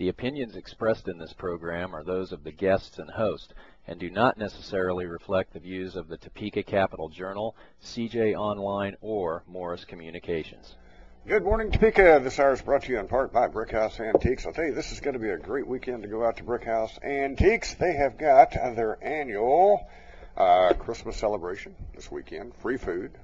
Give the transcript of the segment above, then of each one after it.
The opinions expressed in this program are those of the guests and host and do not necessarily reflect the views of the Topeka Capital Journal, CJ Online, or Morris Communications. Good morning, Topeka. This hour is brought to you in part by Brickhouse Antiques. I'll tell you, this is going to be a great weekend to go out to Brickhouse Antiques. They have got their annual uh, Christmas celebration this weekend. Free food,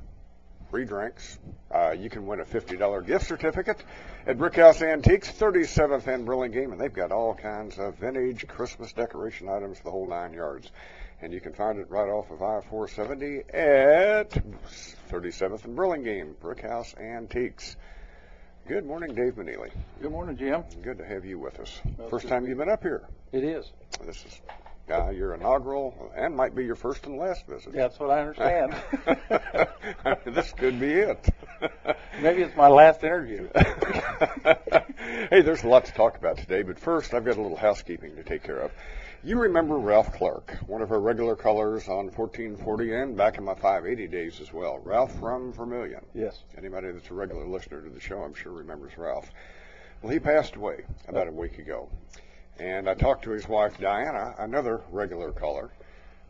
free drinks. Uh, you can win a $50 gift certificate at Brickhouse Antiques, 37th and Burlingame, and they've got all kinds of vintage Christmas decoration items, the whole nine yards. And you can find it right off of I-470 at 37th and Burlingame, Brickhouse Antiques. Good morning, Dave Meneley. Good morning, Jim. Good to have you with us. First time you've been up here. It is. This is uh, your inaugural and might be your first and last visit. Yeah, that's what I understand. this could be it. Maybe it's my last interview. hey, there's a lot to talk about today, but first I've got a little housekeeping to take care of. You remember Ralph Clark, one of our regular colors on 1440 and back in my 580 days as well. Ralph from Vermillion. Yes. Anybody that's a regular listener to the show, I'm sure remembers Ralph. Well, he passed away about a week ago. And I talked to his wife, Diana, another regular caller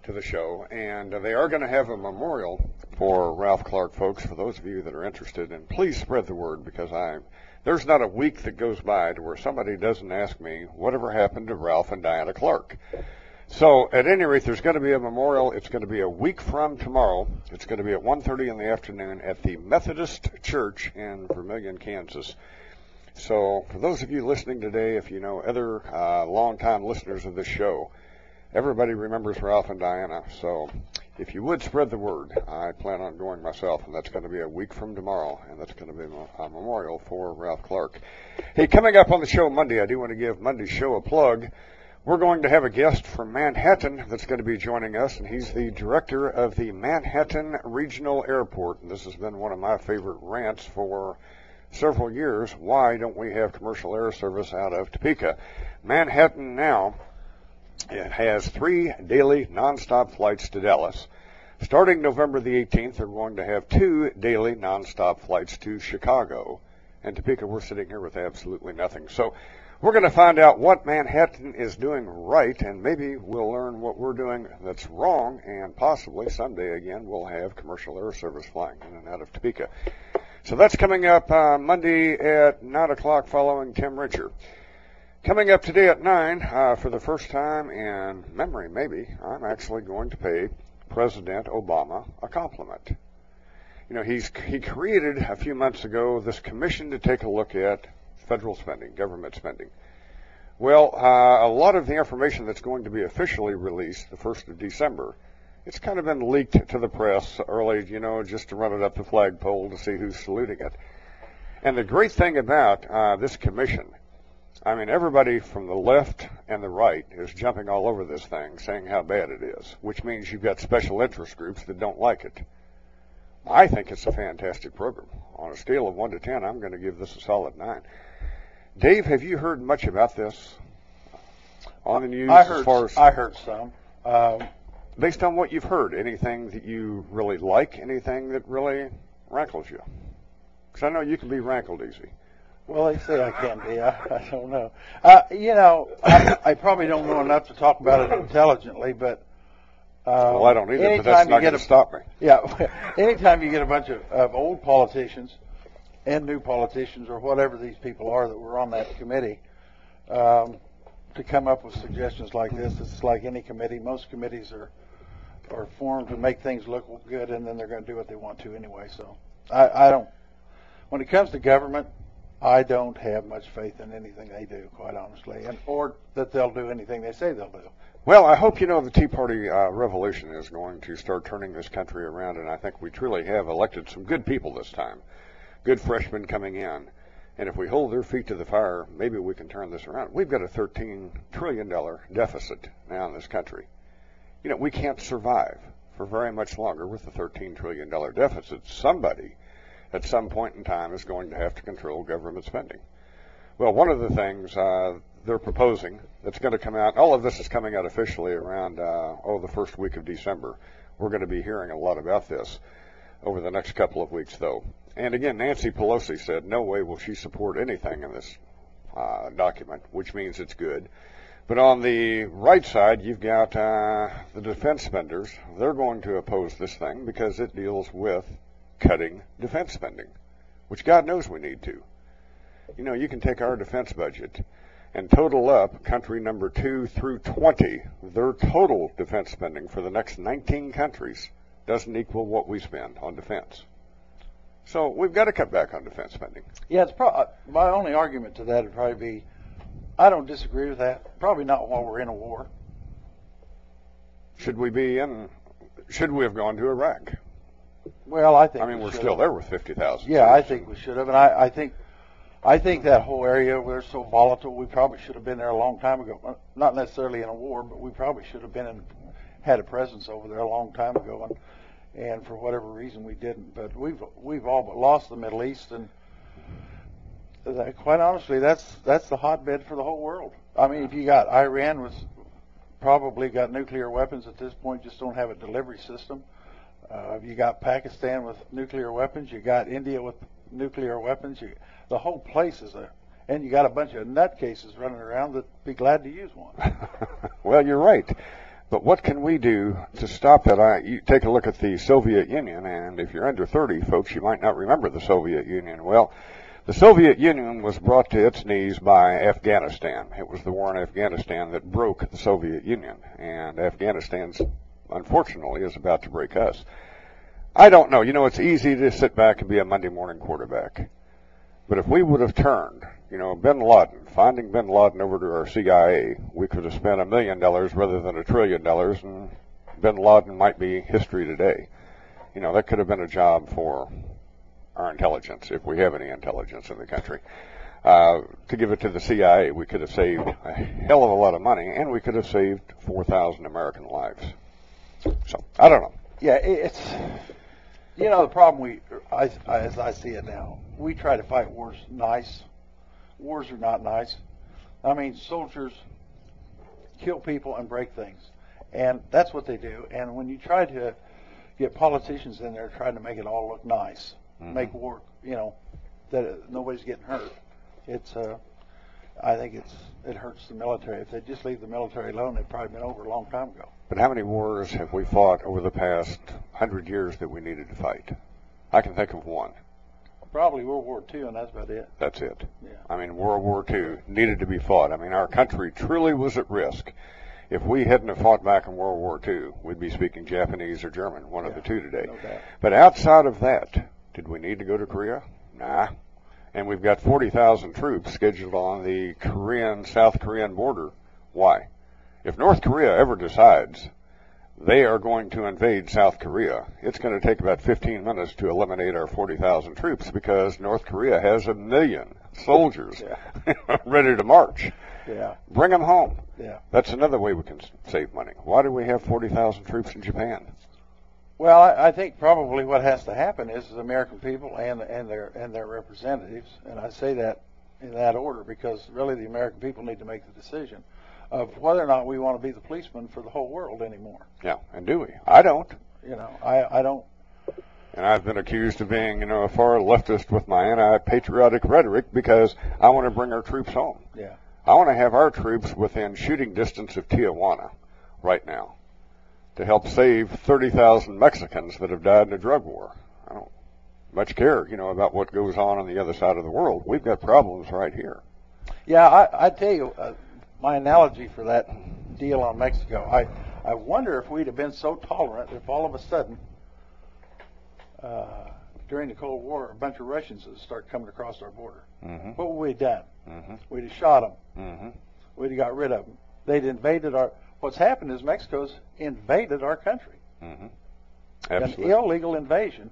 to the show, and they are going to have a memorial for Ralph Clark, folks, for those of you that are interested. And please spread the word because I, there's not a week that goes by to where somebody doesn't ask me whatever happened to Ralph and Diana Clark. So at any rate, there's going to be a memorial. It's going to be a week from tomorrow. It's going to be at 1.30 in the afternoon at the Methodist Church in Vermillion, Kansas. So, for those of you listening today, if you know other uh, longtime listeners of this show, everybody remembers Ralph and Diana. So, if you would spread the word, I plan on going myself, and that's going to be a week from tomorrow, and that's going to be a memorial for Ralph Clark. Hey, coming up on the show Monday, I do want to give Monday's show a plug. We're going to have a guest from Manhattan that's going to be joining us, and he's the director of the Manhattan Regional Airport. And this has been one of my favorite rants for several years, why don't we have commercial air service out of Topeka? Manhattan now it has three daily nonstop flights to Dallas. Starting November the 18th, they're going to have two daily nonstop flights to Chicago. And Topeka, we're sitting here with absolutely nothing. So we're going to find out what Manhattan is doing right, and maybe we'll learn what we're doing that's wrong, and possibly someday again we'll have commercial air service flying in and out of Topeka. So that's coming up uh, Monday at 9 o'clock following Tim Richer. Coming up today at 9, uh, for the first time in memory, maybe, I'm actually going to pay President Obama a compliment. You know, he's, he created a few months ago this commission to take a look at federal spending, government spending. Well, uh, a lot of the information that's going to be officially released the 1st of December it's kind of been leaked to the press early, you know, just to run it up the flagpole to see who's saluting it. And the great thing about uh, this commission, I mean, everybody from the left and the right is jumping all over this thing, saying how bad it is, which means you've got special interest groups that don't like it. I think it's a fantastic program. On a scale of 1 to 10, I'm going to give this a solid 9. Dave, have you heard much about this on the news? I heard, as far as I heard some. Um, based on what you've heard, anything that you really like, anything that really rankles you? Because I know you can be rankled easy. Well, they say I can be. I, I don't know. Uh, you know, I, I probably don't know enough to talk about it intelligently, but. Uh, well, I don't either, but that's not going to stop me. Yeah, anytime you get a bunch of, of old politicians and new politicians or whatever these people are that were on that committee, um, to come up with suggestions like this, it's like any committee. Most committees are are formed to make things look good, and then they're going to do what they want to anyway. So I, I don't. When it comes to government, I don't have much faith in anything they do, quite honestly, and or that they'll do anything they say they'll do. Well, I hope you know the Tea Party uh, revolution is going to start turning this country around, and I think we truly have elected some good people this time, good freshmen coming in. And if we hold their feet to the fire, maybe we can turn this around. We've got a $13 trillion deficit now in this country you know, we can't survive for very much longer with a $13 trillion deficit. Somebody at some point in time is going to have to control government spending. Well, one of the things uh, they're proposing that's going to come out, all of this is coming out officially around, uh, oh, the first week of December. We're going to be hearing a lot about this over the next couple of weeks, though. And again, Nancy Pelosi said no way will she support anything in this uh, document, which means it's good. But on the right side, you've got uh, the defense spenders. They're going to oppose this thing because it deals with cutting defense spending, which God knows we need to. You know, you can take our defense budget and total up country number 2 through 20. Their total defense spending for the next 19 countries doesn't equal what we spend on defense. So we've got to cut back on defense spending. Yeah, it's pro- my only argument to that would probably be, I don't disagree with that. Probably not while we're in a war. Should we be in? Should we have gone to Iraq? Well, I think. I mean, we we're should still there with fifty thousand. Yeah, I think we should have, and I, I think, I think that whole area we're so volatile. We probably should have been there a long time ago. Uh, Not necessarily in a war, but we probably should have been in, had a presence over there a long time ago, and and for whatever reason we didn't. But we've we've all but lost the Middle East, and that, quite honestly, that's that's the hotbed for the whole world. I mean, if you got Iran was probably got nuclear weapons at this point, just don't have a delivery system. Uh, you got Pakistan with nuclear weapons. You got India with nuclear weapons. You, the whole place is a, and you got a bunch of nutcases running around that be glad to use one. well, you're right. But what can we do to stop that? I, you take a look at the Soviet Union, and if you're under 30, folks, you might not remember the Soviet Union. Well, the Soviet Union was brought to its knees by Afghanistan. It was the war in Afghanistan that broke the Soviet Union, and Afghanistan's, unfortunately, is about to break us. I don't know. You know, it's easy to sit back and be a Monday morning quarterback. But if we would have turned, you know, Bin Laden, finding Bin Laden over to our CIA, we could have spent a million dollars rather than a trillion dollars, and Bin Laden might be history today. You know, that could have been a job for our intelligence, if we have any intelligence in the country. Uh, to give it to the CIA, we could have saved a hell of a lot of money, and we could have saved 4,000 American lives. So, I don't know. Yeah, it's you know the problem we I, I, as I see it now. We try to fight wars nice. Wars are not nice. I mean, soldiers kill people and break things, and that's what they do. And when you try to get politicians in there trying to make it all look nice, Mhm. make war, you know, that nobody's getting hurt, it's uh, I think it's it hurts the military. If they just leave the military alone, they'd probably been over a long time ago. But how many wars have we fought over the past hundred years that we needed to fight? I can think of one. Probably World War II, and that's about it. That's it. Yeah. I mean, World War II needed to be fought. I mean, our country truly was at risk. If we hadn't have fought back in World War II, we'd be speaking Japanese or German, one of the two today. no. But outside of that, did we need to go to Korea? Nah. And we've got 40,000 troops scheduled on the Korean, South Korean border. Why? If North Korea ever decides they are going to invade South Korea, it's going to take about 15 minutes to eliminate our 40,000 troops because North Korea has a million soldiers ready to march. Yeah, Bring them home. yeah. That's another way we can save money. Why do we have 40,000 troops in Japan? Well, I, I think probably what has to happen is the American people and and their and their representatives, and I say that in that order because really the American people need to make the decision of whether or not we want to be the policeman for the whole world anymore. Yeah, and do we? I don't. You know, I I don't. And I've been accused of being, you know, a far leftist with my anti-patriotic rhetoric because I want to bring our troops home. Yeah. I want to have our troops within shooting distance of Tijuana right now to help save 30,000 Mexicans that have died in a drug war. I don't much care, you know, about what goes on on the other side of the world. We've got problems right here. Yeah, I I tell you, uh, my analogy for that deal on Mexico. I I wonder if we'd have been so tolerant if all of a sudden. Uh, during the Cold War, a bunch of Russians would start coming across our border. Mm-hmm. What would we have done? Mm-hmm. We'd have shot them. Mm-hmm. We'd have got rid of them. They'd invaded our. What's happened is Mexico's invaded our country. Mm-hmm. An illegal invasion.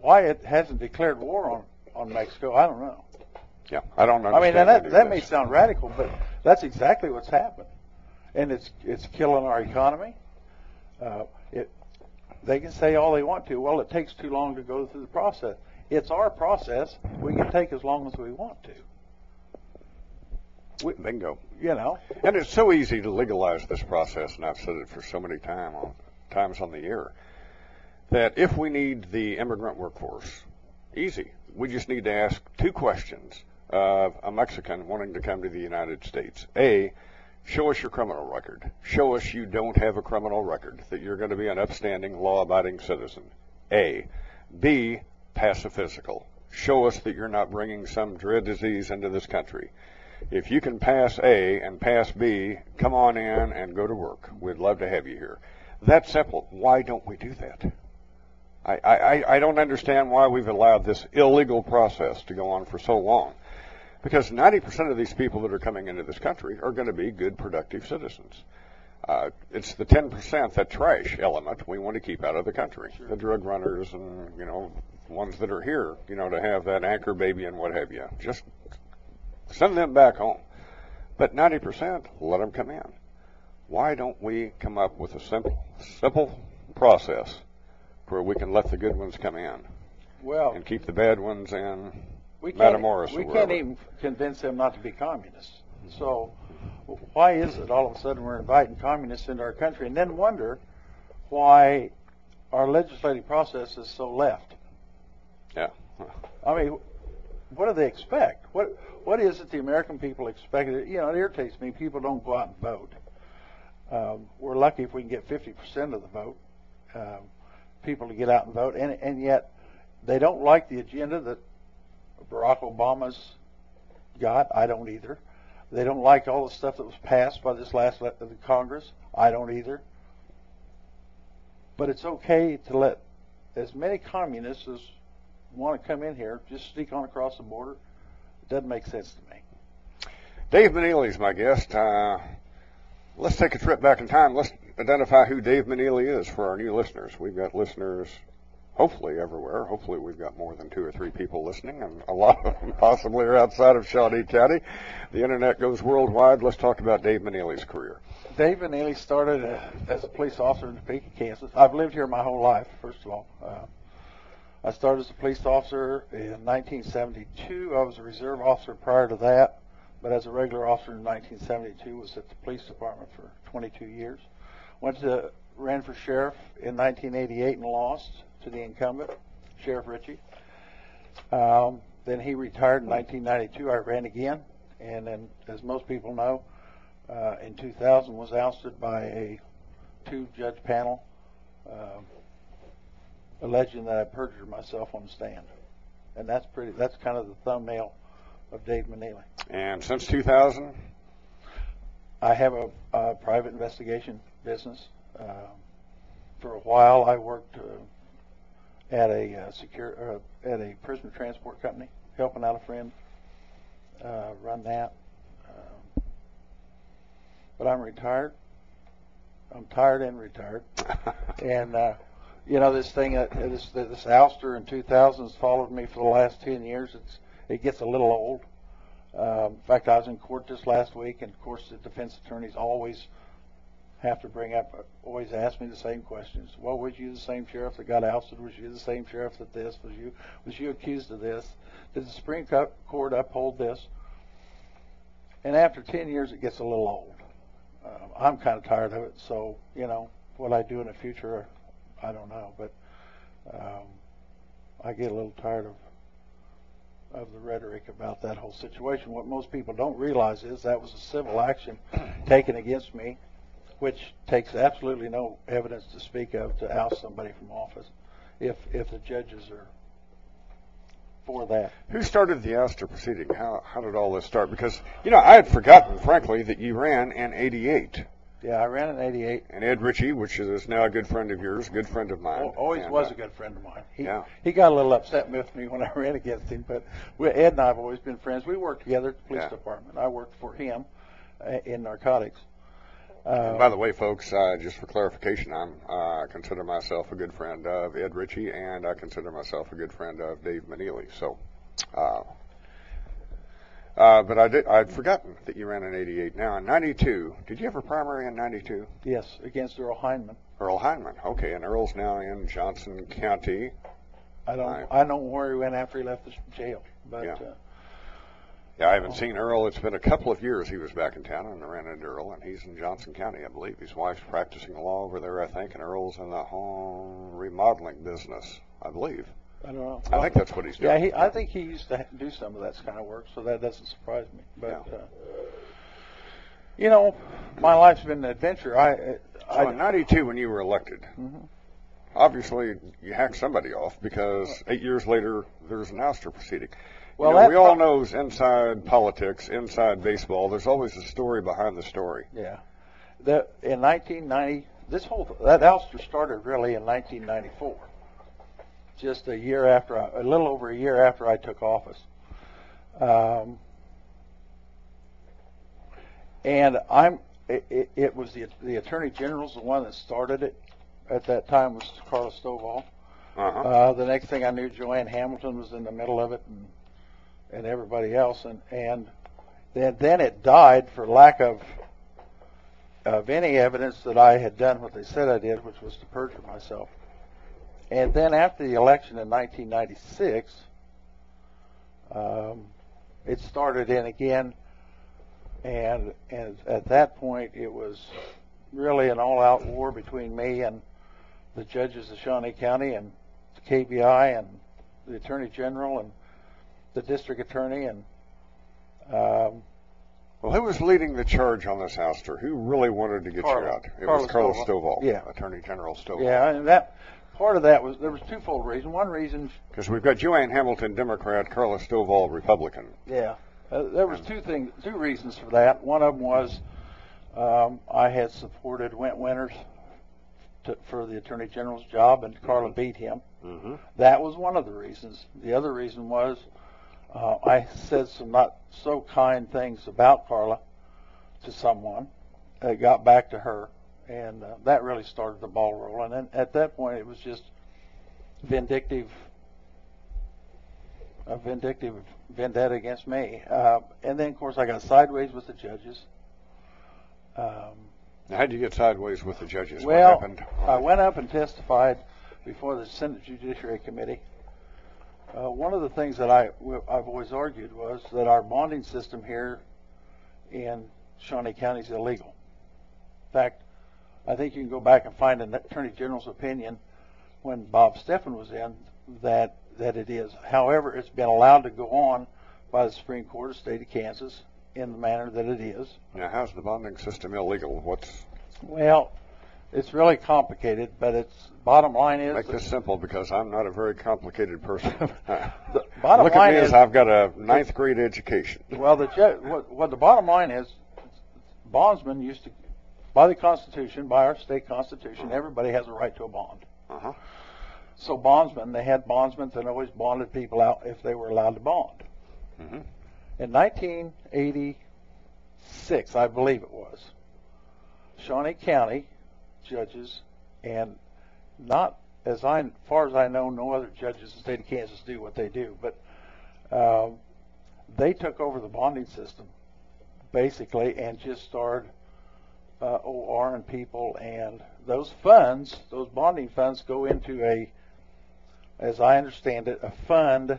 Why it hasn't declared war on on Mexico, I don't know. Yeah, I don't know. I mean, that that may sound radical, but that's exactly what's happened, and it's it's killing our economy. Uh, it they can say all they want to. Well, it takes too long to go through the process. It's our process. We can take as long as we want to. Bingo. you know. And it's so easy to legalize this process, and I've said it for so many time on, times on the air, that if we need the immigrant workforce, easy. We just need to ask two questions. of a Mexican wanting to come to the United States? A, show us your criminal record. Show us you don't have a criminal record, that you're going to be an upstanding, law abiding citizen. A. B, pass a physical. Show us that you're not bringing some dread disease into this country. If you can pass A and pass B, come on in and go to work. We'd love to have you here. That's simple. Why don't we do that? I, I, I don't understand why we've allowed this illegal process to go on for so long. Because 90% of these people that are coming into this country are going to be good, productive citizens. Uh, it's the 10%, that trash element, we want to keep out of the country. Sure. The drug runners and, you know, ones that are here, you know, to have that anchor baby and what have you. Just send them back home. But 90%, let them come in. Why don't we come up with a simple, simple process where we can let the good ones come in? Well, and keep the bad ones in we Matamoros. We can't even convince them not to be communists. So why is it all of a sudden we're inviting communists into our country and then wonder why our legislative process is so left? Yeah. I mean, what do they expect? What what is it the American people expect? You know, it irritates me. People don't go out and vote. Um, we're lucky if we can get 50% of the vote, um, people to get out and vote, and and yet they don't like the agenda that Barack Obama's got. I don't either. They don't like all the stuff that was passed by this last le- the Congress. I don't either. But it's okay to let as many communists as want to come in here just sneak on across the border. It doesn't make sense to me. Dave Meneley is my guest. Uh, let's take a trip back in time. Let's identify who Dave Meneley is for our new listeners. We've got listeners hopefully everywhere. Hopefully we've got more than two or three people listening, and a lot of them possibly are outside of Shawnee County. The internet goes worldwide. Let's talk about Dave Meneley's career. Dave Meneley started as a police officer in Topeka, Kansas. I've lived here my whole life, first of all. Uh, I started as a police officer in 1972. I was a reserve officer prior to that, but as a regular officer in 1972 was at the police department for 22 years. Went to ran for sheriff in 1988 and lost to the incumbent, Sheriff Ritchie. Um, then he retired in 1992. I ran again, and then, as most people know, uh, in 2000 was ousted by a two-judge panel, uh, alleging that I perjured myself on the stand, and that's pretty. That's kind of the thumbnail of Dave Meneley. And since 2000, I have a, a private investigation business. Uh, for a while, I worked uh, at a uh, secure uh, at a prisoner transport company, helping out a friend uh, run that. Um, but I'm retired. I'm tired and retired. and uh, you know this thing, uh, this this ouster in 2000 has followed me for the last 10 years. It's it gets a little old. Um, in fact, I was in court just last week, and of course, the defense attorneys always have to bring up, always ask me the same questions. Well, was you the same sheriff that got ousted? Was you the same sheriff that this? Was you was you accused of this? Did the Supreme Court uphold this? And after 10 years, it gets a little old. Uh, I'm kind of tired of it. So, you know, what I do in the future, I don't know. But um, I get a little tired of of the rhetoric about that whole situation. What most people don't realize is that was a civil action taken against me which takes absolutely no evidence to speak of to oust somebody from office if if the judges are for that. Who started the ouster proceeding? How how did all this start? Because you know I had forgotten, frankly, that you ran in '88. Yeah, I ran in '88. And Ed Ritchie, which is now a good friend of yours, a good friend of mine. always and, was uh, a good friend of mine. He, yeah. he got a little upset with me when I ran against him, but we, Ed and I have always been friends. We worked together at the police Yeah. department. I worked for him uh, in narcotics. Uh, by the way, folks, uh, just for clarification, I'm, uh, I consider myself a good friend of Ed Ritchie, and I consider myself a good friend of Dave Meneley. So, uh, but I did, I'd forgotten that you ran in '88. Now in '92, did you have a primary in '92? yes, against Earl Hindman. Earl Heinman. Okay, and Earl's now in Johnson County. I don't Right. I don't know where he went after he left the jail, but Yeah. uh, Yeah, I haven't seen Earl. It's been a couple of years he was back in town, and I ran into Earl, and he's in Johnson County, I believe. His wife's practicing law over there, I think, and Earl's in the home remodeling business, I believe. I don't know. I think that's what he's doing. Yeah, he, I think he used to do some of that kind of work, so that doesn't surprise me. But Yeah. uh, you know, my life's been an adventure. I, I, So in '92, when you were elected, Mhm. obviously you hacked somebody off because eight years later there's an ouster proceeding. Well, you know, we all pro- knows inside politics, inside baseball, there's always a story behind the story. yeah, the in 1990, this whole that ouster started really in 1994, just a year after, I, a little over a year after I took office. Um, and I'm, it, it, was the the attorney general's the one that started it. At that time was Carla Stovall. Uh-huh. Uh, the next thing I knew, Joanne Hamilton was in the middle of it, and and everybody else, and and then then it died for lack of of any evidence that I had done what they said I did, which was to perjure myself. And then after the election in 1996, um, it started in again, and and at that point it was really an all-out war between me and the judges of Shawnee County and the KBI and the Attorney General and the District Attorney and um, Well, who was leading the charge on this ouster? Who really wanted to get you out? It was Carla Stovall. Stovall, Yeah. Attorney General Stovall. yeah, and that part of that was there was twofold reason. One reason, Because we've got Joanne Hamilton, Democrat, Carla Stovall, Republican. yeah, uh, there was two things, two reasons for that. One of them was um, I had supported Wint Winters to, for the Attorney General's job, and Carla beat him. Mm-hmm. That was one of the reasons. The other reason was uh, I said some not so kind things about Carla to someone. It got back to her, and uh, that really started the ball rolling. And at that point, it was just vindictive, a vindictive vendetta against me. Uh, and then, of course, I got sideways with the judges. Um, Now, how'd you get sideways with the judges? well, what happened? I went up and testified before the Senate Judiciary Committee. Uh, one of the things that I, I've always argued was that our bonding system here in Shawnee County is illegal. In fact, I think you can go back and find an Attorney General's opinion when Bob Stephan was in that that it is. However, it's been allowed to go on by the Supreme Court of the State of Kansas in the manner that it is. Now, how's the bonding system illegal? What's Well, it's really complicated, but it's bottom line is make this simple because I'm not a very complicated person. the bottom Look line at me is as I've got a ninth grade education. well the what, what the bottom line is bondsmen used to by the Constitution, by our state constitution, everybody has a right to a bond. Uh-huh. So bondsmen, they had bondsmen that always bonded people out if they were allowed to bond. Mhm. In 1986, I believe it was, Shawnee County judges, and not as I, far as I know, no other judges in the state of Kansas do what they do, but um, they took over the bonding system basically and just started uh, OR and people, and those funds, those bonding funds, go into a, as I understand it, a fund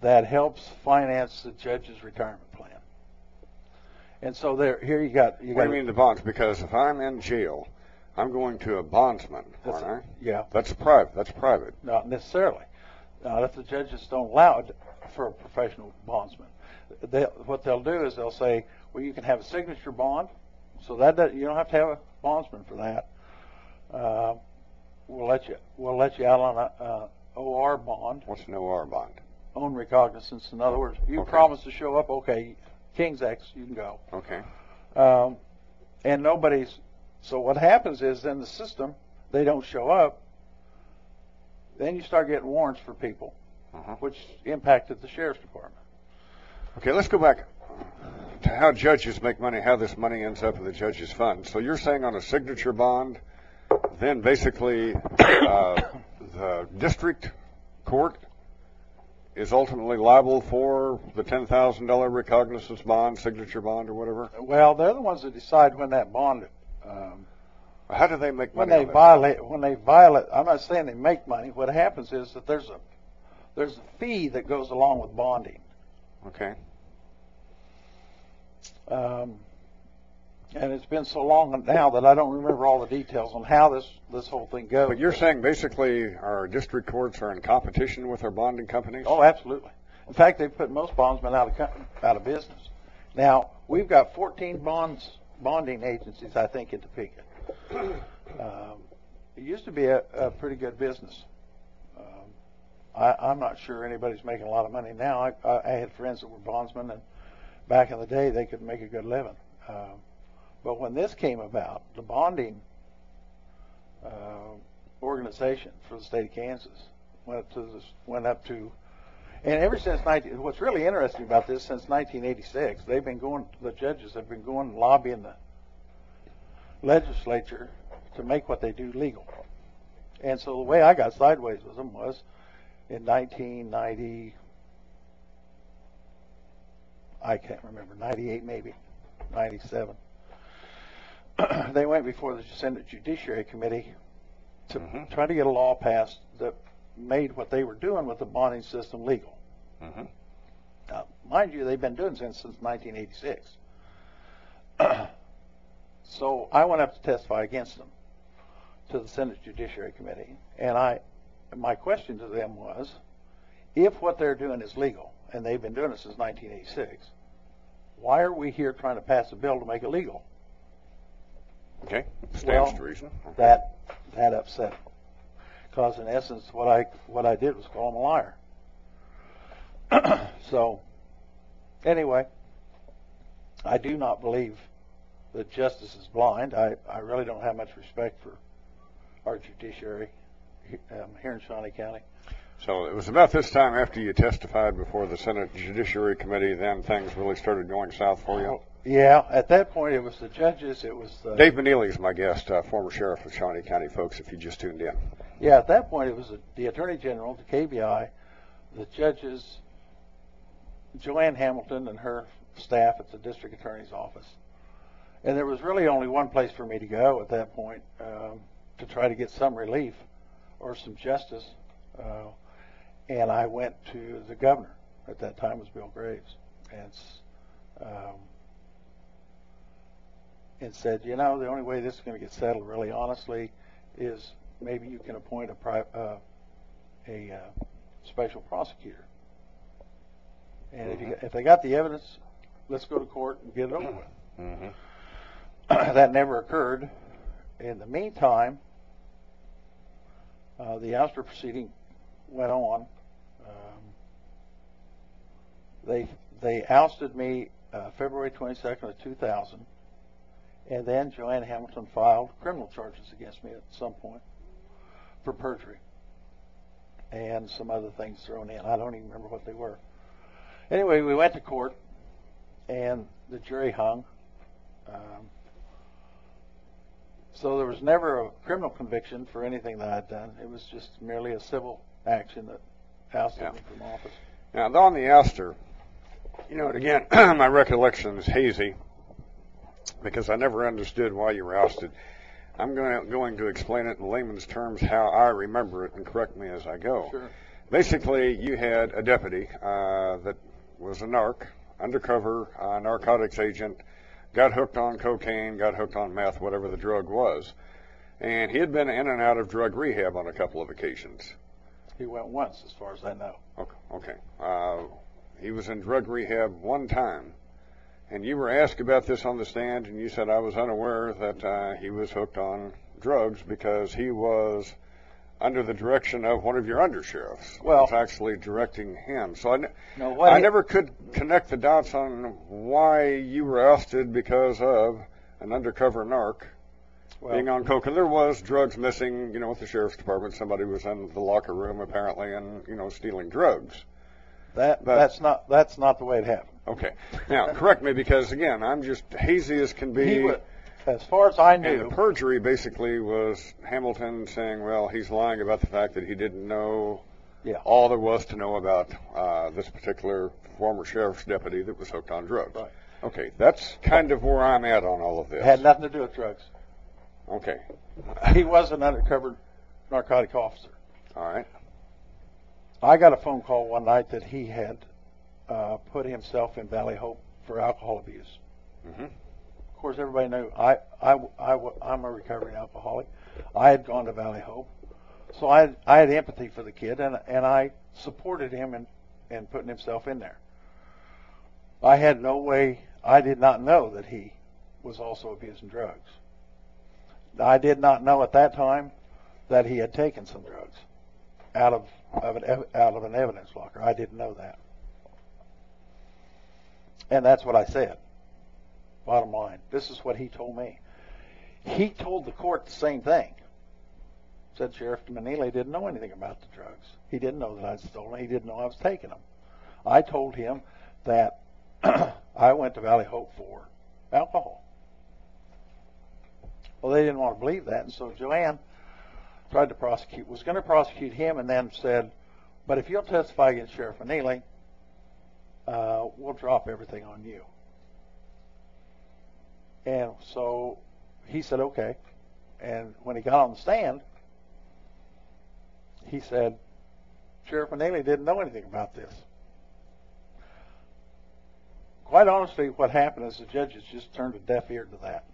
that helps finance the judge's retirement plan. And so there, here you got, you What got. do you mean the bonds? Because if I'm in jail, I'm going to a bondsman, aren't I? Yeah, That's private. That's private. not necessarily. Not if the judges don't allow it for a professional bondsman. They, what they'll do is they'll say, well, you can have a signature bond, so that, does- you don't have to have a bondsman for that. Uh, we'll let you we'll let you out on a uh, OR bond, What's an OR bond? own recognizance. In other words, you Okay. promise to show up, okay, King's X, you can go. Okay. Um, and nobody's. So what happens is in the system, they don't show up. Then you start getting warrants for people, Uh-huh. which impacted the sheriff's department. Okay, let's go back to how judges make money, how this money ends up in the judge's fund. So you're saying on a signature bond, then basically uh, the district court is ultimately liable for the $10,000 recognizance bond, signature bond, or whatever? Well, they're the ones that decide when that bond, um, How do they make money? when they that? violate, when they violate. I'm not saying they make money. What happens is that there's a there's a fee that goes along with bonding. Okay. Um, And it's been so long now that I don't remember all the details on how this this whole thing goes. But you're saying basically our district courts are in competition with our bonding companies? Oh, absolutely. In fact, they've put most bondsmen out of co- out of business. Now we've got 14 bonds bonding agencies, I think, in Topeka. Um, it used to be a, a pretty good business. I, I'm not sure anybody's making a lot of money now. I, I, I had friends that were bondsmen, and back in the day, they could make a good living. Um, but when this came about, the bonding uh, organization for the state of Kansas went up to this, went up to, and ever since 19, what's really interesting about this, since 1986, they've been going, the judges have been going lobbying the legislature to make what they do legal. And so the way I got sideways with them was in 1990, I can't remember, 98 maybe, 97. they went before the Senate Judiciary Committee to Mhm. try to get a law passed that made what they were doing with the bonding system legal. Mhm. Now, mind you, they've been doing this since 1986. so I went up to testify against them to the Senate Judiciary Committee, and I, my question to them was, if what they're doing is legal, and they've been doing it since 1986, why are we here trying to pass a bill to make it legal? Okay. Stands to reason. That that upset them, because in essence, what I what I did was call them a liar. so, anyway, I do not believe that justice is blind. I, I really don't have much respect for our judiciary um, here in Shawnee County. So it was about this time after you testified before the Senate Judiciary Committee, then things really started going south for you. Yeah, at that point it was the judges. It was the Dave Meneley is my guest, uh, former sheriff of Shawnee County, folks. If you just tuned in. Yeah, at that point it was the, the Attorney General, the KBI, the judges, Joanne Hamilton and her staff at the District Attorney's office. And there was really only one place for me to go at that point um, to try to get some relief or some justice. Uh, and I went to the governor at that time was Bill Graves, and um, and said, you know, the only way this is going to get settled, really honestly, is maybe you can appoint a pri- uh, a uh, special prosecutor. And if, you, if they got the evidence, let's go to court and get it over with. Mm-hmm. that never occurred. In the meantime, uh, the ouster proceeding went on. Um, they they ousted me uh, February 22nd of 2000, and then Joanne Hamilton filed criminal charges against me at some point for perjury and some other things thrown in. I don't even remember what they were. Anyway, we went to court, and the jury hung. Um, so there was never a criminal conviction for anything that I'd done. It was just merely a civil action that ousted Yeah. me from office. Now, on the ouster, you know, again, my recollection is hazy because I never understood why you were ousted. I'm going to, going to explain it in layman's terms how I remember it and correct me as I go. Sure. Basically, you had a deputy uh, that was a narc, undercover uh, narcotics agent, got hooked on cocaine, got hooked on meth, whatever the drug was. And he had been in and out of drug rehab on a couple of occasions. He went once, as far as I know. Okay. okay. Uh, he was in drug rehab one time, and you were asked about this on the stand, and you said I was unaware that uh, he was hooked on drugs because he was under the direction of one of your undersheriffs. Well- was actually directing him. So I, ne- No, I he- never could connect the dots on why you were ousted because of an undercover narc Well, being on coke. And there was drugs missing, you know, with the sheriff's department. Somebody was in the locker room apparently, and you know, stealing drugs. that but- that's not that's not the way it happened. Okay. Now, correct me because again, I'm just hazy as can be. He wa- as far as I and knew, the perjury basically was Hamilton saying, well, he's lying about the fact that he didn't know Yeah. all there was to know about uh, this particular former sheriff's deputy that was hooked on drugs. Right. Okay, that's kind of where I'm at on all of this. it had nothing to do with drugs. Okay. He was an undercover narcotic officer. All right. I got a phone call one night that he had uh, put himself in Valley Hope for alcohol abuse. Mhm. Course, everybody knew I, I, I, I'm a recovering alcoholic. I had gone to Valley Hope, so I had, I had empathy for the kid, and and I supported him in in putting himself in there. I had no way. I did not know that he was also abusing drugs. I did not know at that time that he had taken some drugs out of, of an, out of an evidence locker. I didn't know that. And that's what I said. Bottom line. This is what he told me. He told the court the same thing. Said Sheriff Meneley didn't know anything about the drugs. He didn't know that I'd stolen. He didn't know I was taking them. I told him that I went to Valley Hope for alcohol. Well, they didn't want to believe that, and so Joanne tried to prosecute, was going to prosecute him, and then said, "But if you'll testify against Sheriff Neely, uh, we'll drop everything on you." And so he said, "Okay." And when he got on the stand, he said, "Sheriff Neely didn't know anything about this." Quite honestly, what happened is the judges just turned a deaf ear to that.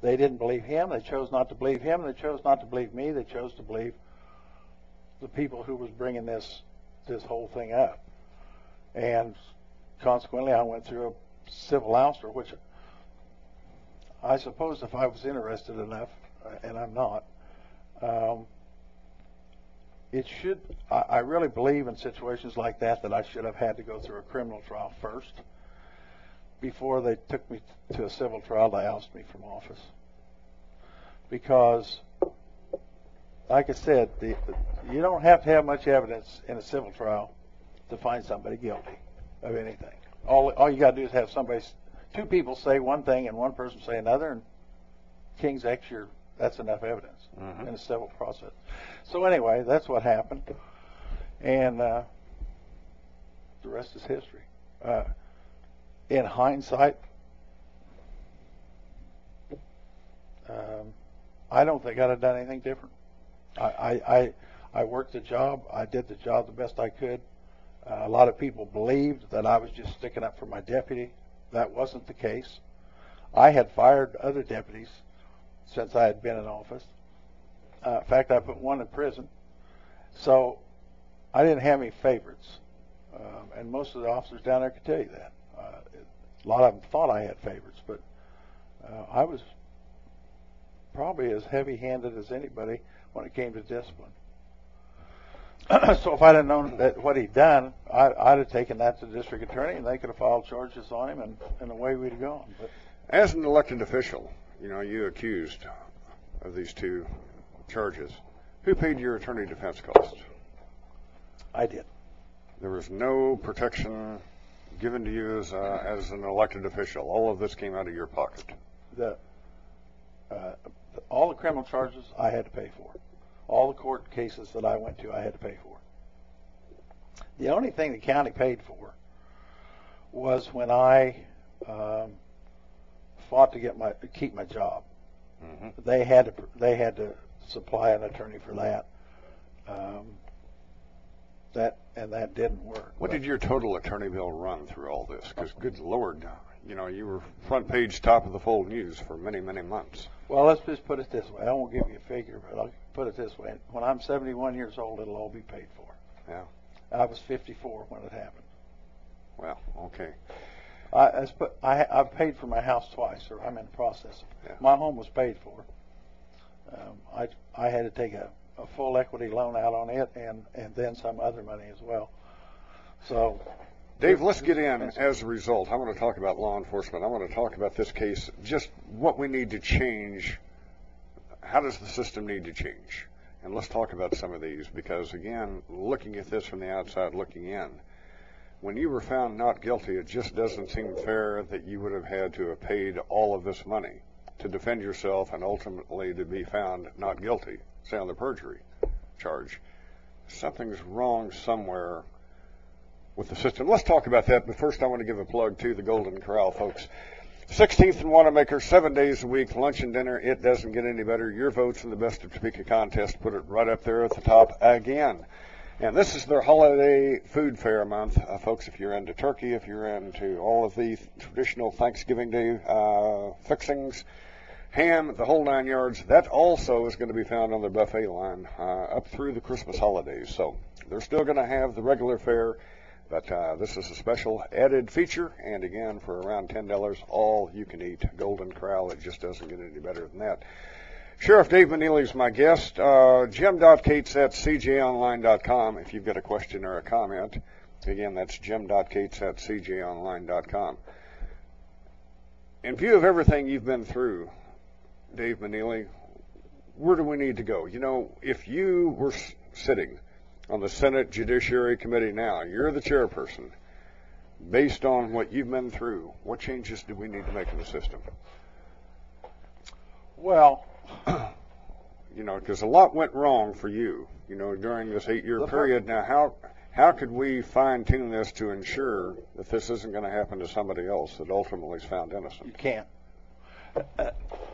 They didn't believe him. They chose not to believe him. They chose not to believe me. They chose to believe the people who was bringing this this whole thing up. And consequently, I went through a civil ouster, which I suppose if I was interested enough, and I'm not, um, it should. I, I really believe in situations like that that I should have had to go through a criminal trial first before they took me to a civil trial to oust me from office. Because, like I said, the, you don't have to have much evidence in a civil trial to find somebody guilty of anything. All, all you got to do is have somebody, two people say one thing and one person say another, and King's X, you're, that's enough evidence mm-hmm. in a civil process. So anyway, that's what happened, and uh, the rest is history. Uh, in hindsight, um, I don't think I'd have done anything different. I, I, I, I worked the job. I did the job the best I could. Uh, a lot of people believed that I was just sticking up for my deputy. That wasn't the case. I had fired other deputies since I had been in office. Uh, in fact, I put one in prison. So I didn't have any favorites. Um, and most of the officers down there could tell you that. Uh, a lot of them thought I had favorites, but uh, I was probably as heavy-handed as anybody when it came to discipline. so if I'd have known that what he'd done, I, I'd have taken that to the district attorney, and they could have filed charges on him, and, and away we'd have gone. But as an elected official, you know, you accused of these two charges. Who paid your attorney defense costs? I did. There was no protection given to you as, uh, as an elected official. All of this came out of your pocket. The, uh, all the criminal charges I had to pay for. All the court cases that I went to, I had to pay for. The only thing the county paid for was when I um, fought to get my keep my job. Mm-hmm. They had to they had to supply an attorney for that. Um, that and that didn't work. What did your total attorney bill run through all this? Because good lord, you know, you were front page, top of the fold news for many, many months. Well, let's just put it this way. I won't give you a figure, but I'll put it this way. When I'm 71 years old, it'll all be paid for. Yeah. I was 54 when it happened. Well, okay. I, I, put, I I've paid for my house twice, or I'm in the process. Yeah. My home was paid for. Um, I I had to take a a full equity loan out on it and, and then some other money as well. So, Dave, let's get in as a result. I want to talk about law enforcement. I want to talk about this case, just what we need to change. How does the system need to change? And let's talk about some of these because, again, looking at this from the outside, looking in, when you were found not guilty, it just doesn't seem fair that you would have had to have paid all of this money to defend yourself and ultimately to be found not guilty say on the perjury charge. Something's wrong somewhere with the system. Let's talk about that, but first I want to give a plug to the Golden Corral, folks. 16th and Wanamaker, seven days a week, lunch and dinner. It doesn't get any better. Your votes in the Best of Topeka contest put it right up there at the top again. And this is their holiday food fair month. Uh, folks, if you're into turkey, if you're into all of the traditional Thanksgiving Day uh, fixings, ham, the whole nine yards, that also is going to be found on their buffet line uh, up through the Christmas holidays. So they're still going to have the regular fare, but uh, this is a special added feature. And again, for around $10, all you can eat Golden Corral. It just doesn't get any better than that. Sheriff Dave Meneley is my guest. Uh, Jim.Cates at cjonline.com if you've got a question or a comment. Again, that's Jim.Cates at cjonline.com. In view of everything you've been through, Dave Meneley, where do we need to go? You know, if you were sitting on the Senate Judiciary Committee now, you're the chairperson, based on what you've been through, what changes do we need to make in the system? Well, you know, because a lot went wrong for you, you know, during this eight-year period. Now, how how could we fine tune this to ensure that this isn't going to happen to somebody else that ultimately is found innocent? You can't. Uh,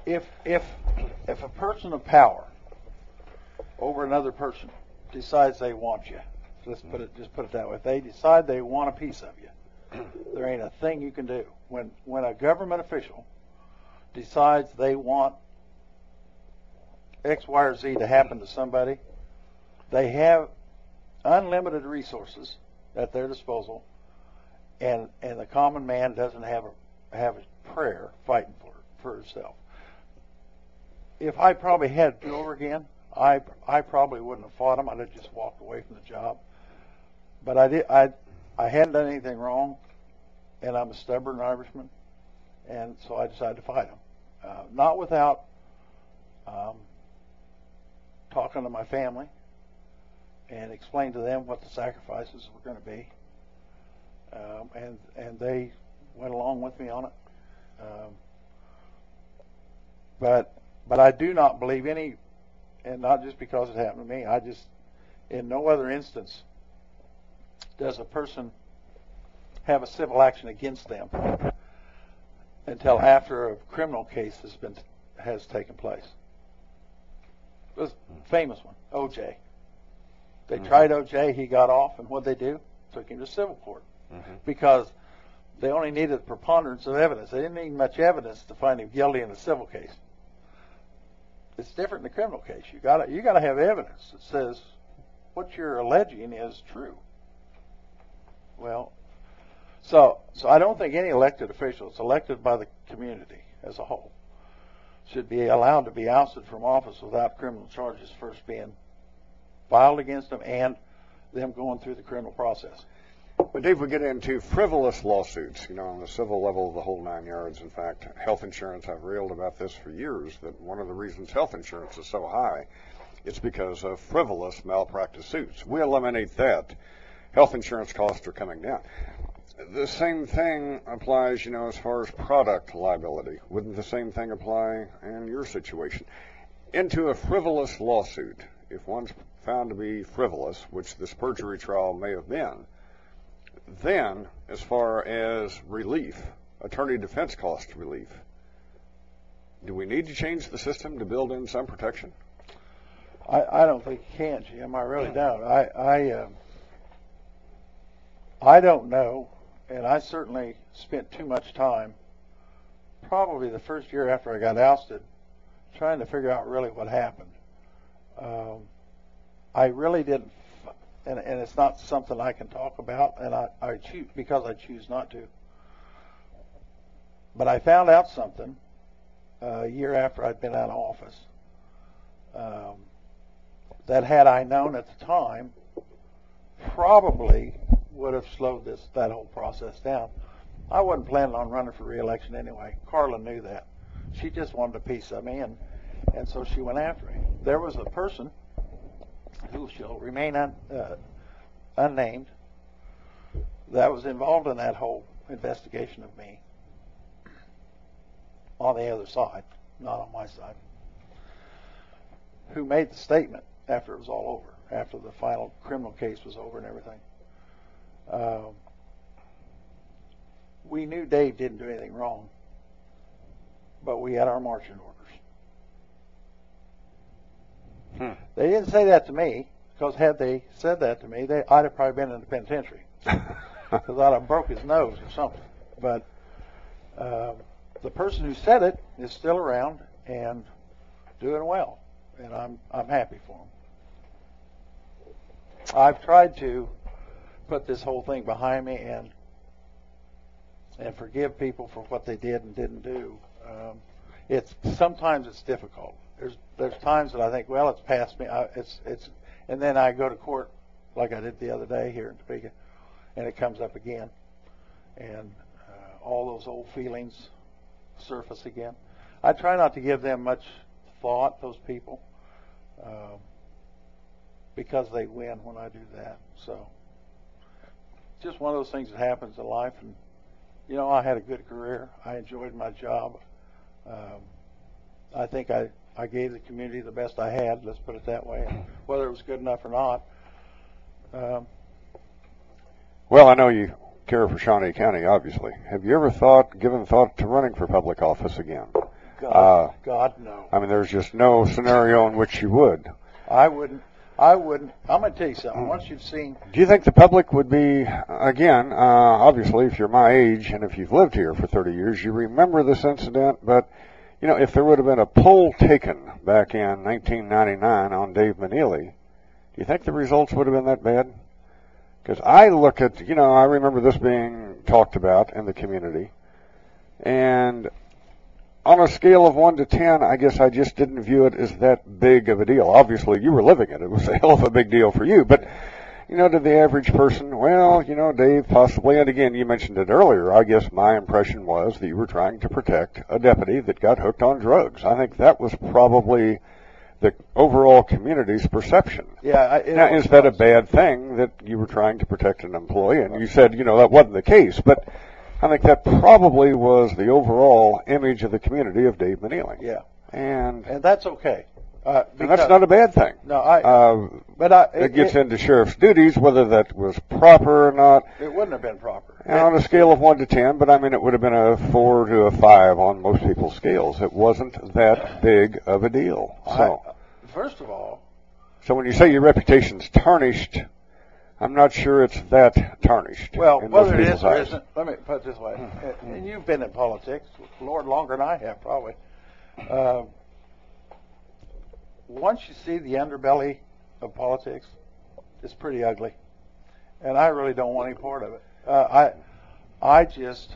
if if if a person of power over another person decides they want you, let's put it just put it that way. If they decide they want a piece of you, there ain't a thing you can do. When when a government official decides they want X, Y, or Z to happen to somebody, they have unlimited resources at their disposal, and and the common man doesn't have a have a prayer fighting for for herself. If I probably had do over again, I I probably wouldn't have fought him. I'd have just walked away from the job. But I did I I hadn't done anything wrong, and I'm a stubborn Irishman, and so I decided to fight him. Uh, not without um, talking to my family and explain to them what the sacrifices were going to be. Um, and and they went along with me on it. Um, but but I do not believe any, and not just because it happened to me. I just, in no other instance, does a person have a civil action against them until after a criminal case has been has taken place. It was a famous one, O.J. They mm-hmm. tried O.J. He got off, and what they do? Took him to civil court mm-hmm. because they only needed preponderance of evidence. They didn't need much evidence to find him guilty in a civil case. It's different in a criminal case. You got you got to have evidence that says what you're alleging is true. Well, so so I don't think any elected official, it's elected by the community as a whole, should be allowed to be ousted from office without criminal charges first being filed against them and them going through the criminal process. But Dave, we get into frivolous lawsuits, you know, on the civil level of the whole nine yards. In fact, health insurance, I've railed about this for years, that one of the reasons health insurance is so high, it's because of frivolous malpractice suits. We eliminate that. Health insurance costs are coming down. The same thing applies, you know, as far as product liability. Wouldn't the same thing apply in your situation? Into a frivolous lawsuit, if one's found to be frivolous, which this perjury trial may have been, then, as far as relief, attorney defense cost relief, do we need to change the system to build in some protection? I, I don't think you can, Jim. I really don't. I I, uh, I don't know, and I certainly spent too much time, probably the first year after I got ousted, trying to figure out really what happened. Um, I really didn't and, and it's not something I can talk about, and I, I choose because I choose not to. But I found out something uh, a year after I'd been out of office um, that had I known at the time, probably would have slowed this that whole process down. I wasn't planning on running for reelection anyway. Carla knew that. She just wanted a piece of me, and and so she went after me. There was a person who shall remain un, uh, unnamed, that was involved in that whole investigation of me on the other side, not on my side, who made the statement after it was all over, after the final criminal case was over and everything. Um, we knew Dave didn't do anything wrong, but we had our marching orders. Hmm. They didn't say that to me. Because had they said that to me, they, I'd have probably been in the penitentiary because I'd have broke his nose or something. But uh, the person who said it is still around and doing well, and I'm I'm happy for him. I've tried to put this whole thing behind me and and forgive people for what they did and didn't do. Um, it's sometimes it's difficult. There's there's times that I think, well, it's past me. I, it's it's, and then I go to court like I did the other day here in Topeka, and it comes up again, and uh, all those old feelings surface again. I try not to give them much thought, those people, um, because they win when I do that. So, just one of those things that happens in life, and you know, I had a good career. I enjoyed my job. Um, I think I, I gave the community the best I had. Let's put it that way. And whether it was good enough or not. Um, well, I know you care for Shawnee County, obviously. Have you ever thought, given thought to running for public office again? God, uh, God, no. I mean, there's just no scenario in which you would. I wouldn't. I wouldn't. I'm going to tell you something. Once you've seen. Do you think the public would be, again, uh, obviously, if you're my age and if you've lived here for 30 years, you remember this incident, but, you know, if there would have been a poll taken back in 1999 on Dave Meneley, do you think the results would have been that bad? Because I look at, you know, I remember this being talked about in the community, and on a scale of 1 to 10, I guess I just didn't view it as that big of a deal. Obviously, you were living it. It was a hell of a big deal for you. But, you know, to the average person, well, you know, Dave, possibly, and again, you mentioned it earlier, I guess my impression was that you were trying to protect a deputy that got hooked on drugs. I think that was probably the overall community's perception. Yeah. I, now, is that a bad thing that you were trying to protect an employee? And you said, you know, that wasn't the case, but I think that probably was the overall image of the community of Dave Meneley. Yeah. And and that's okay. Uh, and that's not a bad thing. No, I. Uh, but I, it, it gets it, into sheriff's duties, whether that was proper or not. It wouldn't have been proper. And on a scale of one to ten, but I mean, it would have been a four to a five on most people's scales. It wasn't that big of a deal. So, I, first of all. So when you say your reputation's tarnished, I'm not sure it's that tarnished. Well, whether it is or isn't, let me put it this way. and you've been in politics, Lord, longer than I have, probably. Uh, once you see the underbelly of politics, it's pretty ugly, and I really don't want any part of it. Uh, I, I just,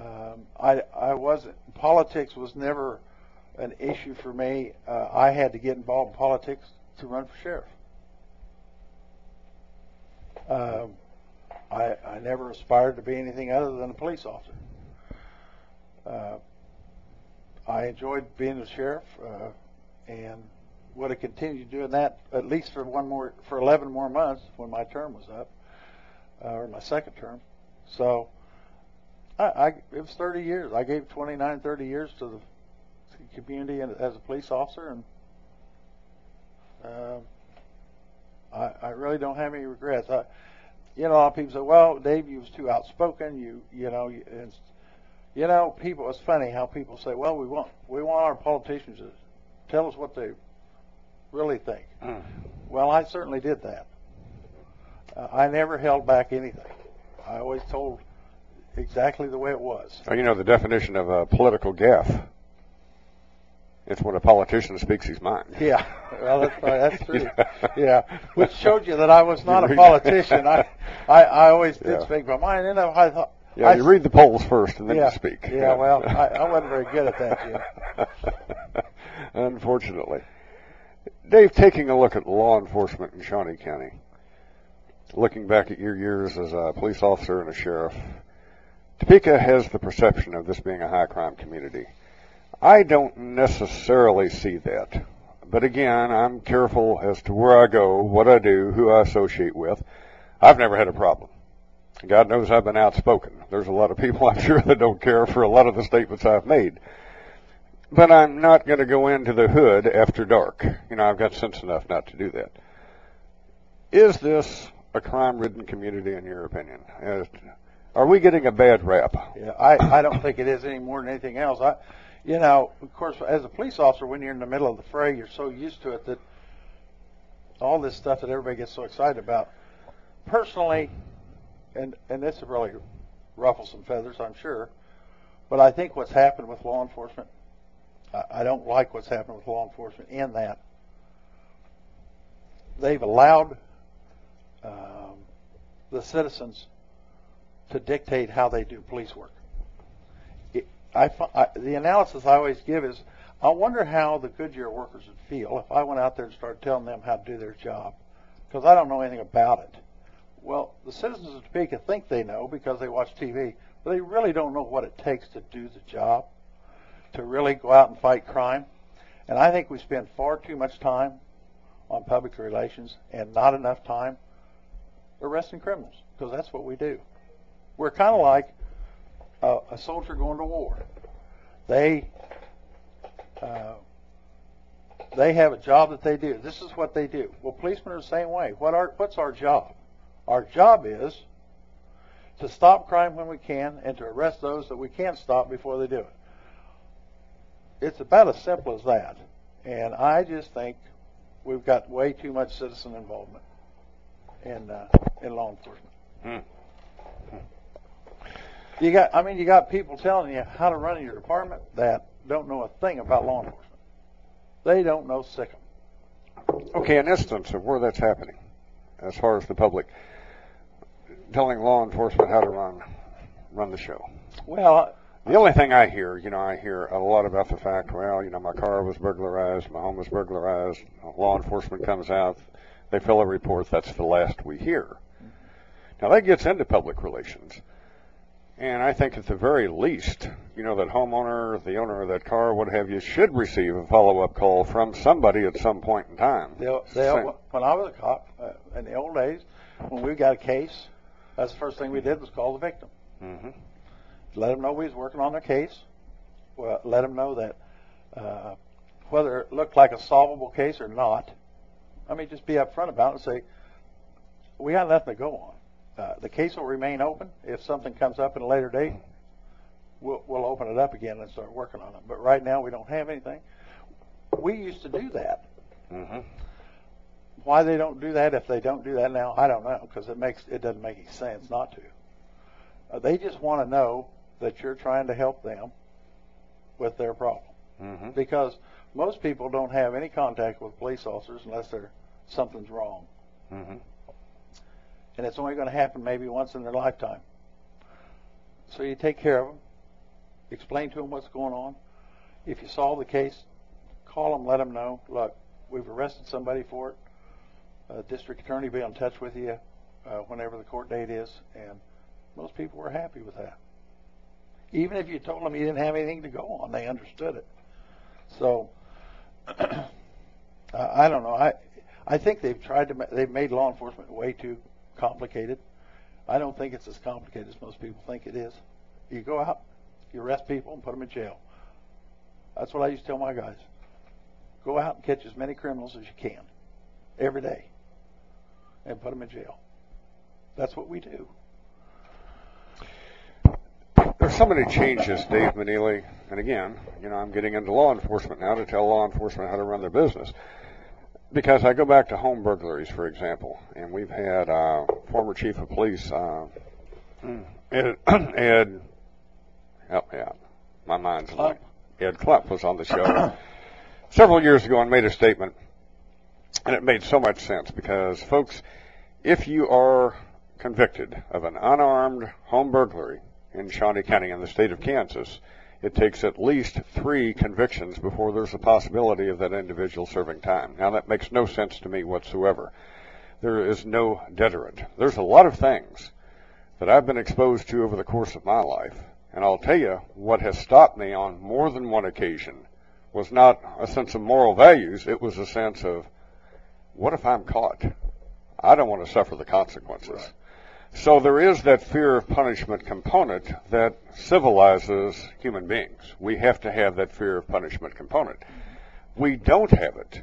um, I, I wasn't. Politics was never an issue for me. Uh, I had to get involved in politics to run for sheriff. Um, I, I never aspired to be anything other than a police officer. Uh, I enjoyed being a sheriff, uh, and would have continued doing that at least for one more for 11 more months when my term was up, uh, or my second term. So, I, I it was 30 years. I gave 29, 30 years to the community as a police officer, and uh, I, I really don't have any regrets. I, you know, a lot of people say, "Well, Dave, you was too outspoken." You, you know, you, and, you know, people. It's funny how people say, "Well, we want we want our politicians to tell us what they really think." Mm. Well, I certainly did that. Uh, I never held back anything. I always told exactly the way it was. Well, you know the definition of a political gaffe. It's when a politician speaks his mind. Yeah, well, that's That's true. yeah, which showed you that I was not a politician. I, I, I always did yeah. speak my mind. And I thought. Yeah, I, you read the polls first and then yeah, you speak. Yeah, yeah. well, I, I wasn't very good at that, Jim. Unfortunately. Dave, taking a look at law enforcement in Shawnee County, looking back at your years as a police officer and a sheriff, Topeka has the perception of this being a high crime community. I don't necessarily see that. But again, I'm careful as to where I go, what I do, who I associate with. I've never had a problem. God knows I've been outspoken. There's a lot of people I'm sure that don't care for a lot of the statements I've made. But I'm not going to go into the hood after dark. You know, I've got sense enough not to do that. Is this a crime-ridden community in your opinion? Are we getting a bad rap? Yeah, I, I don't think it is any more than anything else. I, you know, of course, as a police officer, when you're in the middle of the fray, you're so used to it that all this stuff that everybody gets so excited about. Personally, and and this will really ruffle some feathers, I'm sure, but I think what's happened with law enforcement, I, I don't like what's happened with law enforcement in that they've allowed um, the citizens to dictate how they do police work. I, I, the analysis I always give is, I wonder how the Goodyear workers would feel if I went out there and started telling them how to do their job, because I don't know anything about it. Well, the citizens of Topeka think they know because they watch TV, but they really don't know what it takes to do the job, to really go out and fight crime. And I think we spend far too much time on public relations and not enough time arresting criminals because that's what we do. We're kind of like a, a, soldier going to war. They uh, they have a job that they do. This is what they do. Well, policemen are the same way. What are what's our job? Our job is to stop crime when we can and to arrest those that we can't stop before they do it. It's about as simple as that. And I just think we've got way too much citizen involvement in uh, in law enforcement. Hmm. You got, I mean, you got people telling you how to run your department that don't know a thing about law enforcement. They don't know sickum. Okay, an instance of where that's happening, as far as the public telling law enforcement how to run run the show. Well, the only thing I hear, you know, I hear a lot about the fact, well, you know, my car was burglarized, my home was burglarized, law enforcement comes out, they fill a report, that's the last we hear. Now that gets into public relations. And I think at the very least, you know, that homeowner, the owner of that car, what have you, should receive a follow-up call from somebody at some point in time. They'll, they'll, when I was a cop, uh, in the old days, when we got a case, that's the first thing we did was call the victim. Mm-hmm let them know we was working on their case. Well, let them know that uh, whether it looked like a solvable case or not, I mean, just be upfront about it and say, we got nothing to go on. Uh, the case will remain open. If something comes up at a later date, we'll, we'll open it up again and start working on it. But right now, we don't have anything. We used to do that. Mm-hmm. Why they don't do that if they don't do that now, I don't know because it makes it doesn't make any sense not to. Uh, they just want to know that you're trying to help them with their problem. Mm-hmm. Because most people don't have any contact with police officers unless they're something's wrong. Mm-hmm. And it's only going to happen maybe once in their lifetime. So you take care of them, explain to them what's going on. If you solve the case, call them, let them know. Look, we've arrested somebody for it. Uh, district attorney be in touch with you uh, whenever the court date is, and most people were happy with that. Even if you told them you didn't have anything to go on, they understood it. So I don't know. I I think they've tried to they've made law enforcement way too complicated. I don't think it's as complicated as most people think it is. You go out, you arrest people, and put them in jail. That's what I used to tell my guys. Go out and catch as many criminals as you can every day, and put them in jail. That's what we do. There's so many changes, Dave Meneley, and again, you know, I'm getting into law enforcement now to tell law enforcement how to run their business. Because I go back to home burglaries, for example, and we've had uh, former chief of police, uh, Ed, Ed, help me out, my mind's blank. Ed Klump was on the show several years ago and made a statement, and it made so much sense because, folks, if you are convicted of an unarmed home burglary, in Shawnee County in the state of Kansas, it takes at least three convictions before there's a possibility of that individual serving time. Now that makes no sense to me whatsoever. There is no deterrent. There's a lot of things that I've been exposed to over the course of my life, and I'll tell you what has stopped me on more than one occasion was not a sense of moral values, it was a sense of what if I'm caught? I don't want to suffer the consequences. Right. So there is that fear of punishment component that civilizes human beings. We have to have that fear of punishment component. Mm-hmm. We don't have it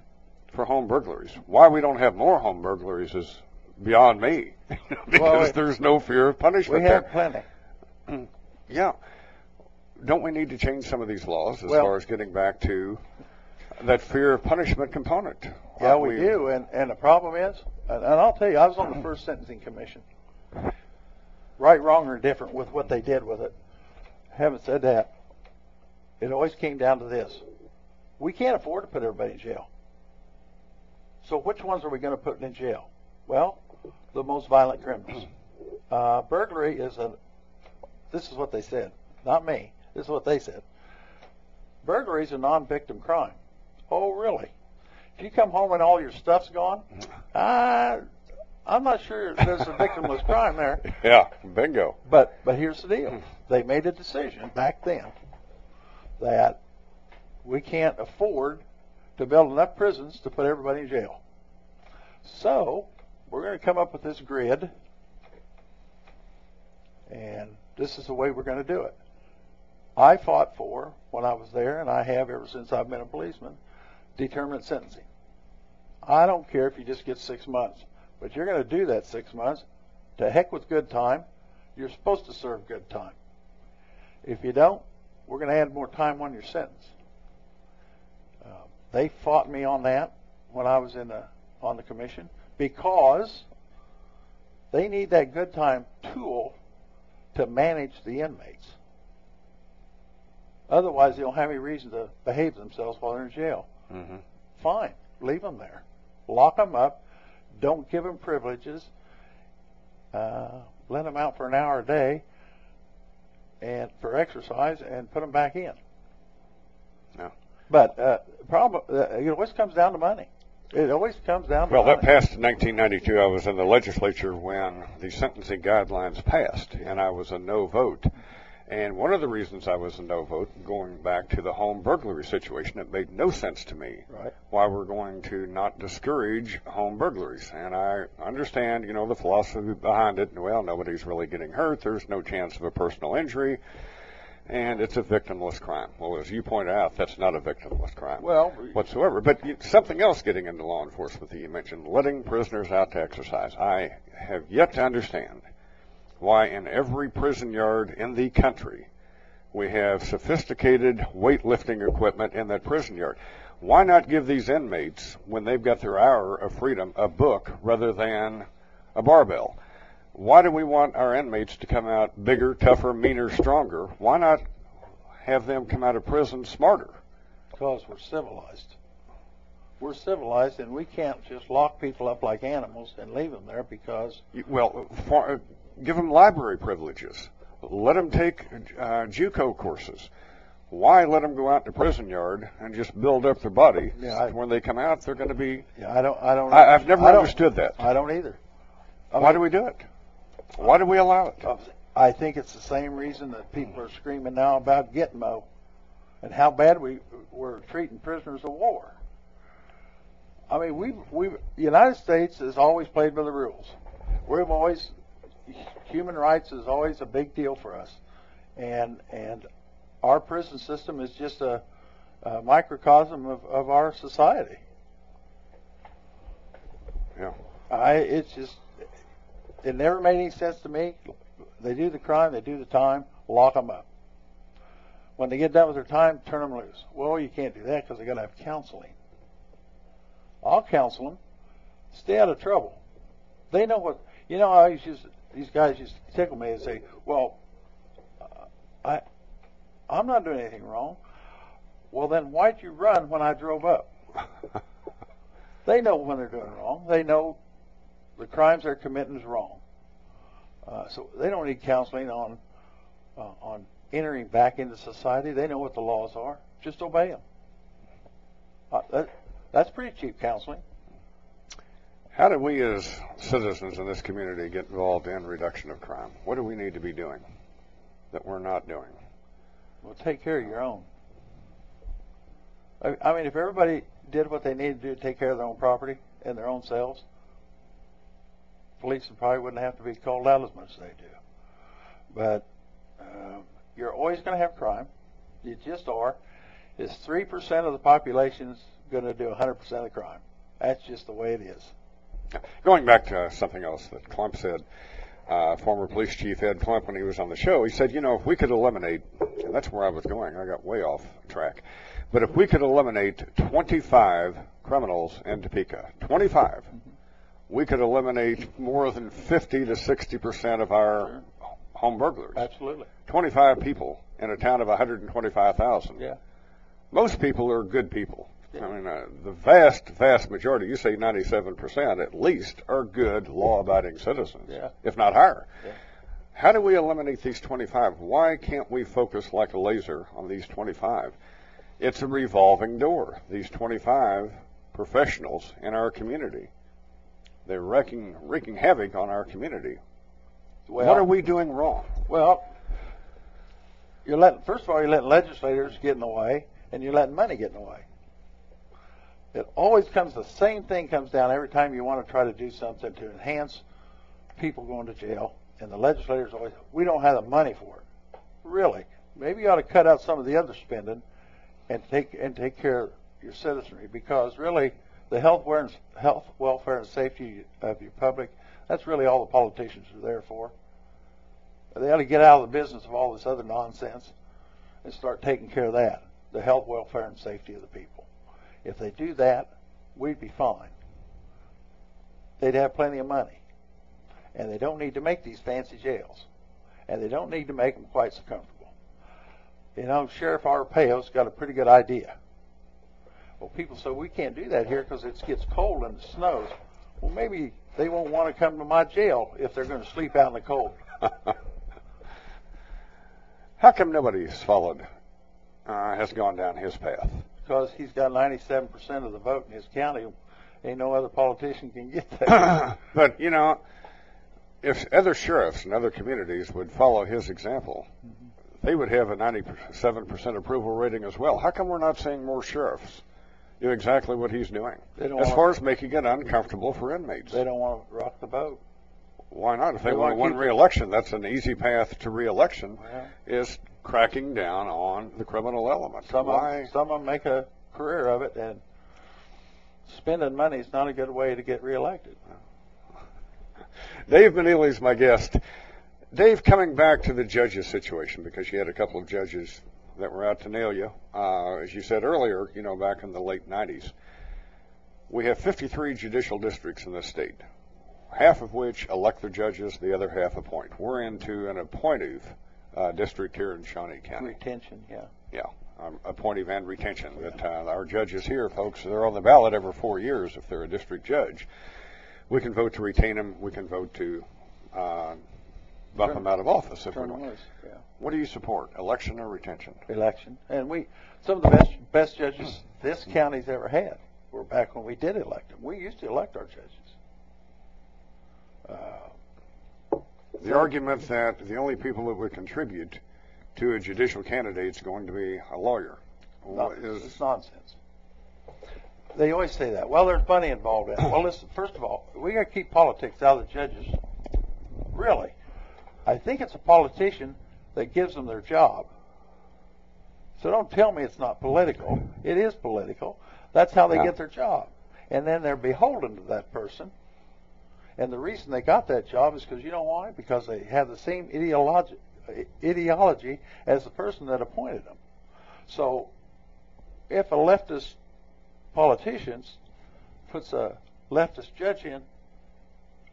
for home burglaries. Why we don't have more home burglaries is beyond me. because well, there's no fear of punishment. We have there. plenty. yeah. Don't we need to change some of these laws as well, far as getting back to that fear of punishment component. Yeah, we, we do, and and the problem is, and, and I'll tell you, I was on the first sentencing commission. Right, wrong, or different with what they did with it. Having said that, it always came down to this: we can't afford to put everybody in jail. So which ones are we going to put in jail? Well, the most violent criminals. Uh, burglary is a. This is what they said, not me. This is what they said. Burglary is a non-victim crime. Oh, really? If you come home and all your stuff's gone, uh, I'm not sure there's a victimless crime there. Yeah, bingo. But but here's the deal: they made a decision back then that we can't afford to build enough prisons to put everybody in jail. So we're going to come up with this grid, and this is the way we're going to do it. I fought for when I was there, and I have ever since I've been a policeman, determinate sentencing. I don't care if you just get six months, but you're going to do that six months. To heck with good time. You're supposed to serve good time. If you don't, we're going to add more time on your sentence. Uh, they fought me on that when I was in the on the commission because they need that good time tool to manage the inmates. Otherwise, they don't have any reason to behave themselves while they're in jail. Mm-hmm. Fine, leave them there. Lock them up. Don't give them privileges. Uh, let them out for an hour a day and for exercise and put them back in. Yeah. But uh, problem, uh, it always comes down to money. It always comes down to money. well, that passed in 1992. I was in the legislature when the sentencing guidelines passed, and I was a no vote. And one of the reasons I was a no vote, going back to the home burglary situation, it made no sense to me right. why we're going to not discourage home burglaries. And I understand, you know, the philosophy behind it. Well, nobody's really getting hurt. There's no chance of a personal injury. And it's a victimless crime. Well, as you point out, that's not a victimless crime well, whatsoever. But something else getting into law enforcement that you mentioned, letting prisoners out to exercise. I have yet to understand why in every prison yard in the country we have sophisticated weightlifting equipment in that prison yard. Why not give these inmates, when they've got their hour of freedom, a book rather than a barbell? Why do we want our inmates to come out bigger, tougher, meaner, stronger? Why not have them come out of prison smarter? Because we're civilized. We're civilized, and we can't just lock people up like animals and leave them there because. Well, for, give them library privileges. Let them take uh, JUCO courses. Why let them go out to prison yard and just build up their body? Yeah, I, when they come out, they're going to be. Yeah, I don't. I don't. I, have never understood that. I don't either. I Why mean, do we do it? Why do we allow it? I think it's the same reason that people are screaming now about Gitmo and how bad we we're treating prisoners of war. I mean, we we the United States has always played by the rules. We've always human rights is always a big deal for us, and and our prison system is just a, a microcosm of, of our society. Yeah, I it's just it never made any sense to me. They do the crime, they do the time, lock them up. When they get done with their time, turn them loose. Well, you can't do that because they got to have counseling. I'll counsel them. Stay out of trouble. They know what you know. I used these guys used to tickle me and say, "Well, I, I'm not doing anything wrong." Well, then why'd you run when I drove up? they know when they're doing wrong. They know the crimes they're committing is wrong. Uh, so they don't need counseling on uh, on entering back into society. They know what the laws are. Just obey them. Uh, that, that's pretty cheap counseling. How do we as citizens in this community get involved in reduction of crime? What do we need to be doing that we're not doing? Well, take care of your own. I, I mean, if everybody did what they needed to do to take care of their own property and their own selves, police probably wouldn't have to be called out as much as they do. But uh, you're always going to have crime. You just are. Is three percent of the population going to do 100% of the crime? That's just the way it is. Going back to something else that Klump said, uh, former police chief Ed Klump, when he was on the show, he said, you know, if we could eliminate, and that's where I was going, I got way off track, but if we could eliminate 25 criminals in Topeka, 25, we could eliminate more than 50 to 60 percent of our Sure. home burglars. Absolutely. 25 people in a town of 125,000. Yeah. Most people are good people. I mean, uh, the vast, vast majority, you say 97% at least, are good, law-abiding citizens, Yeah. if not higher. Yeah. How do we eliminate these 25? Why can't we focus like a laser on these 25? It's a revolving door. These 25 professionals in our community, they're wreaking, wreaking havoc on our community. Well, what are we doing wrong? Well, you're letting first of all you're letting legislators get in the way, and you're letting money get in the way. It always comes the same thing comes down every time you want to try to do something to enhance people going to jail, and the legislators always we don't have the money for it. Really, maybe you ought to cut out some of the other spending, and take and take care of your citizenry because really the health, health, welfare, and safety of your public that's really all the politicians are there for. They ought to get out of the business of all this other nonsense and start taking care of that, the health, welfare, and safety of the people. If they do that, we'd be fine. They'd have plenty of money. And they don't need to make these fancy jails. And they don't need to make them quite so comfortable. You know, Sheriff Arpaio's got a pretty good idea. Well, people say, we can't do that here because it gets cold and it snows. Well, maybe they won't want to come to my jail if they're going to sleep out in the cold. How come nobody's followed, uh, has gone down his path? Because he's got 97% of the vote in his county. Ain't no other politician can get that. but, you know, if other sheriffs in other communities would follow his example, mm-hmm. they would have a 97% approval rating as well. How come we're not seeing more sheriffs do exactly what he's doing? They don't As far as making it uncomfortable for inmates. they don't want to rock the boat. Why not? If they, They want to wanna win re-election, that's an easy path to re-election, Well, is cracking down on the criminal element. some Why? of some of them make a career of it, and spending money is not a good way to get reelected. Dave Meneley's my guest. Dave, coming back to the judges situation, because you had a couple of judges that were out to nail you. Uh, as you said earlier, you know, back in the late 90s, we have 53 judicial districts in this state, half of which elect their judges, the other half appoint. We're into an appointive uh, district here in Shawnee County. Retention, yeah. Yeah, um, appointive and retention. That uh, our judges here, folks, they're on the ballot every four years if they're a district judge. We can vote to retain them. We can vote to uh, bump Turn- them out of office if we want. yeah. What do you support, election or retention? Election, and we some of the best best judges this county's ever had were back when we did elect them. We used to elect our judges. Uh, The argument that the only people that would contribute to a judicial candidate is going to be a lawyer. No, is- it's nonsense. They always say that. Well, there's money involved in it. Well, listen, first of all, we got to keep politics out of the judges. Really. I think it's a politician that gives them their job. So don't tell me it's not political. It is political. That's how they Yeah. get their job. And then they're beholden to that person. And the reason they got that job is because you know why? Because they have the same ideology, ideology as the person that appointed them. So if a leftist politician puts a leftist judge in,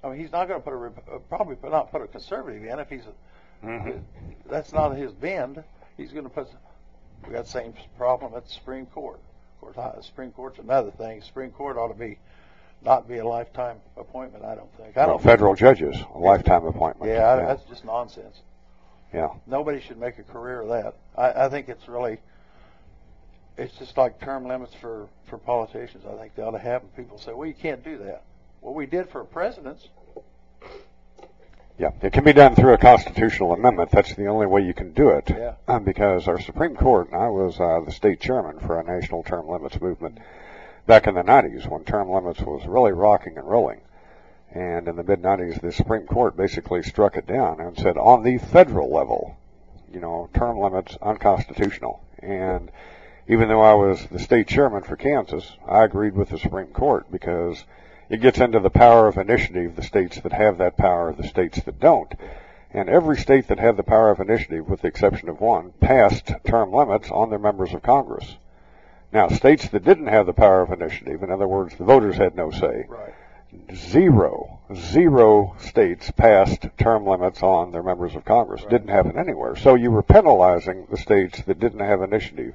I mean, he's not going to put a Rep- uh, probably not put a conservative in if he's a, Mhm. that's not his bend. He's going to put. We got the same problem at the Supreme Court. Of course, uh, the Supreme Court's another thing. Supreme Court ought to be not be a lifetime appointment. I don't think. I Well, don't. federal judges, a lifetime appointment. yeah, I, that's just nonsense. yeah. Nobody should make a career of that. I, I think it's really, it's just like term limits for, for politicians. I think they ought to have them. People say, well, you can't do that. Well, we did for presidents. Yeah, it can be done through a constitutional amendment. That's the only way you can do it. Yeah. Um, because our Supreme Court, and I was uh, the state chairman for a national term limits movement back in the 90s when term limits was really rocking and rolling. And in the mid 90s, the Supreme Court basically struck it down and said, on the federal level, you know, term limits unconstitutional. And even though I was the state chairman for Kansas, I agreed with the Supreme Court because it gets into the power of initiative, the states that have that power, the states that don't. And every state that had the power of initiative, with the exception of one, passed term limits on their members of Congress. Now, states that didn't have the power of initiative, in other words, the voters had no say, Right. zero, zero states passed term limits on their members of Congress. Right. Didn't happen anywhere. So you were penalizing the states that didn't have initiative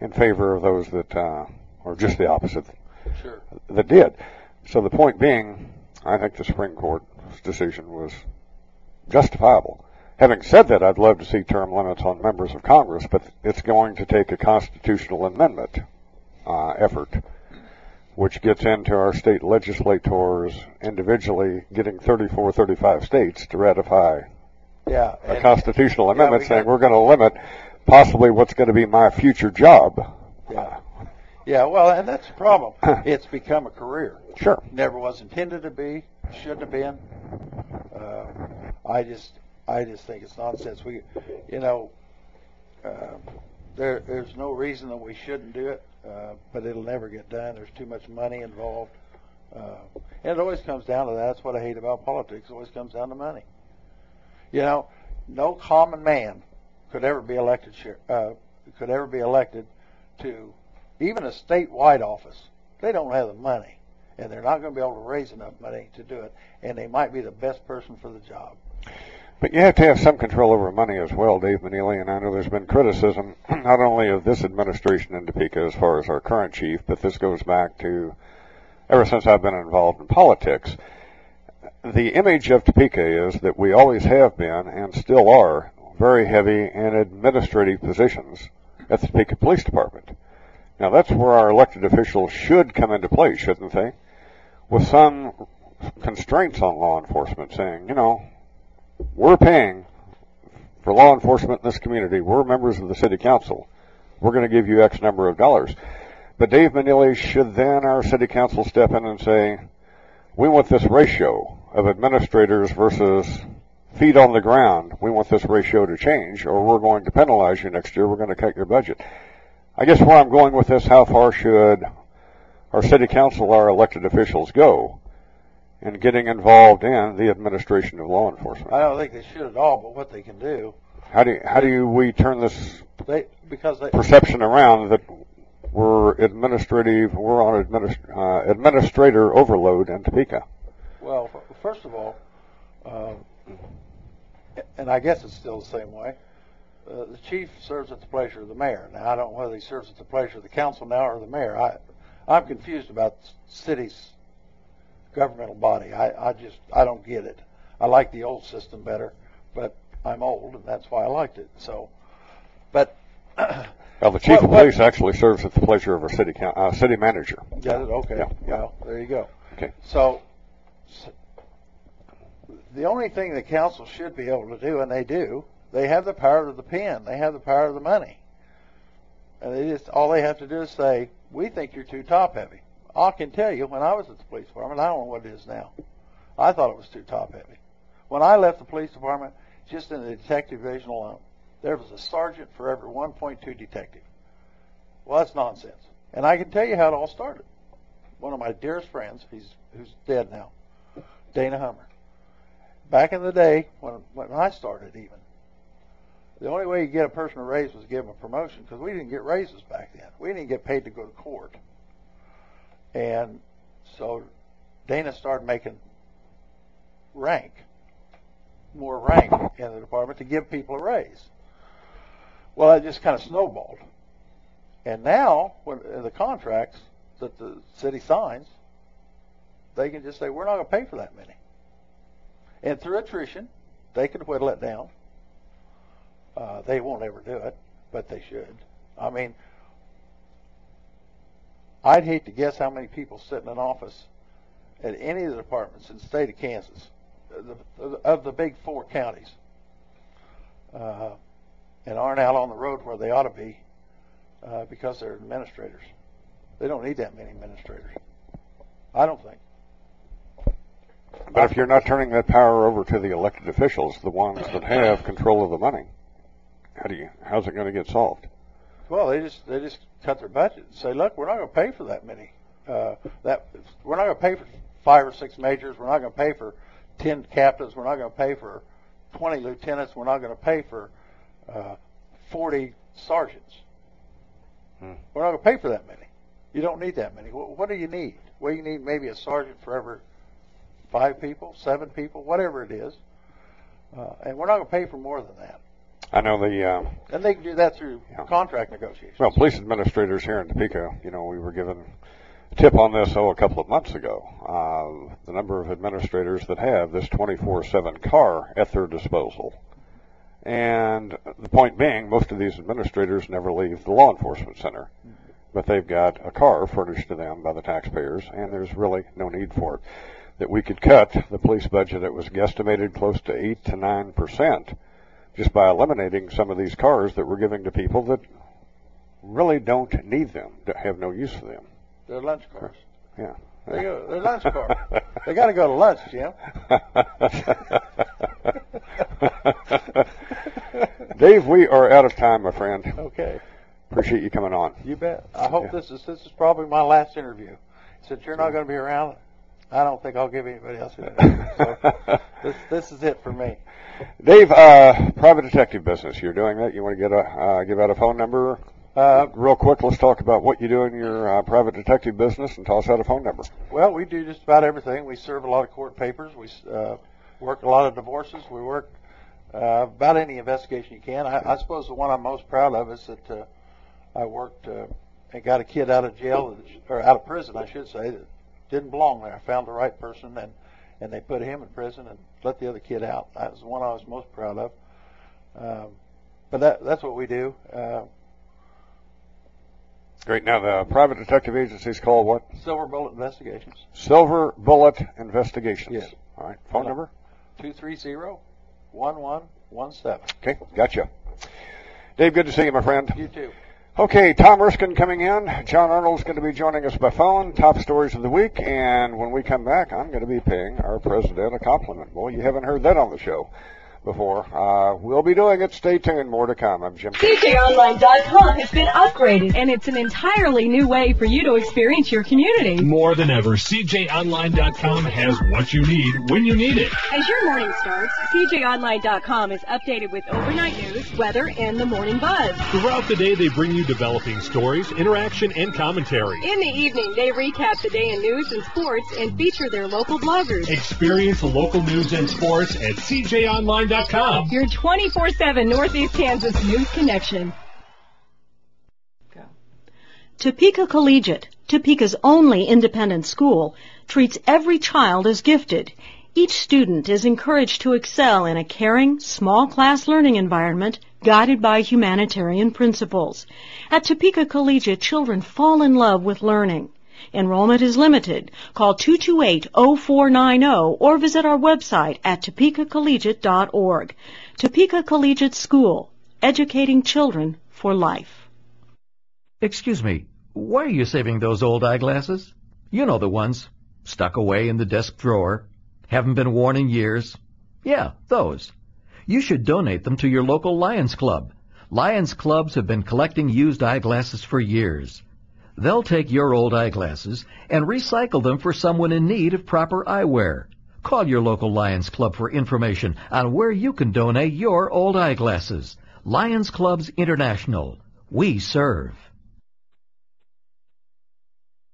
in favor of those that, uh, or just the opposite, Sure. that did. So the point being, I think the Supreme Court's decision was justifiable. Having said that, I'd love to see term limits on members of Congress, but it's going to take a constitutional amendment uh, effort, which gets into our state legislators individually getting 34, 35 states to ratify Yeah. a constitutional yeah, amendment we saying we're going to limit possibly what's going to be my future job. Yeah. Yeah, well, and that's the problem. it's become a career. Sure. Never was intended to be. Shouldn't have been. Uh, I just, I just think it's nonsense. We, you know, uh, there, there's no reason that we shouldn't do it, uh, but it'll never get done. There's too much money involved, uh, and it always comes down to that. That's what I hate about politics. It always comes down to money. You know, no common man could ever be elected. Uh, could ever be elected to even a statewide office. They don't have the money, and they're not going to be able to raise enough money to do it. And they might be the best person for the job. But you have to have some control over money as well, Dave Meneley, and I know there's been criticism not only of this administration in Topeka as far as our current chief, but this goes back to ever since I've been involved in politics. The image of Topeka is that we always have been and still are very heavy in administrative positions at the Topeka Police Department. Now that's where our elected officials should come into play, shouldn't they? With some constraints on law enforcement saying, you know, we're paying for law enforcement in this community. We're members of the city council. We're going to give you X number of dollars. But Dave Meneley, should then our city council step in and say, we want this ratio of administrators versus feet on the ground. We want this ratio to change or we're going to penalize you next year. We're going to cut your budget. I guess where I'm going with this, how far should our city council, our elected officials go in getting involved in the administration of law enforcement? I don't think they should at all. But what they can do, How do you, how do you, we turn this they because they perception around that we're administrative, we're on administ- uh, administrator overload in Topeka? Well, first of all, um, and I guess it's still the same way. Uh, the chief serves at the pleasure of the mayor. Now, I don't know whether he serves at the pleasure of the council now or the mayor. I, I'm confused about city's governmental body. I, I just, I don't get it. I like the old system better, but I'm old, and that's why I liked it. So, but Well, the chief What- of what- police actually serves at the pleasure of our city uh, city manager. Got it? Okay. Yeah, yeah. Well, there you go. Okay. So, s- the only thing the council should be able to do, and they do, they have the power of the pen. They have the power of the money. And they just, all they have to do is say, we think you're too top heavy. I can tell you, when I was at the police department, I don't know what it is now. I thought it was too top heavy. When I left the police department, just in the detective division alone, there was a sergeant for every 1.2 detective. Well, that's nonsense. And I can tell you how it all started. One of my dearest friends, he's who's dead now, Dana Hummer. Back in the day, when when I started, even the only way you get a person a raise was to give them a promotion because we didn't get raises back then. We didn't get paid to go to court, and so Dana started making rank, more rank in the department to give people a raise. Well, it just kind of snowballed. And now, when the contracts that the city signs, they can just say, we're not going to pay for that many. And through attrition, they can whittle it down. Uh, they won't ever do it, but they should. I mean, I'd hate to guess how many people sit in an office at any of the departments in the state of Kansas, of the big four counties, uh, and aren't out on the road where they ought to be uh, because they're administrators. They don't need that many administrators. I don't think. But if you're not turning that power over to the elected officials, the ones that have control of the money, how do you? How's it going to get solved? Well, they just they just cut their budget and say, look, we're not going to pay for that many. Uh, that we're not going to pay for five or six majors. We're not going to pay for 10 captains. We're not going to pay for 20 lieutenants. We're not going to pay for uh, 40 sergeants. Hmm. We're not going to pay for that many. You don't need that many. What, what do you need? Well, you need maybe a sergeant for every five people, seven people, whatever it is. Uh, and we're not going to pay for more than that. I know the. Uh, and they can do that through yeah. contract negotiations. Well, police administrators here in Topeka, you know, we were given a tip on this, oh, a couple of months ago. Uh, the number of administrators that have this 24/7 car at their disposal. And the point being, most of these administrators never leave the law enforcement center. But they've got a car furnished to them by the taxpayers, and there's really no need for it. That we could cut the police budget that was guesstimated close to 8 to 9 percent just by eliminating some of these cars that we're giving to people that really don't need them, that have no use for them. They're lunch cars. Yeah. They go, they're lunch cars. they got to go to lunch, Jim. Dave, we are out of time, my friend. Okay. Appreciate you coming on. You bet. I hope yeah. this is this is probably my last interview. Since you're not going to be around, I don't think I'll give anybody else an interview. So this this is it for me. Dave, uh, private detective business. You're doing that. You want to get a uh, give out a phone number? Uh, real quick, let's talk about what you do in your uh, private detective business and toss out a phone number. Well, we do just about everything. We serve a lot of court papers. We uh, work a lot of divorces. We work uh, about any investigation you can. I, I suppose the one I'm most proud of is that uh, I worked uh, and got a kid out of jail or out of prison, I should say, that didn't belong there. I found the right person and and they put him in prison and let the other kid out. That was the one I was most proud of. Um, but that that's what we do. Uh, Great. Now the private detective agency is called what? Silver Bullet Investigations. Silver Bullet Investigations. Yes. All right. Phone number? Two three zero one one one seven. Okay. Gotcha. Dave, good to see you, my friend. You too. Okay, Tom Erskine coming in. John Arnold's going to be joining us by phone. Top stories of the week. And when we come back, I'm going to be paying our president a compliment. Boy, you haven't heard that on the show before. Uh, we'll be doing it. Stay tuned. More to come. I'm Jim. CJOnline.com has been upgraded, and it's an entirely new way for you to experience your community. More than ever, CJOnline.com has what you need when you need it. As your morning starts, CJOnline.com is updated with overnight news, weather, and the morning buzz. Throughout the day, they bring you developing stories, interaction, and commentary. In the evening, they recap the day in news and sports and feature their local bloggers. Experience the local news and sports at CJOnline.com your 24-7 Northeast Kansas News Connection. Go. Topeka Collegiate, Topeka's only independent school, treats every child as gifted. Each student is encouraged to excel in a caring, small class learning environment guided by humanitarian principles. At Topeka Collegiate, children fall in love with learning. Enrollment is limited. Call 228-0490 or visit our website at topekacollegiate.org. Topeka Collegiate School, educating children for life. Excuse me, why are you saving those old eyeglasses? You know the ones. Stuck away in the desk drawer. Haven't been worn in years. Yeah, those. You should donate them to your local Lions Club. Lions Clubs have been collecting used eyeglasses for years. They'll take your old eyeglasses and recycle them for someone in need of proper eyewear. Call your local Lions Club for information on where you can donate your old eyeglasses. Lions Clubs International. We serve.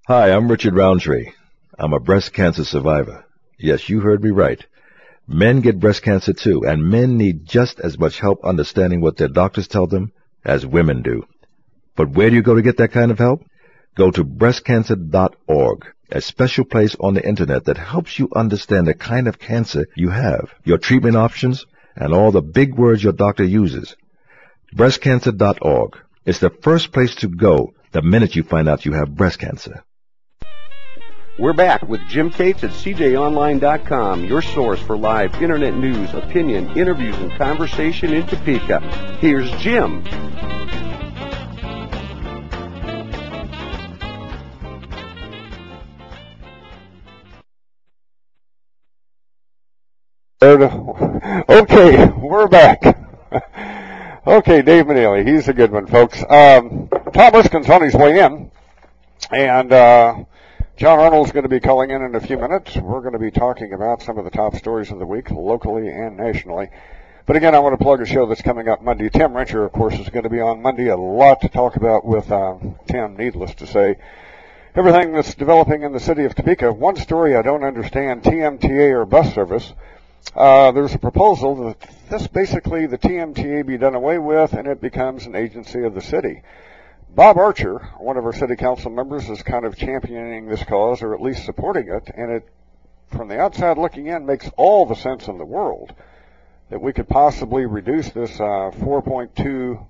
Hi, I'm Richard Roundtree. I'm a breast cancer survivor. Yes, you heard me right. Men get breast cancer too, and men need just as much help understanding what their doctors tell them as women do. But where do you go to get that kind of help? Go to breastcancer.org, a special place on the internet that helps you understand the kind of cancer you have, your treatment options, and all the big words your doctor uses. Breastcancer.org is the first place to go the minute you find out you have breast cancer. We're back with Jim Cates at CJOnline.com, your source for live internet news, opinion, interviews, and conversation in Topeka. Here's Jim. Okay, we're back. okay, Dave Meneley, he's a good one, folks. Um, Tom Erskine's on his way in, and uh, John Arnold's going to be calling in in a few minutes. We're going to be talking about some of the top stories of the week, locally and nationally. But again, I want to plug a show that's coming up Monday. Tim Rencher, of course, is going to be on Monday. A lot to talk about with uh, Tim, needless to say. Everything that's developing in the city of Topeka. One story I don't understand, TMTA or bus service. Uh, there's a proposal that this basically the TMTA be done away with and it becomes an agency of the city. Bob Archer, one of our city council members, is kind of championing this cause or at least supporting it, and it, from the outside looking in, makes all the sense in the world that we could possibly reduce this uh, 4.2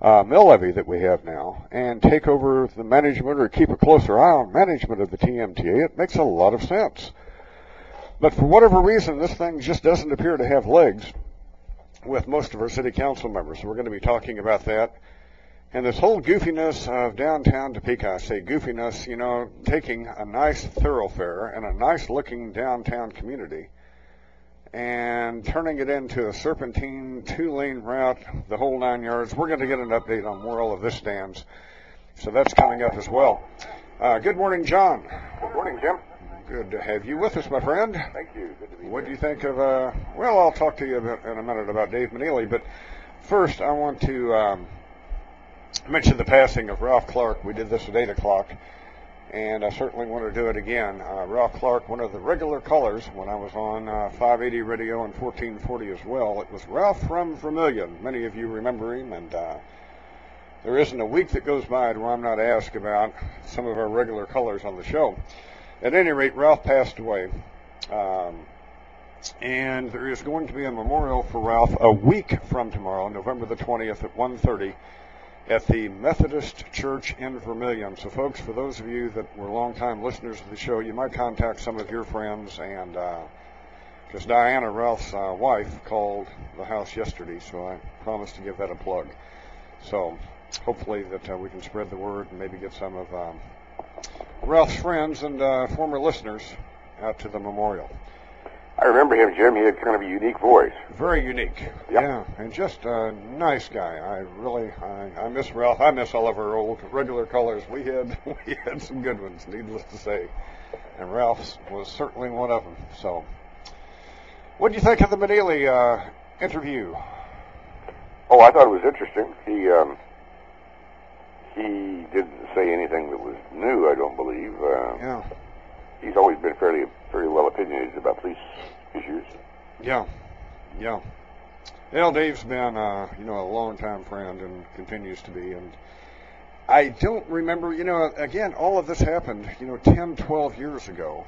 uh, mill levy that we have now and take over the management or keep a closer eye on management of the TMTA. It makes a lot of sense. But for whatever reason, this thing just doesn't appear to have legs with most of our city council members. We're going to be talking about that. And this whole goofiness of downtown Topeka, I say goofiness, you know, taking a nice thoroughfare and a nice looking downtown community and turning it into a serpentine two lane route, the whole nine yards. We're going to get an update on where all of this stands. So that's coming up as well. Uh, good morning, John. Good morning, Jim. Good to have you with us, my friend. Thank you. Good to be here. What do you think of, uh, well, I'll talk to you about, in a minute about Dave Meneley, but first I want to, um, mention the passing of Ralph Clark. We did this at 8 o'clock and I certainly want to do it again. Uh, Ralph Clark, one of the regular callers when I was on uh, 580 radio and 1440 as well. It was Ralph from Vermillion. Many of you remember him, and uh, there isn't a week that goes by where I'm not asked about some of our regular callers on the show. At any rate, Ralph passed away. Um, and there is going to be a memorial for Ralph a week from tomorrow, November the 20th at 1.30 at the Methodist Church in Vermillion. So, folks, for those of you that were longtime listeners of the show, you might contact some of your friends and because uh, Diana Ralph's uh, wife called the house yesterday, so I promised to give that a plug. So, hopefully that uh, we can spread the word and maybe get some of um, Ralph's friends and uh, former listeners out to the memorial. I remember him, Jim. He had kind of a unique voice. Very unique. Yep. Yeah, and just a nice guy. I really, I, I miss Ralph. I miss all of our old regular callers. We had, we had some good ones, needless to say. And Ralph was certainly one of them. So, what do you think of the Meneley uh, interview? Oh, I thought it was interesting. He um, he didn't say anything that was new. I don't believe. Uh, Yeah, He's always been fairly fairly well opinionated about police issues. yeah, yeah. Well, Dave's been, uh, you know, a longtime friend and continues to be. And I don't remember, you know, again, all of this happened, you know, 10, 12 years ago.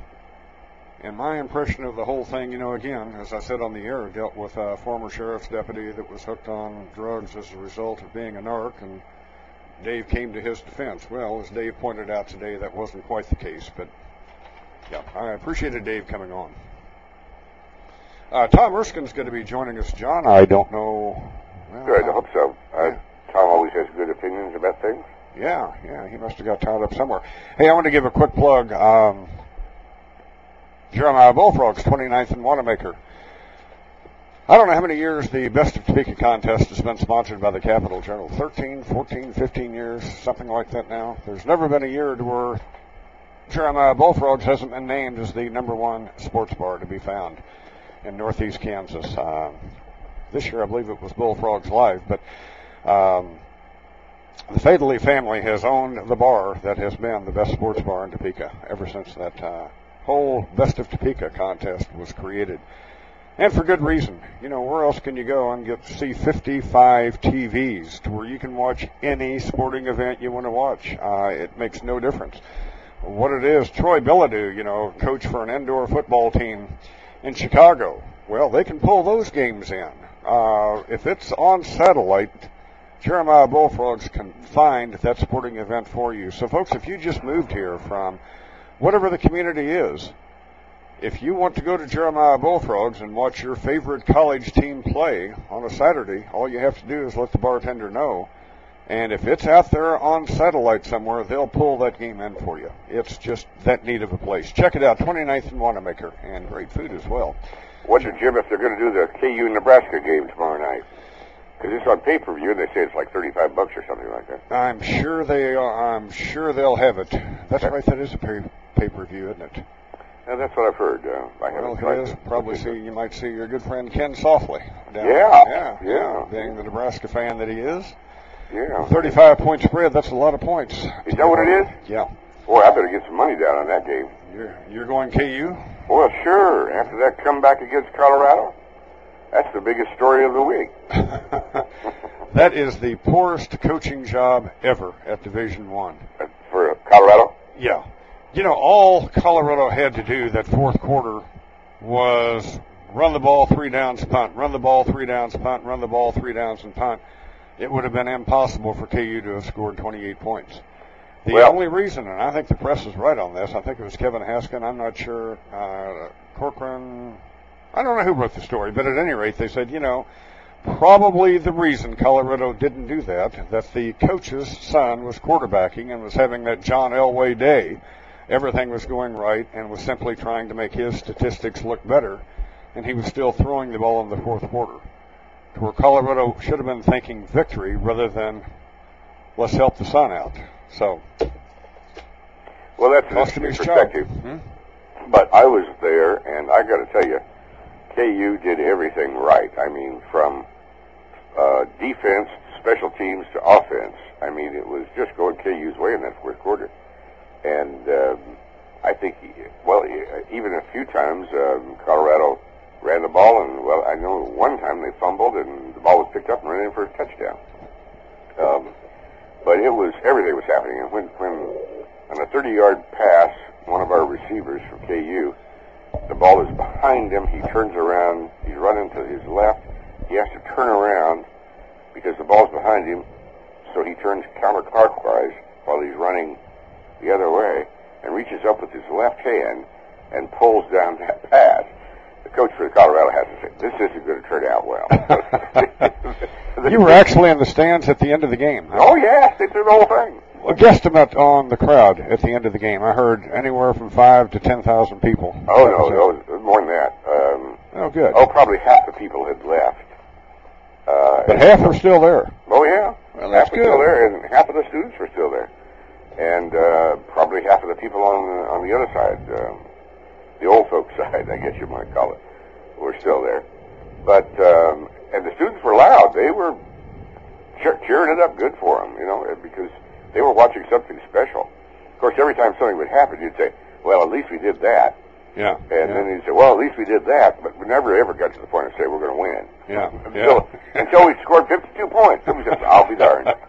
And my impression of the whole thing, you know, again, as I said on the air, dealt with a former sheriff's deputy that was hooked on drugs as a result of being a narc, and Dave came to his defense. Well, as Dave pointed out today, that wasn't quite the case, but yeah, I appreciated Dave coming on. Uh, Tom Erskine's going to be joining us, John. I don't know. Well, Good. I hope so. Uh, Tom always has good opinions about things. Yeah, yeah, he must have got tied up somewhere. Hey, I want to give a quick plug. Um, Jeremiah Bullfrogs, 29th and Wanamaker. I don't know how many years the Best of Topeka contest has been sponsored by the Capital Journal. 13, 14, 15 years, something like that now. There's never been a year where Jeremiah Bullfrogs hasn't been named as the number one sports bar to be found in northeast Kansas. Um, this year, I believe it was Bullfrogs Live, but um, the Fadley family has owned the bar that has been the best sports bar in Topeka ever since that uh, whole Best of Topeka contest was created. And for good reason. You know, where else can you go and get see 55 TVs to where you can watch any sporting event you want to watch? Uh, it makes no difference. What it is, Troy Bilodeau, you know, coach for an indoor football team in Chicago. Well, they can pull those games in. Uh, if it's on satellite, Jeremiah Bullfrogs can find that sporting event for you. So, folks, if you just moved here from whatever the community is, if you want to go to Jeremiah Bullfrogs and watch your favorite college team play on a Saturday, all you have to do is let the bartender know. And if it's out there on satellite somewhere, they'll pull that game in for you. It's just that neat of a place. Check it out, 29th and Wanamaker, and great food as well. Wonder, Jim, if they're going to do the KU Nebraska game tomorrow night. Because it's on pay-per-view, and they say it's like 35 bucks or something like that. I'm sure they are. I'm sure they'll have it. That's right. That is a pay pay per view, isn't it? Yeah, that's what I've heard. Uh, I Well, it is. Probably see. You might see your good friend Ken Softly. Down Yeah, there. yeah, yeah. Being the Nebraska fan that he is, Yeah. 35 point spread. That's a lot of points. Is that what it is? Yeah. Boy, I better get some money down on that game. You're you're going KU. Well, sure. After that comeback against Colorado, that's the biggest story of the week. That is the poorest coaching job ever at Division One. For Colorado? Yeah. You know, all Colorado had to do that fourth quarter was run the ball three downs, punt, run the ball three downs, punt, run the ball three downs, and punt. It would have been impossible for KU to have scored 28 points. The Well- only reason, and I think the press is right on this, I think it was Kevin Haskin, I'm not sure, uh, Corcoran, I don't know who wrote the story, but at any rate, they said, you know, probably the reason Colorado didn't do that, that the coach's son was quarterbacking and was having that John Elway day. Everything was going right and was simply trying to make his statistics look better, and he was still throwing the ball in the fourth quarter. To where Colorado should have been thinking victory rather than let's help the son out. So, Well, that's an cost him his perspective. Hmm? But I was there, and I got to tell you, KU did everything right. I mean, from uh, defense, special teams to offense. I mean, it was just going KU's way in that fourth quarter. And um, I think, well, e- even a few times, um, Colorado ran the ball, and well, I know one time they fumbled, and the ball was picked up and ran in for a touchdown. Um, but it was everything was happening, and when when on a 30-yard pass, one of our receivers from KU, the ball is behind him. He turns around. He's running to his left. He has to turn around because the ball's behind him. So he turns counterclockwise while he's running the other way and reaches up with his left hand and pulls down that pass. The coach for Colorado has to say, "This isn't going to turn out well." You were actually in the stands at the end of the game. huh? Oh yes, they threw the whole thing. A guesstimate on the crowd at the end of the game. I heard anywhere from five to ten thousand people. Oh no, no, more than that. Um, Oh, good. oh, probably half the people had left. Uh, But half are still there. Oh yeah, Well, that's half were still there, and half of the students were still there, and uh, probably half of the people on the, on the other side, um, the old folks side, I guess you might call it, were still there. But um, and the students were loud; they were cheer- cheering it up good for them, you know, because they were watching something special. Of course, every time something would happen, you'd say, "Well, at least we did that," Yeah. and yeah. then you'd say, "Well, at least we did that," but we never ever got to the point of say we're going to win. Yeah, Until, until we scored 52 points. It was just, I'll be darned.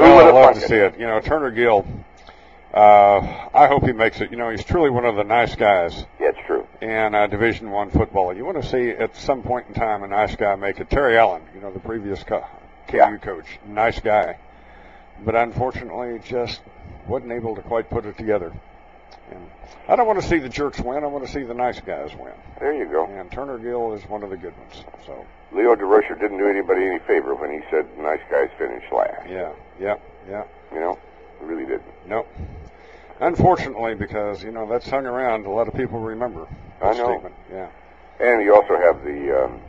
Would I'd love to it? see it. You know, Turner Gill. Uh, I hope he makes it. You know, he's truly one of the nice guys Yeah, it's true. in uh, Division One football. You want to see at some point in time a nice guy make it. Terry Allen, you know, the previous co- KU Yeah. coach, nice guy, but unfortunately just wasn't able to quite put it together. And I don't want to see the jerks win. I want to see the nice guys win. There you go. And Turner Gill is one of the good ones. So Leo Durocher didn't do anybody any favor when he said nice guys finish last. yeah, yeah, yeah. You know, he really didn't. Nope. Unfortunately, because you know that's hung around, a lot of people remember that I know. statement. Yeah. And you also have the um,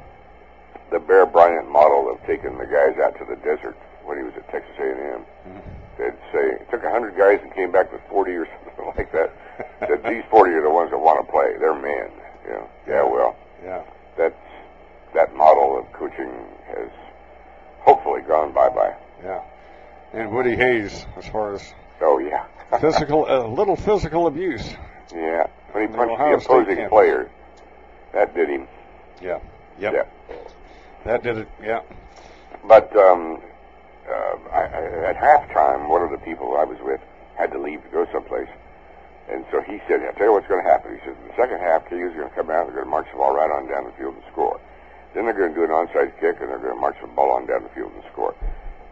the Bear Bryant model of taking the guys out to the desert when he was at Texas A&M. Mm-hmm. They'd say took 100 guys and came back with 40 or something like that. that these 40 are the ones that want to play. They're men. You know. Yeah. Well, Yeah. that's that model of coaching has hopefully gone bye bye. Yeah. And Woody Hayes, as far as Oh yeah. physical, a little physical abuse. yeah. When he punched the opposing player, that did him. Yeah. Yep. Yeah. That did it. Yeah. But um, uh, I, I, at halftime, one of the people I was with had to leave to go someplace. And so he said, I'll tell you what's going to happen. He said, in the second half, KU's going to come out, they're going to march the ball right on down the field and score. Then they're going to do an onside kick, and they're going to march the ball on down the field and score.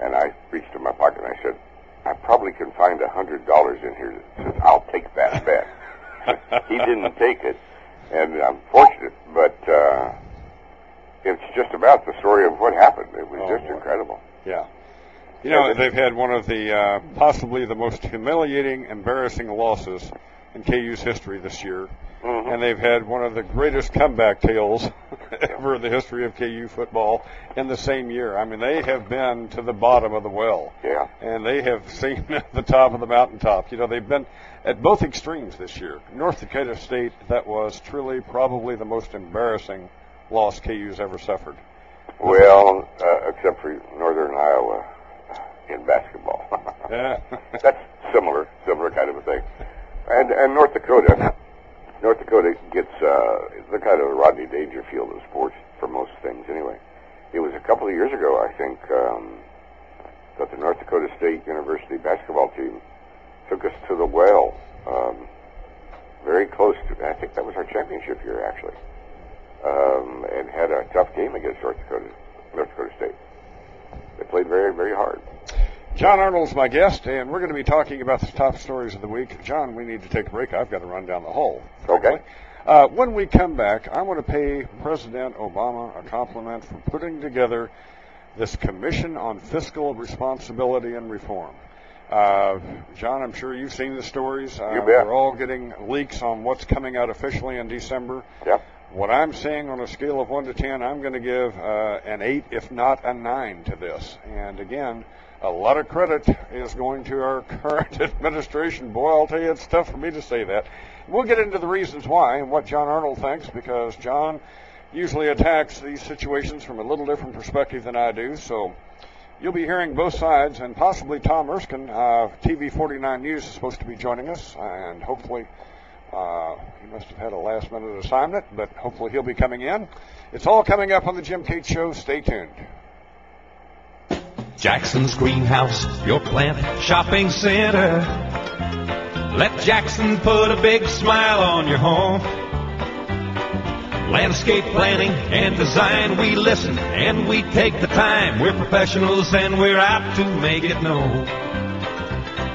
And I reached in my pocket and I said, I probably can find a hundred dollars in here that says I'll take that bet. he didn't take it, and I'm fortunate, but uh, it's just about the story of what happened. It was Oh, just boy. incredible. Yeah. You know, they've had one of the uh, possibly the most humiliating, embarrassing losses in KU's history this year, Mhm. and they've had one of the greatest comeback tales ever in the history of KU football in the same year. I mean, they have been to the bottom of the well. Yeah. And they have seen the top of the mountaintop. You know, they've been at both extremes this year. North Dakota State, that was truly probably the most embarrassing loss KU's ever suffered. Well, uh, except for Northern Iowa in basketball. yeah. That's similar, similar kind of a thing. And and North Dakota, North Dakota gets uh, the kind of Rodney Dangerfield of sports for most things anyway. It was a couple of years ago, I think, um, that the North Dakota State University basketball team took us to the well. Um, very close to, I think that was our championship year actually, um, and had a tough game against North Dakota, North Dakota State. They played very, very hard. John Arnold's my guest, and we're going to be talking about the top stories of the week. John, we need to take a break. I've got to run down the hall. Okay. Uh, when we come back, I want to pay President Obama a compliment for putting together this Commission on Fiscal Responsibility and Reform. Uh, John, I'm sure you've seen the stories. Uh, You bet. We're all getting leaks on what's coming out officially in December. Yep. What I'm seeing on a scale of 1 to 10, I'm going to give uh, an 8, if not a 9 to this. And again, a lot of credit is going to our current administration. Boy, I'll tell you, it's tough for me to say that. We'll get into the reasons why and what John Arnold thinks because John usually attacks these situations from a little different perspective than I do. So you'll be hearing both sides and possibly Tom Erskine, uh, TV 49 News, is supposed to be joining us and hopefully uh, he must have had a last minute assignment, but hopefully he'll be coming in. It's all coming up on the Jim Cates Show. Stay tuned. Jackson's Greenhouse, your plant shopping center. Let Jackson put a big smile on your home. Landscape planning and design, we listen and we take the time. We're professionals and we're out to make it known.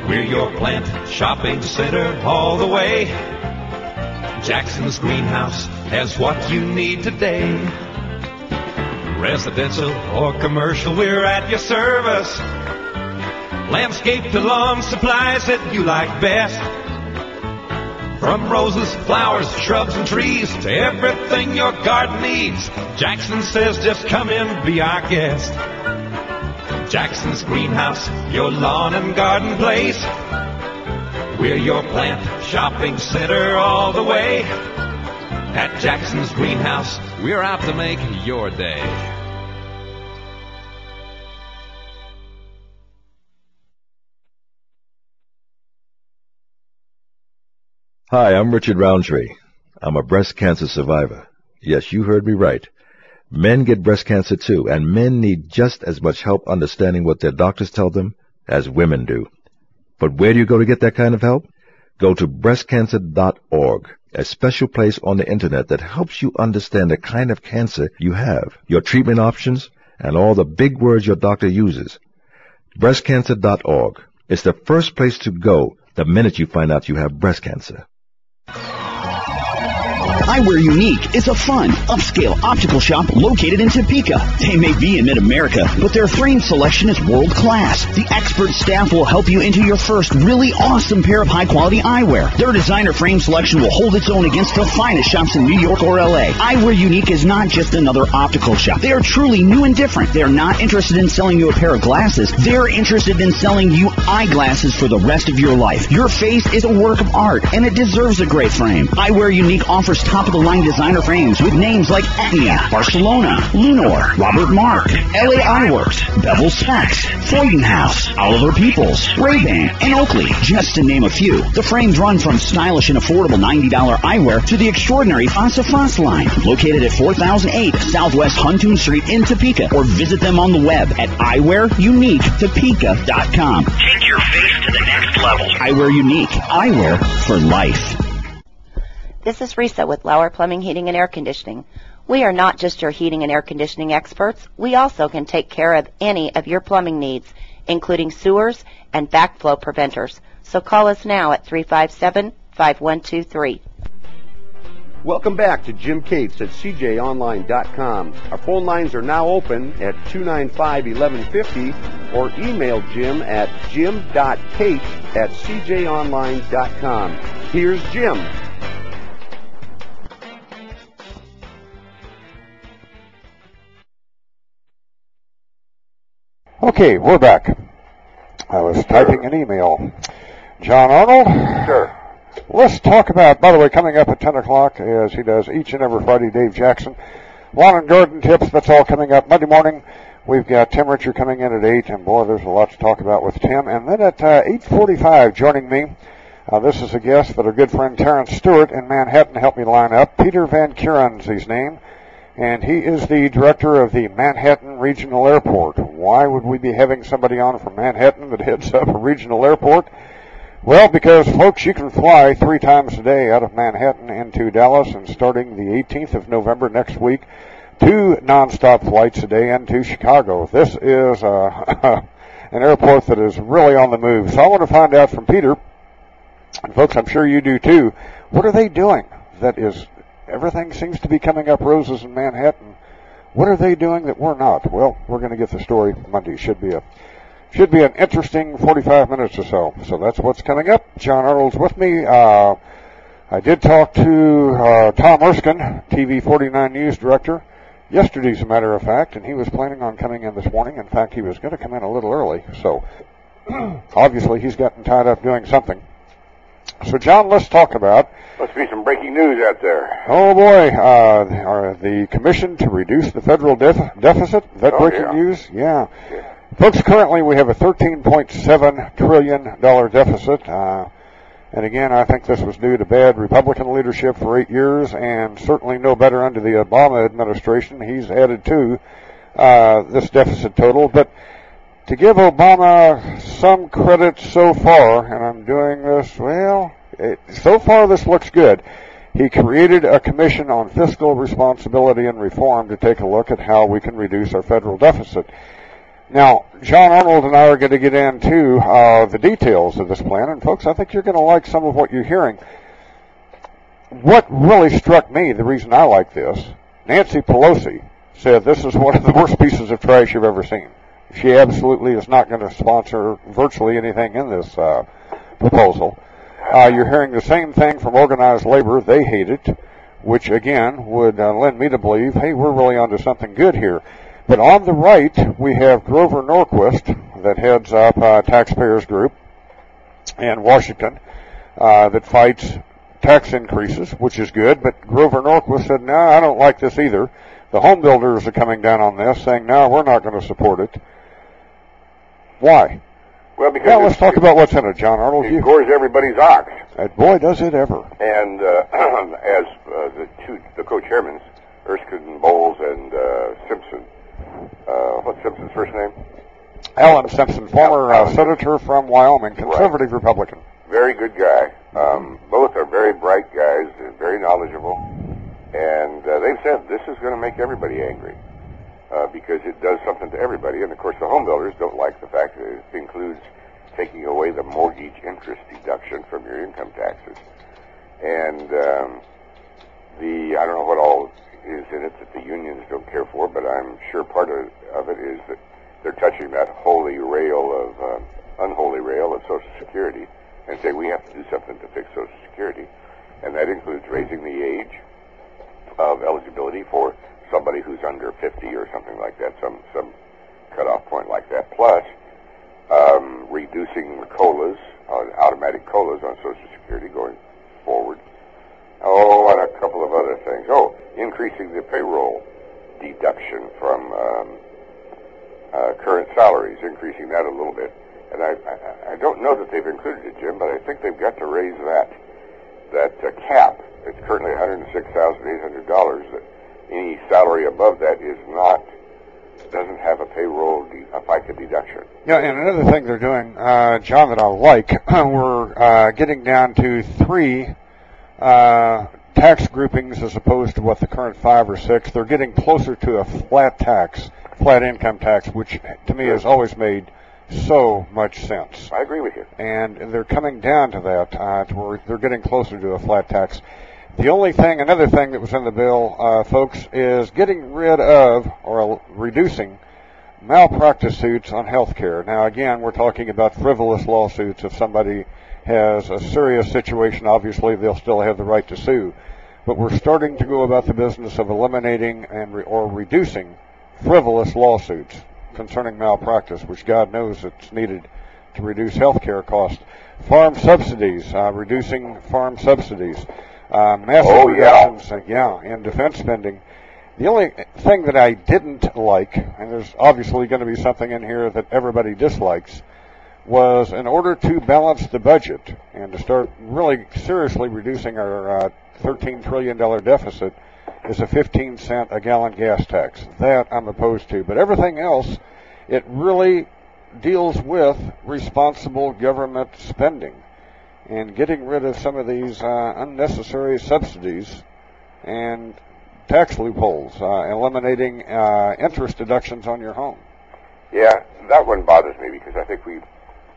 We're your plant shopping center all the way. Jackson's Greenhouse has what you need today. Residential or commercial, we're at your service. Landscape to lawn supplies that you like best. From roses, flowers, shrubs, and trees to everything your garden needs, Jackson says just come in, be our guest. Jackson's Greenhouse, your lawn and garden place. We're your plant shopping center all the way. At Jackson's Greenhouse, we're out to make your day. Hi, I'm Richard Roundtree. I'm a breast cancer survivor. Yes, you heard me right. Men get breast cancer too, and men need just as much help understanding what their doctors tell them as women do. But where do you go to get that kind of help? Go to breastcancer.org, a special place on the internet that helps you understand the kind of cancer you have, your treatment options, and all the big words your doctor uses. Breastcancer.org is the first place to go the minute you find out you have breast cancer. Eyewear Unique is a fun, upscale optical shop located in Topeka. They may be in mid-America, but their frame selection is world class. The expert staff will help you into your first really awesome pair of high-quality eyewear. Their designer frame selection will hold its own against the finest shops in New York or LA. Eyewear Unique is not just another optical shop. They are truly new and different. They are not interested in selling you a pair of glasses. They're interested in selling you eyeglasses for the rest of your life. Your face is a work of art, and it deserves a great frame. Eyewear Unique offers top-of-the-line designer frames with names like Etnia, Barcelona, Lunor, Robert Mark, LA Eyeworks, Bevel Specs, Freudenhaus, Oliver Peoples, Ray-Ban, and Oakley, just to name a few. The frames run from stylish and affordable $90 eyewear to the extraordinary Face à Face line, located at 4008 Southwest Huntoon Street in Topeka, or visit them on the web at eyewearuniquetopeka.com. Take your face to the next level. Eyewear Unique, eyewear for life. This is Risa with Lauer Plumbing, Heating, and Air Conditioning. We are not just your heating and air conditioning experts. We also can take care of any of your plumbing needs, including sewers and backflow preventers. So call us now at 357-5123. Welcome back to Jim Cates at CJOnline.com. Our phone lines are now open at 295-1150 or email Jim at jim.cates at CJOnline.com. Here's Jim. Okay, we're back. I was typing an email. John Arnold? Sure. Let's talk about, by the way, coming up at 10 o'clock, as he does each and every Friday, Dave Jackson. Lawn and garden tips, that's all coming up Monday morning. We've got Tim Richard coming in at 8, and boy, there's a lot to talk about with Tim. And then at uh, 8.45, joining me, uh, this is a guest that our good friend Terrence Stewart in Manhattan helped me line up. Peter Van Kuren's his name, and he is the director of the Manhattan Regional Airport. Why would we be having somebody on from Manhattan that heads up a regional airport? Well, because folks, you can fly three times a day out of Manhattan into Dallas, and starting the 18th of November next week, two nonstop flights a day into Chicago. This is uh, an airport that is really on the move. So I want to find out from Peter, and folks, I'm sure you do too. What are they doing? That is, everything seems to be coming up roses in Manhattan. What are they doing that we're not? Well, we're going to get the story Monday. Should be a should be an interesting 45 minutes or so. So that's what's coming up. John Arnold's with me. Uh, I did talk to uh, Tom Erskine, TV 49 News Director, yesterday, as a matter of fact, and he was planning on coming in this morning. In fact, he was going to come in a little early. So obviously, he's gotten tied up doing something. So, John, let's talk about. Must be some breaking news out there. Oh boy, uh, the commission to reduce the federal def- deficit. That Oh, breaking yeah. news? Yeah. Folks, currently we have a $13.7 trillion deficit. Uh, and again, I think this was due to bad Republican leadership for eight years and certainly no better under the Obama administration. He's added to uh, this deficit total. But to give Obama some credit so far, and I'm doing this, well, it, so far this looks good. He created a commission on fiscal responsibility and reform to take a look at how we can reduce our federal deficit. Now, John Arnold and I are going to get into uh, the details of this plan, and folks, I think you're going to like some of what you're hearing. What really struck me, the reason I like this, Nancy Pelosi said this is one of the worst pieces of trash you've ever seen. She absolutely is not going to sponsor virtually anything in this uh, proposal. Uh, you're hearing the same thing from organized labor. They hate it, which again would uh, lend me to believe, hey, we're really onto something good here. But on the right, we have Grover Norquist that heads up uh, Taxpayers Group in Washington uh, that fights tax increases, which is good. But Grover Norquist said, no, I don't like this either. The home builders are coming down on this, saying, no, we're not going to support it. Why? Well, because Well, let's talk about what's in it, John Arnold. it gores everybody's ox. and boy, does it ever. And uh, as uh, the two the co-chairmen, Erskine Bowles and uh, Simpson, uh, what's Simpson's first name? Alan Simpson, former uh, senator from Wyoming, conservative Republican. Very good guy. Um, both are very bright guys, very knowledgeable, and uh, they've said this is going to make everybody angry uh, because it does something to everybody. And of course, the home builders don't like the fact that it includes taking away the mortgage interest deduction from your income taxes. And um, the I don't know what all is in it that the unions don't care for, but I'm sure part of, of it is that they're touching that holy rail of um, unholy rail of Social Security and say we have to do something to fix Social Security, and that includes raising the age of eligibility for somebody who's under 50 or something like that, some some cutoff point like that. Plus, um, reducing the colas, uh, automatic colas on Social Security going forward. Oh, and a couple of other things. Oh, increasing the payroll deduction from um, uh, current salaries, increasing that a little bit. And I, I, I don't know that they've included it, Jim, but I think they've got to raise that that uh, cap. It's currently one hundred six thousand eight hundred dollars. That any salary above that is not doesn't have a payroll de- a FICA deduction. Yeah, and another thing they're doing, uh, John, that I like, we're uh, getting down to three uh, tax groupings as opposed to what the current five or six. They're getting closer to a flat tax, flat income tax, which to me has always made so much sense. I agree with you. And they're coming down to that, uh, to where they're getting closer to a flat tax. The only thing, another thing that was in the bill, uh, folks, is getting rid of or reducing malpractice suits on health care. Now, again, we're talking about frivolous lawsuits. If somebody has a serious situation, obviously they'll still have the right to sue. But we're starting to go about the business of eliminating and re- or reducing frivolous lawsuits. concerning malpractice, which God knows it's needed to reduce health care costs. Farm subsidies, uh, reducing farm subsidies. Uh, massive Oh, yeah. reductions, uh, yeah, in defense spending. The only thing that I didn't like, and there's obviously going to be something in here that everybody dislikes, was in order to balance the budget and to start really seriously reducing our uh, $13 trillion deficit is a 15 cent a gallon gas tax. That I'm opposed to. But everything else, it really deals with responsible government spending and getting rid of some of these uh, unnecessary subsidies and tax loopholes, uh, eliminating uh, interest deductions on your home. Yeah, that one bothers me because I think we've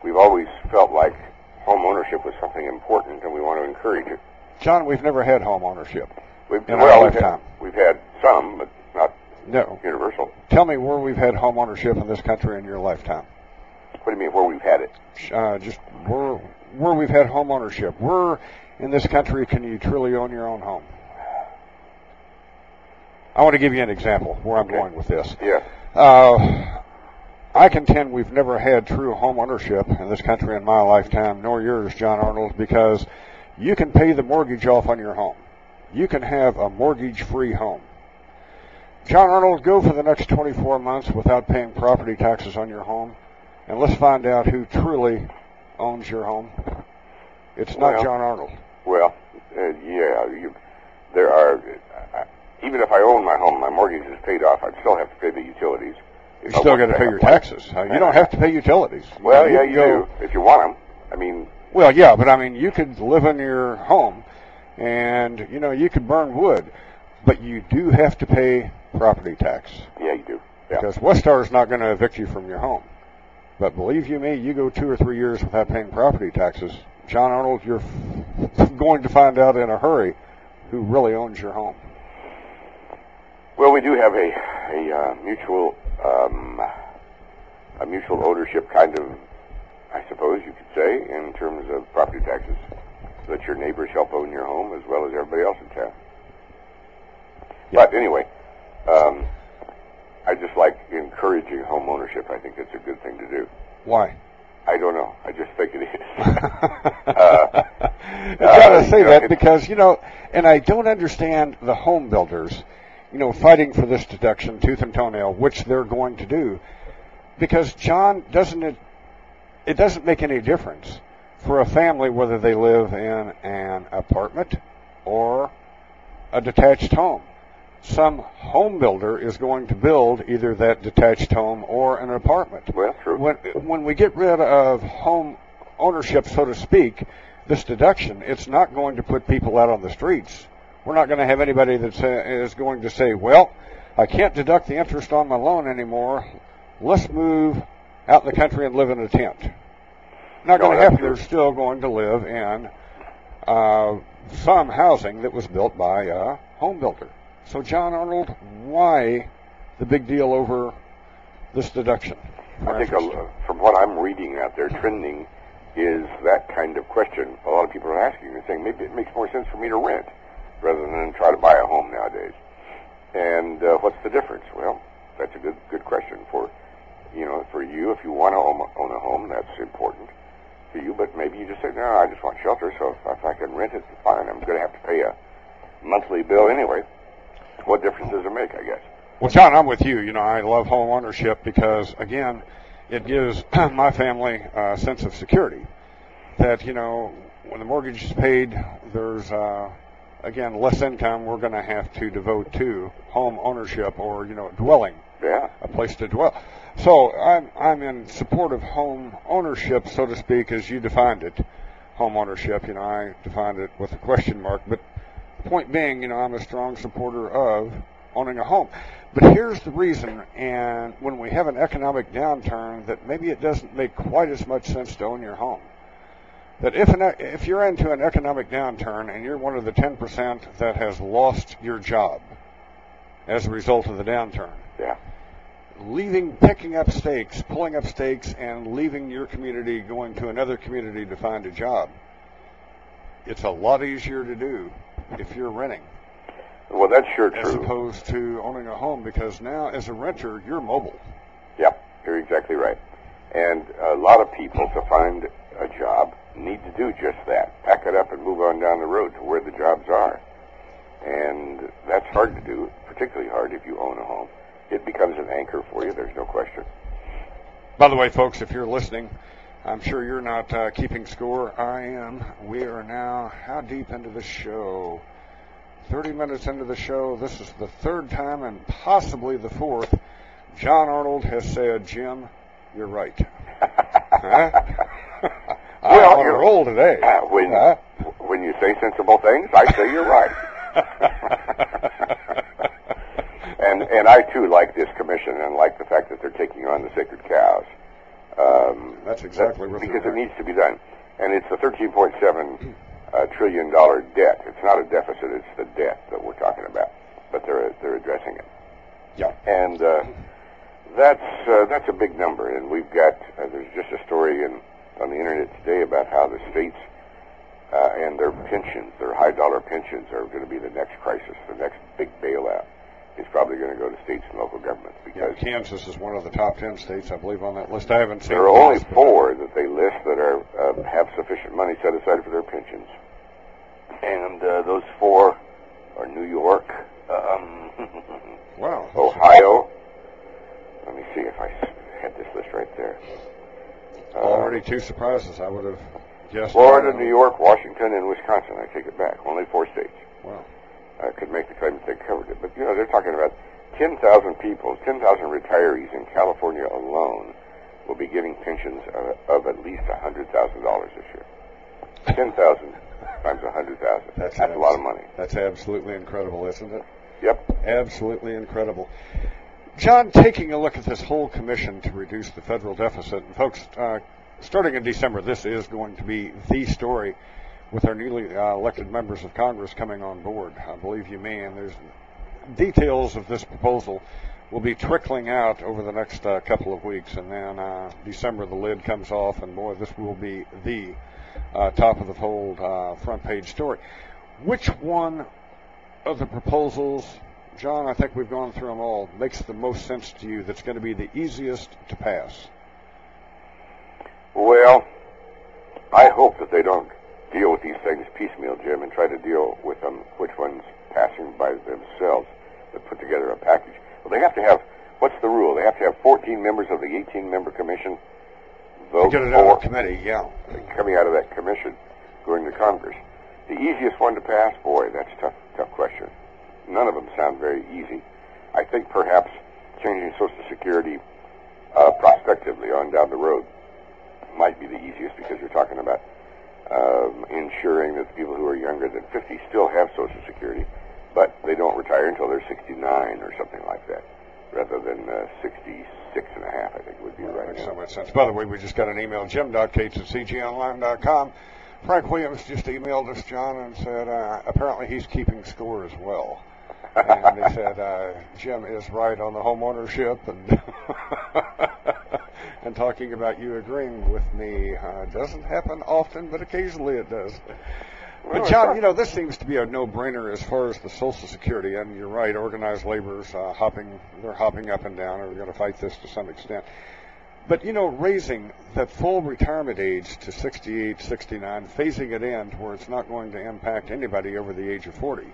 we've always felt like home ownership was something important, and we want to encourage it. John, we've never had home ownership We've, in well, our we've had, lifetime. we've had some, but not No. universal. Tell me where we've had home ownership in this country in your lifetime. What do you mean where we've had it? Uh, just where where we've had home ownership. Where in this country can you truly own your own home? I want to give you an example where I'm going with this. Yeah. Uh, I contend we've never had true home ownership in this country in my lifetime, nor yours, John Arnold, because you can pay the mortgage off on your home. You can have a mortgage-free home. John Arnold, go for the next 24 months without paying property taxes on your home, and let's find out who truly owns your home. It's not Well- John Arnold. Well, uh, yeah, you, there are. Uh, even if I own my home, my mortgage is paid off. I'd still have to pay the utilities. You still got to pay your taxes. Uh, you don't have to pay utilities. Well, You yeah, you go- do if you want them. I mean, Well, yeah, but I mean, you could live in your home, and you know you could burn wood, but you do have to pay property tax yeah, you do. Yeah. because Westar is not going to evict you from your home. But believe you me, you go two or three years without paying property taxes, John Arnold, you're going to find out in a hurry who really owns your home. Well, we do have a a uh, mutual um, a mutual ownership kind of, I suppose you could say, in terms of property taxes. That your neighbors help own your home as well as everybody else in town. But anyway, um, I just like encouraging home ownership. I think that's a good thing to do. Why? I don't know. I just think it is. uh, I gotta uh, say you know, that because you know, and I don't understand the home builders, you know, fighting for this deduction tooth and toenail, which they're going to do, because John doesn't it, it doesn't make any difference for a family whether they live in an apartment or a detached home. Some home builder is going to build either that detached home or an apartment. Well, true. When when we get rid of home ownership, so to speak, this deduction, it's not going to put people out on the streets. We're not going to have anybody that is going to say, "Well, I can't deduct the interest on my loan anymore. Let's move out in the country and live in a tent." Not No, going to happen. true. They're still going to live in uh, some housing that was built by a home builder. So, John Arnold, why the big deal over this deduction? I think a, from what I'm reading out there, trending is that kind of question. A lot of people are asking and saying maybe it makes more sense for me to rent rather than try to buy a home nowadays. And uh, what's the difference? Well, that's a good good question for you know for you if you want to own, own a home, that's important to you. But maybe you just say, no, I just want shelter, so if, if I can rent it, fine. I'm going to have to pay a monthly bill anyway. What difference does it make? I guess. Well, John, I'm with you. You know, I love home ownership because, again, it gives my family a sense of security. That you know, when the mortgage is paid, there's uh, again less income we're going to have to devote to home ownership or you know dwelling, Yeah. a place to dwell. So I'm I'm in support of home ownership, so to speak, as you defined it. Home ownership, you know, I defined it with a question mark, but point being, you know, I'm a strong supporter of owning a home. But here's the reason, and when we have an economic downturn, that maybe it doesn't make quite as much sense to own your home. That if an, if you're into an economic downturn and you're one of the 10% that has lost your job as a result of the downturn, Yeah. leaving, picking up stakes, pulling up stakes, and leaving your community, going to another community to find a job, it's a lot easier to do if you're renting Well, that's sure as true. opposed to owning a home because now as a renter you're mobile. Yep. You're exactly right. And a lot of people to find a job need to do just that. Pack it up and move on down the road to where the jobs are. And that's hard to do, particularly hard if you own a home. It becomes an anchor for you, there's no question. By the way, folks, if you're listening, I'm sure you're not uh, keeping score. I am. We are now how deep into the show? 30 minutes into the show. This is the third time and possibly the fourth. John Arnold has said, Jim, you're right. huh? Well, I'm on a you're- roll today. Uh, when, Huh? when you say sensible things, I say you're right. and and I too like this commission and like the fact that they're taking on the sacred cows. Um, That's exactly what because it needs to be done, and it's a 13.7 uh, trillion dollar debt. It's not a deficit; it's the debt that we're talking about. But they're they're addressing it. Yeah. And uh, that's uh, that's a big number, and we've got uh, there's just a story in on the internet today about how the states uh, and their pensions, their high dollar pensions, are going to be the next crisis, the next big bailout. Is probably going to go to states and local governments Yeah, because Kansas is one of the top 10 states, I believe, on that list. I haven't seen there are only list, four that they list that are uh, have sufficient money set aside for their pensions, and uh, those four are New York, um, Wow. Ohio. Let me see if I had this list right there. Uh, Already two surprises. I would have guessed. Florida, New York, Washington, and Wisconsin. I take it back. Only four states. Wow. Uh, could make the claim that they covered it. But, you know, they're talking about 10,000 people, 10,000 retirees in California alone will be getting pensions of, of at least $100,000 this year. 10,000 times 100,000. That's, a lot of money. That's absolutely incredible, isn't it? Yep. Absolutely incredible. John, taking a look at this whole commission to reduce the federal deficit, and folks, uh, starting in December, this is going to be the story with our newly uh, elected members of Congress coming on board. I believe you may, and there's details of this proposal will be trickling out over the next uh, couple of weeks, and then uh, December the lid comes off, and boy, this will be the uh, top of the fold uh, front page story. Which one of the proposals, John, I think we've gone through them all, makes the most sense to you that's going to be the easiest to pass? Well, I hope that they don't deal with these things piecemeal, Jim, and try to deal with them, which ones passing by themselves, but put together a package. Well, they have to have, what's the rule? They have to have 14 members of the 18-member commission vote Get it out of committee, yeah. coming out of that commission going to Congress. The easiest one to pass, boy, that's a tough, tough question. None of them sound very easy. I think perhaps changing Social Security uh, prospectively on down the road might be the easiest because you're talking about um, ensuring that the people who are younger than 50 still have Social Security, but they don't retire until they're 69 or something like that, rather than uh, 66 and a half, I think would be right Makes now. so much sense. By the way, we just got an email, jim.cates at cjonline.com. Frank Williams just emailed us, John, and said uh, apparently he's keeping score as well. and he said uh, Jim is right on the home ownership and and talking about you agreeing with me uh, doesn't happen often, but occasionally it does. But John, you know this seems to be a no-brainer as far as the Social Security, and you're right. Organized labor's uh, hopping, they're hopping up and down, and we're going to fight this to some extent. But you know, raising that full retirement age to 68, 69, phasing it in to where it's not going to impact anybody over the age of 40.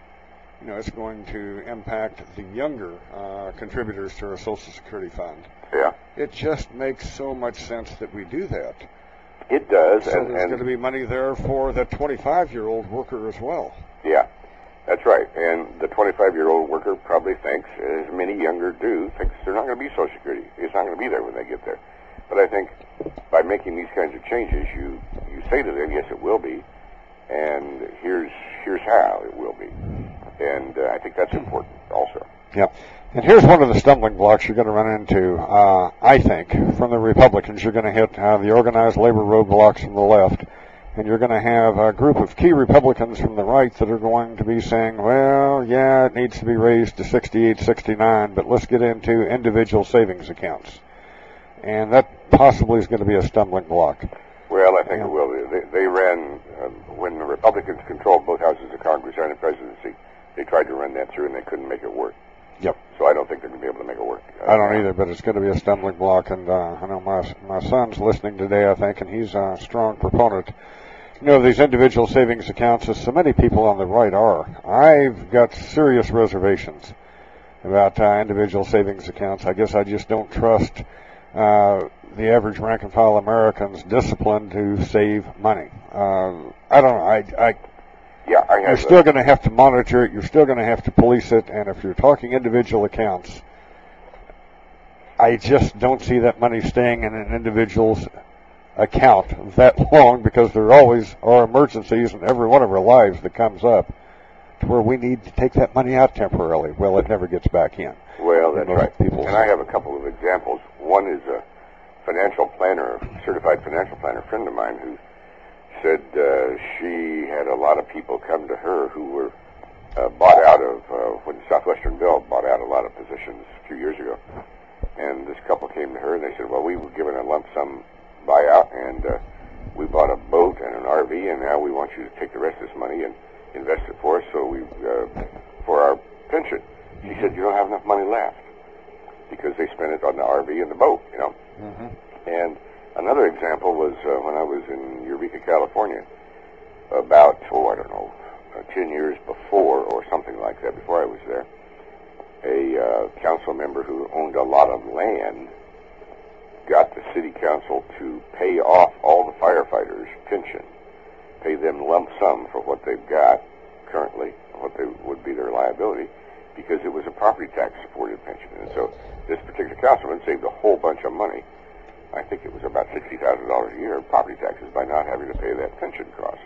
You know, it's going to impact the younger uh, contributors to our Social Security fund. Yeah, It just makes so much sense that we do that. it does, So and, there's and going to be money there for the 25-year-old worker as well. Yeah, that's right. And the 25-year-old worker probably thinks, as many younger do, thinks they're not going to be Social Security. It's not going to be there when they get there. But I think by making these kinds of changes, you you say to them, yes, it will be, and here's here's how it will be. And uh, I think that's important also. Yeah. And here's one of the stumbling blocks you're going to run into, uh, I think, from the Republicans. You're going to hit uh, the organized labor roadblocks from the left, and you're going to have a group of key Republicans from the right that are going to be saying, well, yeah, it needs to be raised to 68, 69, but let's get into individual savings accounts. And that possibly is going to be a stumbling block. Well, I think it will. They, they ran uh, when the Republicans controlled both houses of Congress and the presidency. They tried to run that through, and they couldn't make it work. Yep. So I don't think they're going to be able to make it work. Uh, I don't either, but it's going to be a stumbling block. And uh, I know my my son's listening today, I think, and he's a strong proponent. You know, these individual savings accounts, as so many people on the right are. I've got serious reservations about uh, individual savings accounts. I guess I just don't trust uh, the average rank and file American's discipline to save money. Uh, I don't know. I, I yeah, I you're still going to have to monitor it. You're still going to have to police it. And if you're talking individual accounts, I just don't see that money staying in an individual's account that long because there always are emergencies in every one of our lives that comes up to where we need to take that money out temporarily. Well, it never gets back in. Well, that's right. people and I have a couple of examples. One is a financial planner, a certified financial planner friend of mine who said uh, she had a lot of people come to her who were uh, bought out of uh, when Southwestern Bell bought out a lot of positions a few years ago. And this couple came to her and they said, "Well, we were given a lump sum buyout, and uh, we bought a boat and an RV, and now we want you to take the rest of this money and invest it for us, so we uh, for our pension." She said, "You don't have enough money left because they spent it on the RV and the boat, you know." Mm-hmm. And another example was uh, when I was in Eureka, California, about, oh, I don't know, uh, 10 years before or something like that, before I was there, a uh, council member who owned a lot of land got the city council to pay off all the firefighters' pension, pay them lump sum for what they've got currently, what they would be their liability, because it was a property tax supported pension. And so this particular councilman saved a whole bunch of money. I think it was about sixty thousand dollars a year in property taxes by not having to pay that pension cost.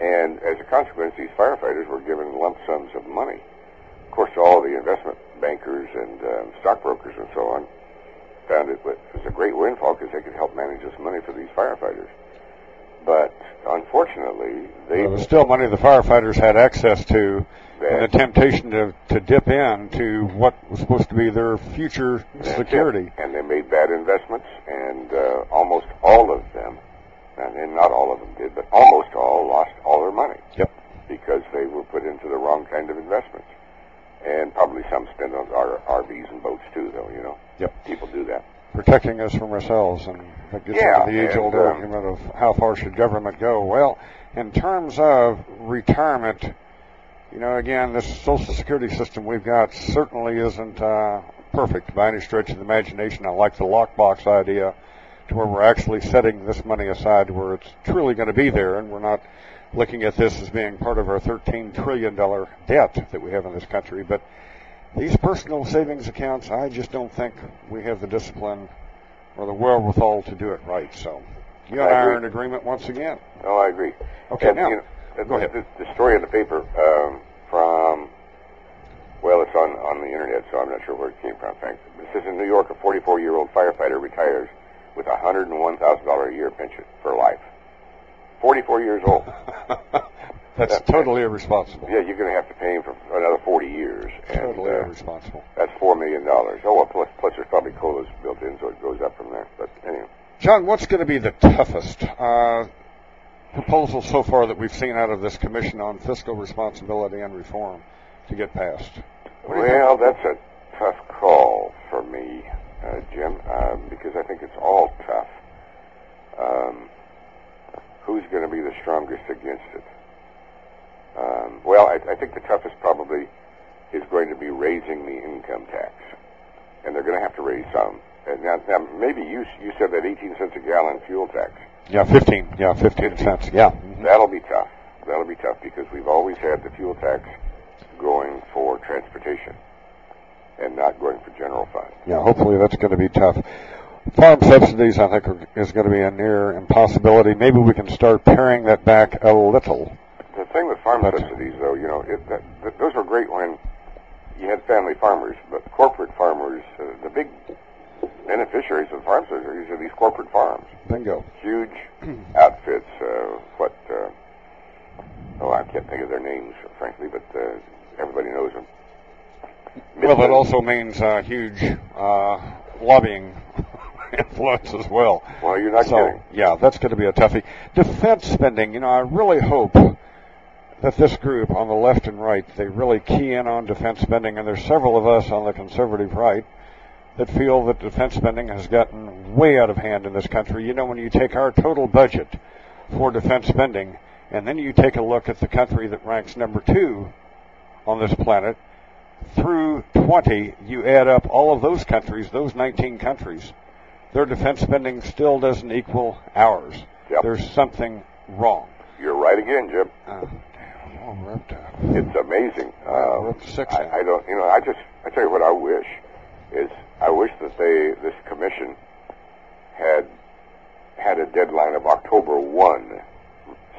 And as a consequence, these firefighters were given lump sums of money. Of course, all the investment bankers and um, stockbrokers and so on found it was a great windfall because they could help manage this money for these firefighters. But unfortunately, they Well, still money the firefighters had access to, and the temptation to to dip in to what was supposed to be their future security. it. And they made bad investments, and uh, almost all of them, and, not all of them did, but almost all lost all their money. Yep. Because they were put into the wrong kind of investments. And probably some spent on our RVs and boats too, though, you know. Yep. People do that. Protecting us from ourselves, and that gets Yeah, into the age-old um, argument of how far should government go. Well, in terms of retirement, you know, again, this Social Security system we've got certainly isn't uh, perfect by any stretch of the imagination. I like the lockbox idea, to where we're actually setting this money aside, where it's truly going to be there, and we're not looking at this as being part of our 13 trillion dollar debt that we have in this country. But these personal savings accounts, I just don't think we have the discipline or the wherewithal to do it right. So, you and I I are in agreement once again. Oh, I agree. Okay, and, now, you know, go ahead. The, the story in the paper um, from, well, it's on, on the internet, so I'm not sure where it came from, Frank. It says in New York, a 44-year-old firefighter retires with a $101,000 a year pension for life. 44 years old. That's totally irresponsible. Yeah, you're going to have to pay him for another 40 years. And, Totally uh, irresponsible. That's $4 million. Oh, well, plus, plus there's probably COLAs built in, so it goes up from there. But anyway. John, what's going to be the toughest uh, proposal so far that we've seen out of this Commission on Fiscal Responsibility and Reform to get passed? What do you Well, that's a tough call for me, uh, Jim, um, because I think it's all tough. Um, who's going to be the strongest against it? Um, well, I, I think the toughest probably is going to be raising the income tax, and they're going to have to raise some. And now, now, maybe you you said that 18 cents a gallon fuel tax. Yeah, 15. Yeah, 15 cents. Yeah. That'll be tough. That'll be tough because we've always had the fuel tax going for transportation and not going for general fund. Yeah, hopefully that's going to be tough. Farm subsidies, I think, are, is going to be a near impossibility. Maybe we can start paring that back a little. The thing with farm But- subsidies, though, you know, it, that, that, those were great when you had family farmers, but corporate farmers, uh, the big beneficiaries of farm subsidies are these corporate farms. Bingo. Huge outfits. Uh, what? Uh, oh, I can't think of their names, frankly, but uh, everybody knows them. Well, that also means uh, huge uh, lobbying influence as well. Well, you're not so, kidding. Yeah, that's going to be a toughie. Defense spending, you know, I really hope that this group on the left and right, they really key in on defense spending, and there's several of us on the conservative right that feel that defense spending has gotten way out of hand in this country. You know, when you take our total budget for defense spending, and then you take a look at the country that ranks number two on this planet, through 20, you add up all of those countries, those 19 countries, their defense spending still doesn't equal ours. Yep. There's something wrong. You're right again, Jim. Uh, damn, ripped up. It's amazing. Uh, We're up to six I. I don't, you know, I just, I tell you what I wish is, I wish that they, this commission had had a deadline of October 1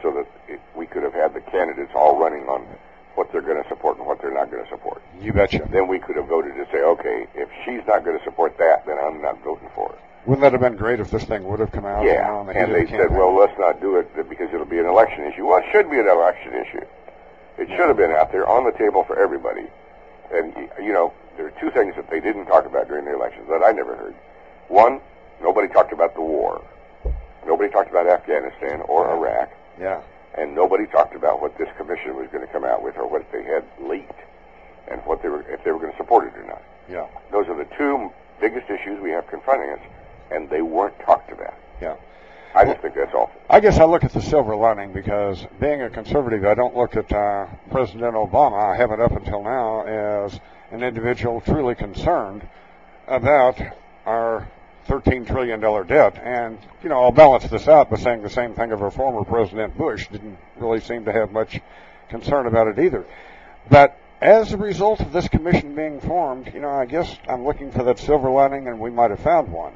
so that it, we could have had the candidates all running on what they're going to support and what they're not going to support. You betcha. Then we could have voted to say, okay, if she's not going to support that, then I'm not voting for it. Wouldn't that have been great if this thing would have come out? Yeah, the and they said, well, let's not do it because it'll be an election issue. Well, it should be an election issue. It should have been out there on the table for everybody. And, you know, there are two things that they didn't talk about during the elections that I never heard. One, nobody talked about the war. Nobody talked about Afghanistan or Iraq. Yeah. And nobody talked about what this commission was going to come out with or what they had leaked and what they were, if they were going to support it or not. Yeah. Those are the two biggest issues we have confronting us, and they weren't talked about. Yeah. I just think that's awful. I guess I look at the silver lining because being a conservative, I don't look at uh, President Obama. I haven't up until now as an individual truly concerned about our $13 trillion debt. And, you know, I'll balance this out by saying the same thing of our former President Bush. Didn't really seem to have much concern about it either. But as a result of this commission being formed, you know, I guess I'm looking for that silver lining and we might have found one.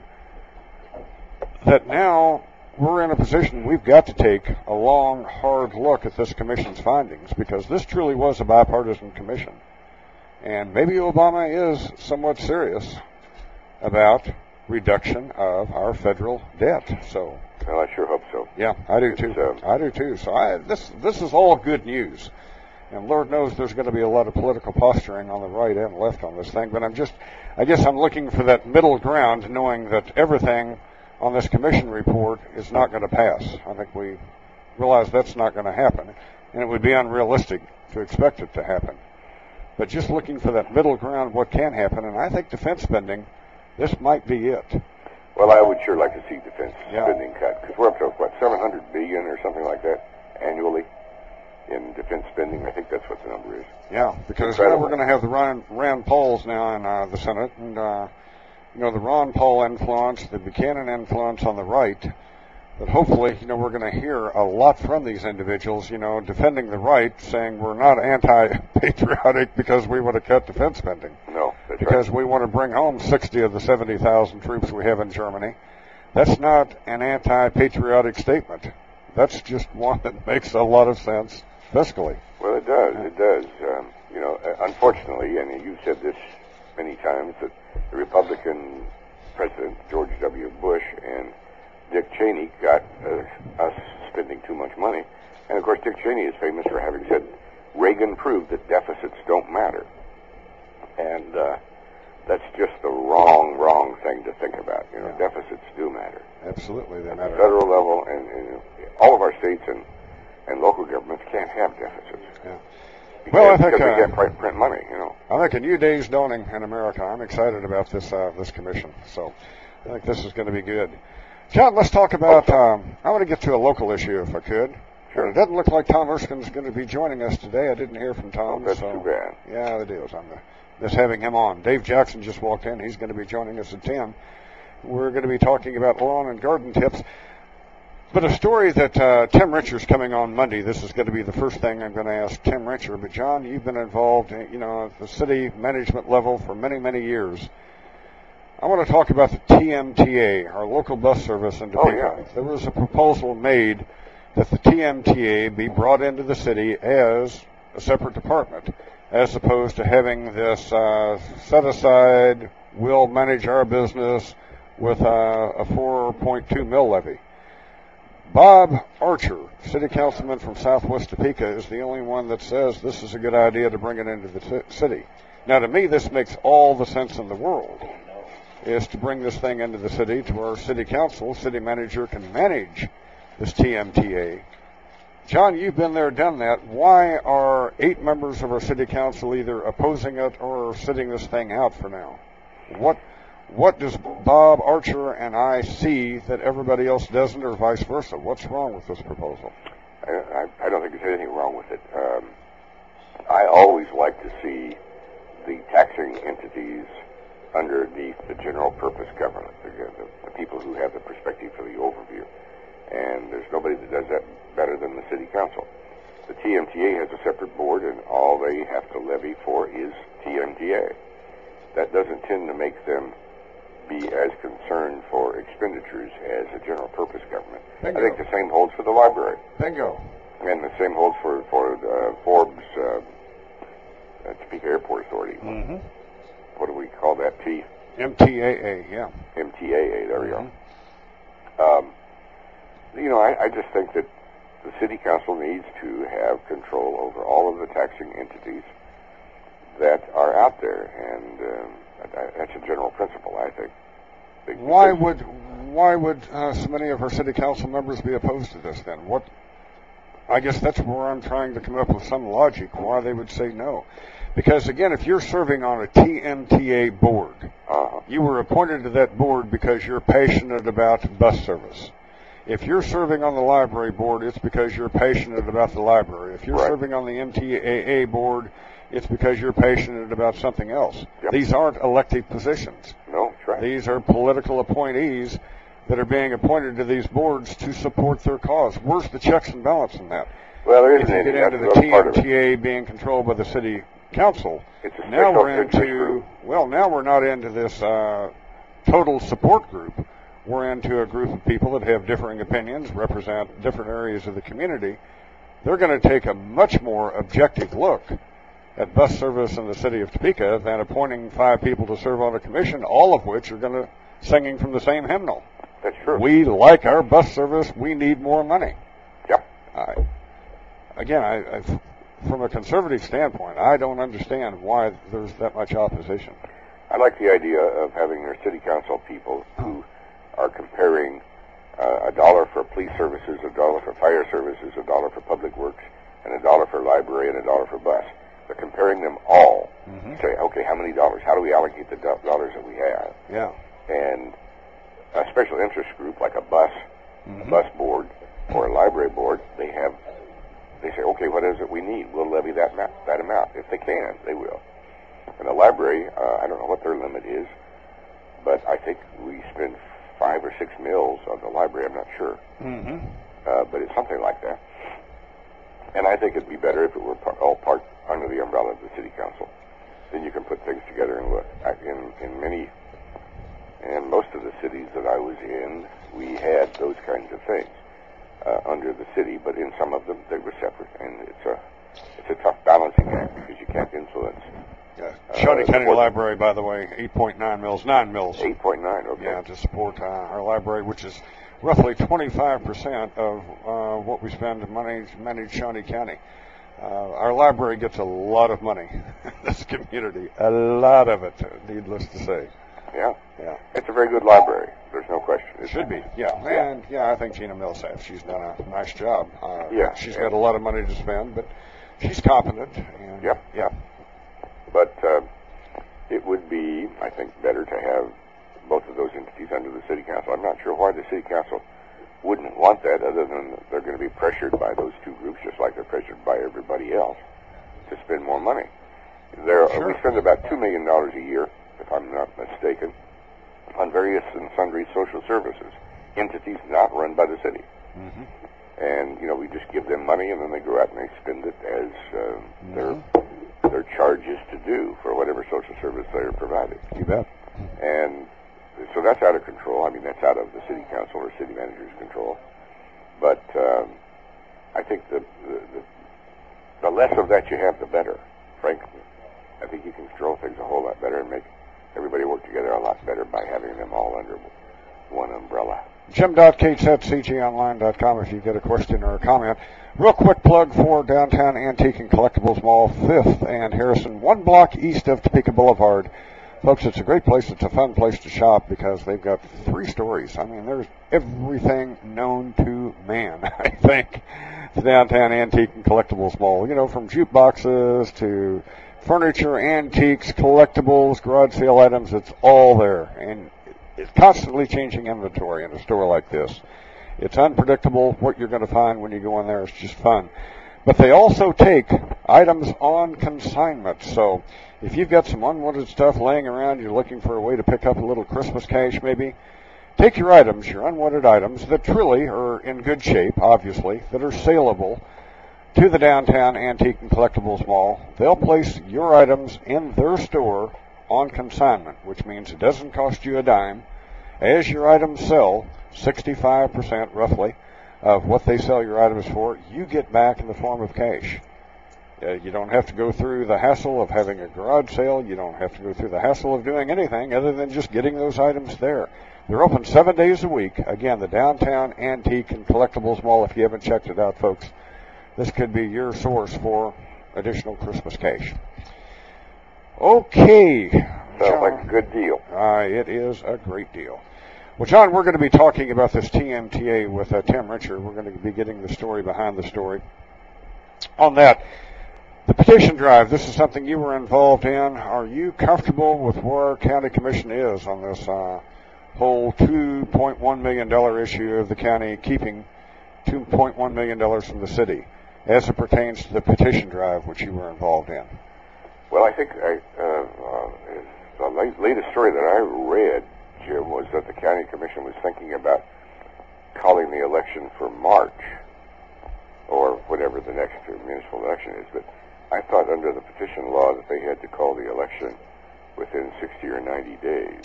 That now we're in a position we've got to take a long, hard look at this commission's findings because this truly was a bipartisan commission. And maybe Obama is somewhat serious about reduction of our federal debt. So, well, I sure hope so. Yeah, I do too. I do too. So, I, this this is all good news. And Lord knows there's going to be a lot of political posturing on the right and left on this thing. But I'm just, I guess I'm looking for that middle ground, knowing that everything on this commission report is not going to pass. I think we realize that's not going to happen, and it would be unrealistic to expect it to happen. But just looking for that middle ground, what can happen, and I think defense spending, this might be it. Well, I would sure like to see defense Yeah. spending cut because we're up to what 700 billion or something like that annually in defense spending. I think that's what the number is. Yeah, because now we're going to have the Rand, Rand Pauls now in uh, the Senate, and uh, you know the Ron Paul influence, the Buchanan influence on the right. But hopefully, you know, we're going to hear a lot from these individuals, you know, defending the right, saying we're not anti-patriotic because we want to cut defense spending. No, because right. we want to bring home 60 of the 70,000 troops we have in Germany. That's not an anti-patriotic statement. That's just one that makes a lot of sense fiscally. Well, it does. It does. Um, you know, uh, unfortunately, and you've said this many times, that the Republican president George W. Bush and Dick Cheney got uh, us spending too much money, and of course, Dick Cheney is famous for having said Reagan proved that deficits don't matter, and uh, that's just the wrong, wrong thing to think about. You know, deficits do matter. Absolutely, they matter. At the federal level, and, and all of our states and and local governments can't have deficits. Yeah. Because, Well, I think, because uh, we can't print, print money, you know. I think a new day's dawning in America. I'm excited about this uh, this commission. So I think this is going to be good. John, let's talk about. Um, I want to get to a local issue if I could. Sure. It doesn't look like Tom Erskine's going to be joining us today. I didn't hear from Tom. Oh, that's so, too bad. Yeah, it is. I'm just having him on. Dave Jackson just walked in. He's going to be joining us at 10. We're going to be talking about lawn and garden tips. But a story that uh, Tim Richard's coming on Monday. This is going to be the first thing I'm going to ask Tim Richard. But John, you've been involved, you know, at the city management level for many, many years. I want to talk about the TMTA, our local bus service in Oh, Topeka. yeah. There was a proposal made that the TMTA be brought into the city as a separate department, as opposed to having this uh, set aside, we'll manage our business with uh, a 4.2 mill levy. Bob Archer, city councilman from Southwest Topeka, is the only one that says this is a good idea to bring it into the t- city. Now, to me, this makes all the sense in the world. Is to bring this thing into the city to where city council, city manager can manage this TMTA John, you've been there, done that. Why are eight members of our city council either opposing it or sitting this thing out for now? What what does Bob Archer and I see that everybody else doesn't, or vice versa? What's wrong with this proposal? I, I, I don't think there's anything wrong with it. Um, I always like to see the taxing entities underneath the general purpose government, the, the, the people who have the perspective for the overview. And there's nobody that does that better than the city council. The TMTA has a separate board, and all they have to levy for is TMTA. That doesn't tend to make them be as concerned for expenditures as a general purpose government. Bingo. I think the same holds for the library. Bingo. And the same holds for for uh, Forbes uh, uh, Topeka Airport Authority. Mm-hmm. What do we call that? T MTAA, yeah. MTAA. There we go. Um, you know, I, I just think that the city council needs to have control over all of the taxing entities that are out there, and um, that- that's a general principle, I think. Big- Why would why would uh, so many of our city council members be opposed to this then? What? I guess that's where I'm trying to come up with some logic why they would say no. Because again, if you're serving on a TMTA board, uh, you were appointed to that board because you're passionate about bus service. If you're serving on the library board, it's because you're passionate about the library. If you're Right. serving on the MTAA board, it's because you're passionate about something else. These aren't elected positions. No, that's right. These are political appointees that are being appointed to these boards to support their cause. Where's the checks and balance in that? Well, there if isn't you any. get into the That's another part of it. TMTA being controlled by the city council, It's now we're into group. well, now we're not into this uh, total support group. We're into a group of people that have differing opinions, represent different areas of the community. They're going to take a much more objective look at bus service in the city of Topeka than appointing five people to serve on a commission, all of which are going to singing from the same hymnal. That's true. We like our bus service. We need more money. Yep. I, again, I, I, from a conservative standpoint, I don't understand why there's that much opposition. I like the idea of having our city council people who are comparing uh, a dollar for police services, a dollar for fire services, a dollar for public works, and a dollar for library, and a dollar for bus. They're comparing them all. Say, okay, how many dollars? How do we allocate the do- dollars that we have? Yeah. And a special interest group like a bus, a bus board, or a library board, they have, they say, okay, what is it we need? We'll levy that ma- that amount if they can. They will. And the library, uh, I don't know what their limit is, but I think we spend five or six mills on the library. I'm not sure, Mm-hmm. uh, but it's something like that. And I think it'd be better if it were par- all part under the umbrella of the city council. Then you can put things together and look. I, in in many and most of the cities that I was in, we had those kinds of things under the city, but in some of them they were separate, and it's a it's a tough balancing act because you can't influence. Yeah. Uh, Shawnee County Library, by the way, 8.9 mills, 9 mills. 8.9, okay. Yeah, to support uh, our library, which is roughly 25% of uh, what we spend to manage, Shawnee County. Uh, our library gets a lot of money in this community, a lot of it, needless to say. Yeah, yeah. It's a very good library. There's no question. It should be, yeah. And yeah, I think Gina Millsap, she's done a nice job. Uh, Yeah, she's yeah. got a lot of money to spend, but she's competent. And, Yep. Yeah. But uh, it would be, I think, better to have both of those entities under the city council. I'm not sure why the city council wouldn't want that, other than they're going to be pressured by those two groups, just like they're pressured by everybody else to spend more money. There, Sure. we spend about two million dollars a year, if I'm not mistaken, on various and sundry social services, entities not run by the city. Mm-hmm. And you know, we just give them money, and then they go out and they spend it as uh, their their charges to do for whatever social service they are providing. You bet. And so that's out of control. I mean, that's out of the city council or city manager's control. But um, I think the, the the the less of that you have, the better. Frankly, I think you can control things a whole lot better and make everybody work together a lot better by having them all under one umbrella. Jim.Cates at cjonline.com if you get a question or a comment. Real quick plug for Downtown Antique and Collectibles Mall, 5th and Harrison, one block east of Topeka Boulevard. Folks, it's a great place. It's a fun place to shop because they've got three stories. I mean, there's everything known to man, I think. The downtown antique and collectibles mall. You know, from jukeboxes to furniture, antiques, collectibles, garage sale items, it's all there. And it's constantly changing inventory in a store like this. It's unpredictable what you're going to find when you go in there. It's just fun. But they also take items on consignment. So if you've got some unwanted stuff laying around, you're looking for a way to pick up a little Christmas cash maybe, take your items, your unwanted items that truly are in good shape, obviously, that are saleable to the downtown antique and collectibles mall. They'll place your items in their store on consignment, which means it doesn't cost you a dime. As your items sell, 65% roughly of what they sell your items for, you get back in the form of cash. Uh, you don't have to go through the hassle of having a garage sale. You don't have to go through the hassle of doing anything other than just getting those items there. They're open seven days a week. Again, the downtown antique and collectibles mall. If you haven't checked it out, folks, this could be your source for additional Christmas cash. Okay. Sounds like a good deal. Uh, it is a great deal. Well, John, we're going to be talking about this TMTA with uh, Tim Richard. We're going to be getting the story behind the story. On that, the petition drive, this is something you were involved in. Are you comfortable with where our county commission is on this uh, whole $2.1 million issue of the county keeping $2.1 million from the city as it pertains to the petition drive which you were involved in? Well, I think I, uh, uh, the latest story that I read, Jim, was that the county commission was thinking about calling the election for March or whatever the next municipal election is. But I thought under the petition law that they had to call the election within 60 or 90 days.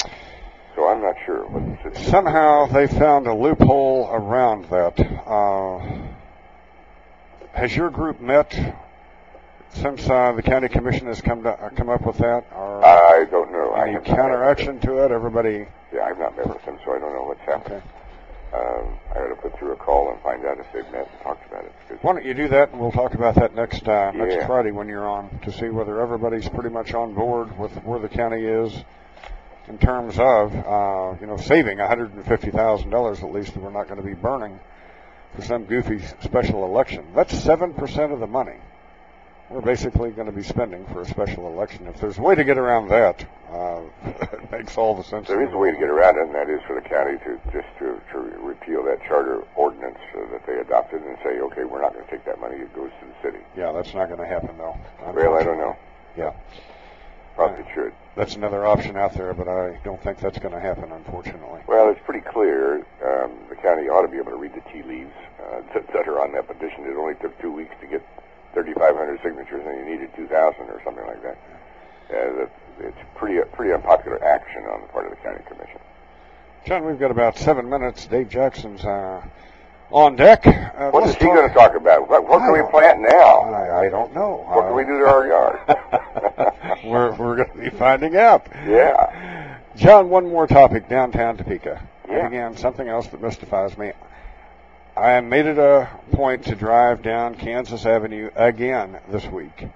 So I'm not sure. What Somehow they found a loophole around that. Uh, has your group met since uh, the county commission has come to, uh, come up with that? Or I don't know. Any have counteraction to it? Everybody. Yeah, I've not met with them, so I don't know what's happening. Um, I ought to put through a call and find out if they've met and talked about it. Why don't you do that, and we'll talk about that next uh, next Yeah. Friday when you're on to see whether everybody's pretty much on board with where the county is in terms of uh, you know saving $150,000 at least that we're not going to be burning for some goofy special election. That's seven percent of the money we're basically going to be spending for a special election. If there's a way to get around that, uh, it makes all the sense. there is a way to get around it, and that is for the county to just to, to repeal that charter ordinance uh, that they adopted and say, okay, we're not going to take that money; it goes to the city. Yeah, that's not going to happen though. Well, I don't know. Yeah. Probably should. That's another option out there, but I don't think that's going to happen, unfortunately. Well, it's pretty clear. Um, the county ought to be able to read the tea leaves uh, that, that are on that petition. It only took two weeks to get 3,500 signatures, and you needed 2,000 or something like that. Uh, it's pretty pretty unpopular action on the part of the county commission. John, we've got about seven minutes. Dave Jackson's uh, on deck. Uh, What is he going to talk about? What, what can we plant now? I, I don't know. What can we do to our yard? we're we're going to be finding out. Yeah. John, one more topic: downtown Topeka. Yeah. And again, something else that mystifies me. I made it a point to drive down Kansas Avenue again this week.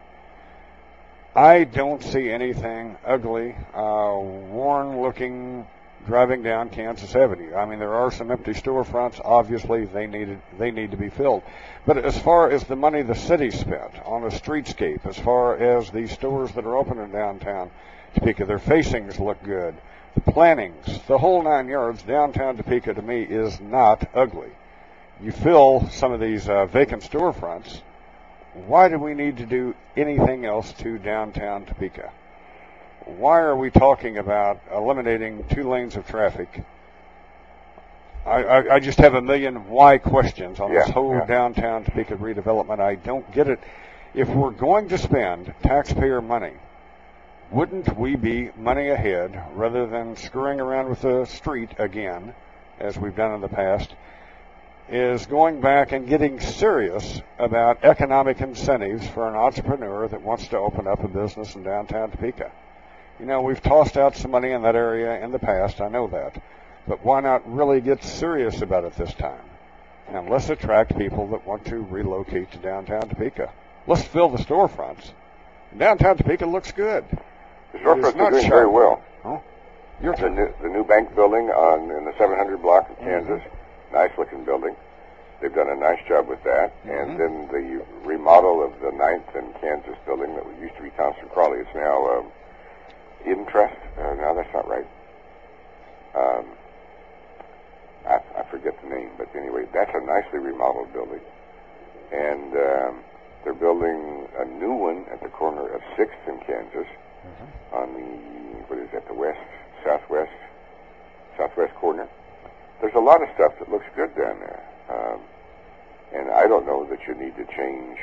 I don't see anything ugly, uh, worn-looking driving down Kansas Avenue. I mean, there are some empty storefronts. Obviously, they needed they need to be filled. But as far as the money the city spent on a streetscape, as far as the stores that are open in downtown Topeka, their facings look good. The plannings, the whole nine yards, downtown Topeka to me is not ugly. You fill some of these uh, vacant storefronts. Why do we need to do anything else to downtown Topeka? Why are we talking about eliminating two lanes of traffic? I, I, I just have a million why questions on this whole yeah. downtown Topeka redevelopment. I don't get it. If we're going to spend taxpayer money, wouldn't we be money ahead rather than screwing around with the street again, as we've done in the past? Is going back and getting serious about economic incentives for an entrepreneur that wants to open up a business in downtown Topeka. You know, we've tossed out some money in that area in the past, I know that. But why not really get serious about it this time? And let's attract people that want to relocate to downtown Topeka. Let's fill the storefronts. Downtown Topeka looks good. The storefronts are doing very well. Oh, your The new, the new bank building on in the 700 block of Kansas, nice looking building. They've done a nice job with that. And then the remodel of the 9th and Kansas building that used to be Thompson Crawley, it's now um, Interest. Uh, no, that's not right. Um, I, I forget the name, but anyway, that's a nicely remodeled building. And um, they're building a new one at the corner of 6th and Kansas on the, what is that, the west, southwest, southwest corner. There's a lot of stuff that looks good down there. Um, and I don't know that you need to change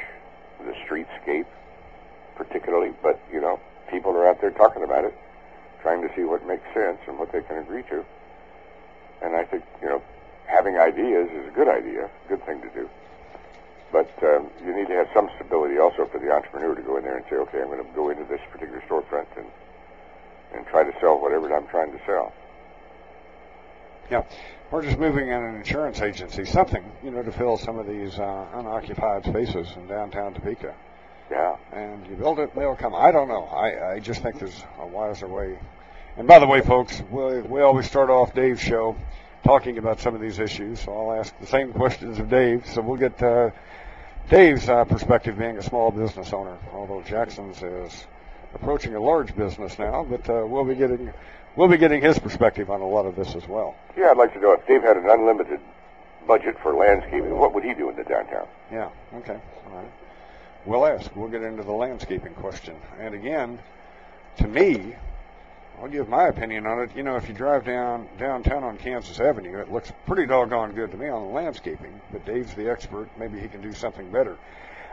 the streetscape particularly, but, you know, people are out there talking about it, trying to see what makes sense and what they can agree to. And I think, you know, having ideas is a good idea, good thing to do. But um, you need to have some stability also for the entrepreneur to go in there and say, okay, I'm going to go into this particular storefront and and try to sell whatever I'm trying to sell. Yeah, or just moving in an insurance agency, something you know to fill some of these uh, unoccupied spaces in downtown Topeka. Yeah. And you build it, they'll come. I don't know. I I just think there's a wiser way. And by the way, folks, we we always start off Dave's show talking about some of these issues. So I'll ask the same questions of Dave. So we'll get uh, Dave's uh, perspective, being a small business owner, although Jackson's is approaching a large business now. But uh, we'll be getting we'll be getting his perspective on a lot of this as well. Yeah, I'd like to know if Dave had an unlimited budget for landscaping, what would he do in the downtown? Yeah. Okay. All right. We'll ask. We'll get into the landscaping question. And again, to me, I'll give my opinion on it. You know, if you drive down downtown on Kansas Avenue, it looks pretty doggone good to me on the landscaping. But Dave's the expert. Maybe he can do something better.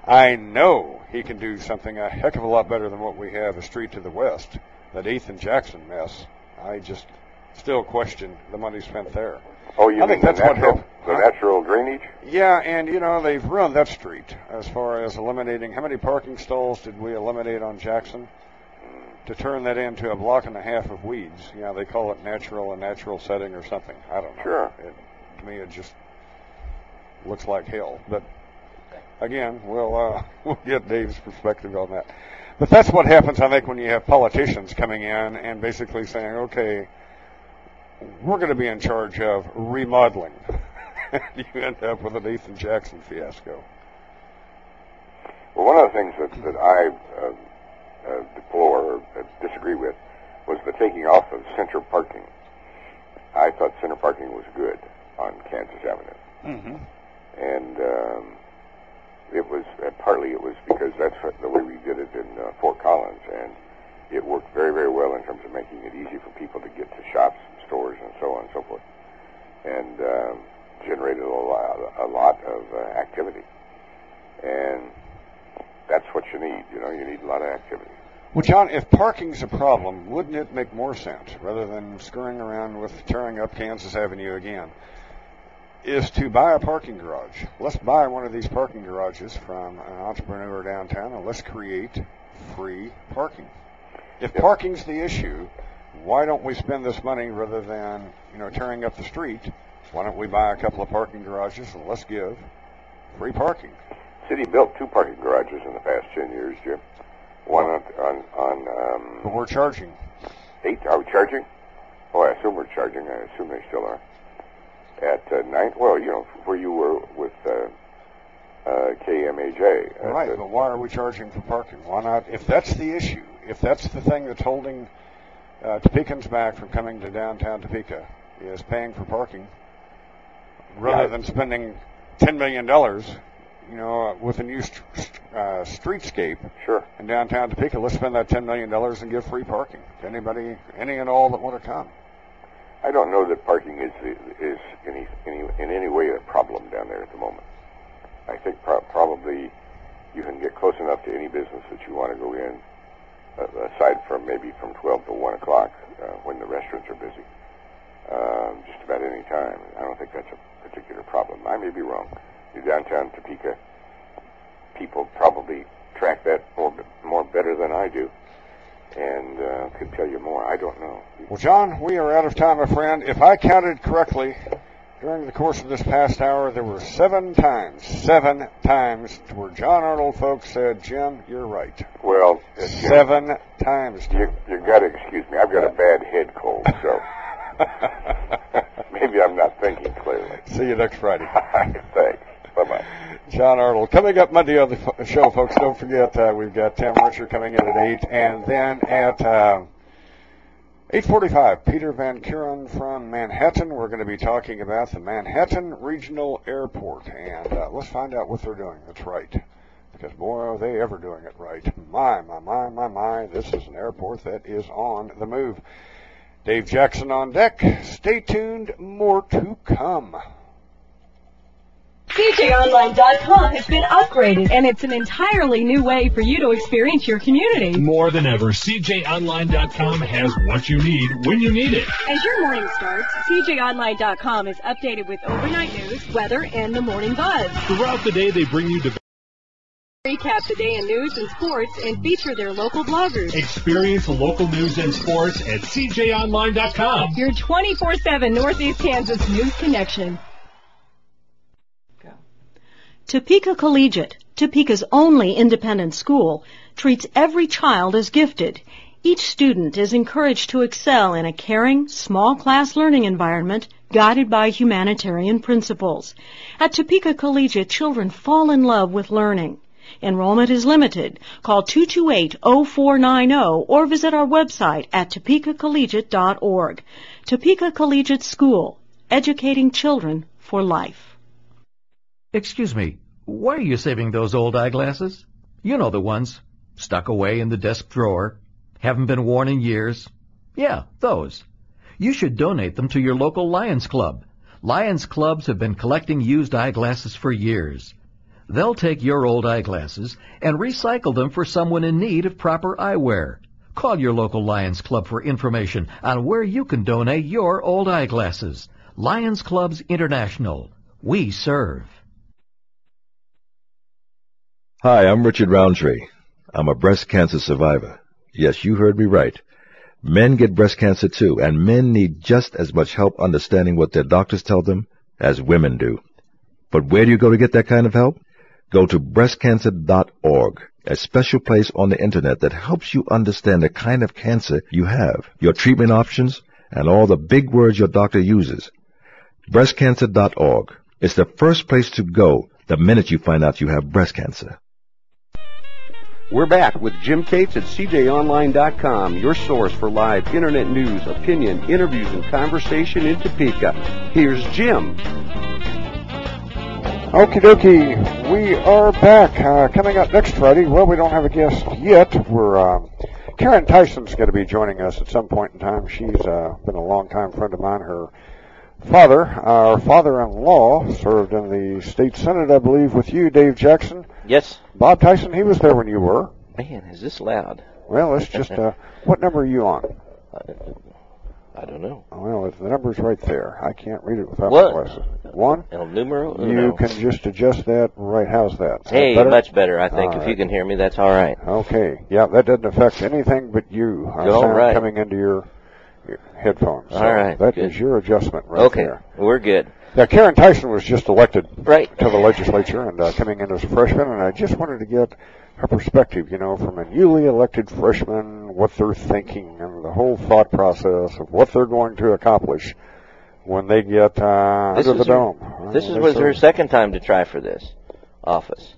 I know he can do something a heck of a lot better than what we have a street to the west, that Ethan Jackson mess. I just still question the money spent there. Oh, you I mean think that's the what natural, happened. the Huh? natural drainage? Yeah, and you know they've ruined that street as far as eliminating. How many parking stalls did we eliminate on Jackson to turn that into a block and a half of weeds? You know they call it natural a natural setting or something. I don't know. Sure. It, to me, it just looks like hell. But again, we'll uh, we'll get Dave's perspective on that. But that's what happens, I think, when you have politicians coming in and basically saying, "Okay, we're going to be in charge of remodeling." you end up with an Ethan Jackson fiasco. Well, one of the things that, that I uh, uh, deplore or uh, disagree with was the taking off of center parking. I thought center parking was good on Kansas Avenue. Mm-hmm. and um, it was uh, partly it was because that's what, the way we did it in uh, Fort Collins, and it worked very very well in terms of making it easy for people to get to shops and stores and so on and so forth, and um, generated a lot, a lot of uh, activity, and that's what you need. You know, you need a lot of activity. Well, John, if parking's a problem, wouldn't it make more sense rather than screwing around with tearing up Kansas Avenue again? Is to buy a parking garage. Let's buy one of these parking garages from an entrepreneur downtown and let's create free parking. If parking's the issue, why don't we spend this money rather than, you know, tearing up the street? Why don't we buy a couple of parking garages and let's give free parking? City built two parking garages in the past ten years, Jim. One on on, on um, But we're charging. eight. Are we charging? Oh, I assume we're charging. I assume they still are. At uh, ninth, well, you know, where you were with uh, uh, KMAJ. Right, but why are we charging for parking? Why not? If that's the issue, if that's the thing that's holding uh, Topekans back from coming to downtown Topeka, is paying for parking, rather Yeah. than spending ten million dollars, you know, with a new st- uh, streetscape Sure. in downtown Topeka, let's spend that ten million dollars and give free parking to anybody, any and all that want to come. I don't know that parking is is any, any in any way a problem down there at the moment. I think pro- probably you can get close enough to any business that you want to go in, uh, aside from maybe from 12 to 1 o'clock uh, when the restaurants are busy. Um, just about any time. I don't think that's a particular problem. I may be wrong. The downtown Topeka people probably track that more more better than I do, and uh, could tell you more. I don't know. Well, John, we are out of time, my friend. If I counted correctly, during the course of this past hour, there were seven times, seven times where John Arnold folks said, Jim, you're right. Well, uh, Jim, seven times. You, you got to excuse me. I've got a bad head cold, so maybe I'm not thinking clearly. See you next Friday. Thanks. Bye bye. John Arnold. Coming up Monday on the show, folks, don't forget uh, we've got Tim Richard coming in at 8, and then at uh, 8.45, Peter Van Kuren from Manhattan. We're going to be talking about the Manhattan Regional Airport, and uh, let's find out what they're doing that's right. Because, boy, are they ever doing it right. My, my, my, my, my, this is an airport that is on the move. Dave Jackson on deck. Stay tuned, more to come. CJOnline.com has been upgraded, and it's an entirely new way for you to experience your community. More than ever, CJOnline.com has what you need when you need it. As your morning starts, CJOnline.com is updated with overnight news, weather, and the morning buzz. Throughout the day, they bring you the Recap the day in news and sports and feature their local bloggers. Experience local news and sports at CJOnline.com. Your 24-7 Northeast Kansas news connection. Topeka Collegiate, Topeka's only independent school, treats every child as gifted. Each student is encouraged to excel in a caring, small class learning environment guided by humanitarian principles. At Topeka Collegiate, children fall in love with learning. Enrollment is limited. Call 228-0490 or visit our website at topekacollegiate.org. Topeka Collegiate School, educating children for life. Excuse me, why are you saving those old eyeglasses? You know the ones. Stuck away in the desk drawer. Haven't been worn in years. Yeah, those. You should donate them to your local Lions Club. Lions Clubs have been collecting used eyeglasses for years. They'll take your old eyeglasses and recycle them for someone in need of proper eyewear. Call your local Lions Club for information on where you can donate your old eyeglasses. Lions Clubs International. We serve. Hi, I'm Richard Roundtree. I'm a breast cancer survivor. Yes, you heard me right. Men get breast cancer too, and men need just as much help understanding what their doctors tell them as women do. But where do you go to get that kind of help? Go to breastcancer.org, a special place on the internet that helps you understand the kind of cancer you have, your treatment options, and all the big words your doctor uses. Breastcancer.org is the first place to go the minute you find out you have breast cancer. We're back with Jim Cates at CJOnline.com, your source for live internet news, opinion, interviews, and conversation in Topeka. Here's Jim. Okie dokie, we are back. Uh, coming up next Friday, well, we don't have a guest yet. We're um, Karen Tyson's going to be joining us at some point in time. She's uh, been a longtime friend of mine. Her father, our father-in-law, served in the state senate, I believe, with you, Dave Jackson. Yes. Bob Tyson, he was there when you were. Man, is this loud? Well, it's just, uh, what number are you on? I don't know. Well, if the number's right there. I can't read it without What? my glasses. One? El numero You uno. can just adjust that right. How's that? Is that Hey, better? much better, I think. All if you right. can hear me, that's all right. Okay. Yeah, that doesn't affect anything but you. Our All sound right. coming into your headphones. So All right, That good. is your adjustment right okay, there. we're good. Now, Karen Tyson was just elected right. to the legislature and uh, coming in as a freshman, and I just wanted to get her perspective, you know, from a newly elected freshman, what they're thinking and the whole thought process of what they're going to accomplish when they get uh, This under the her- dome. This is, was her second time to try for this office.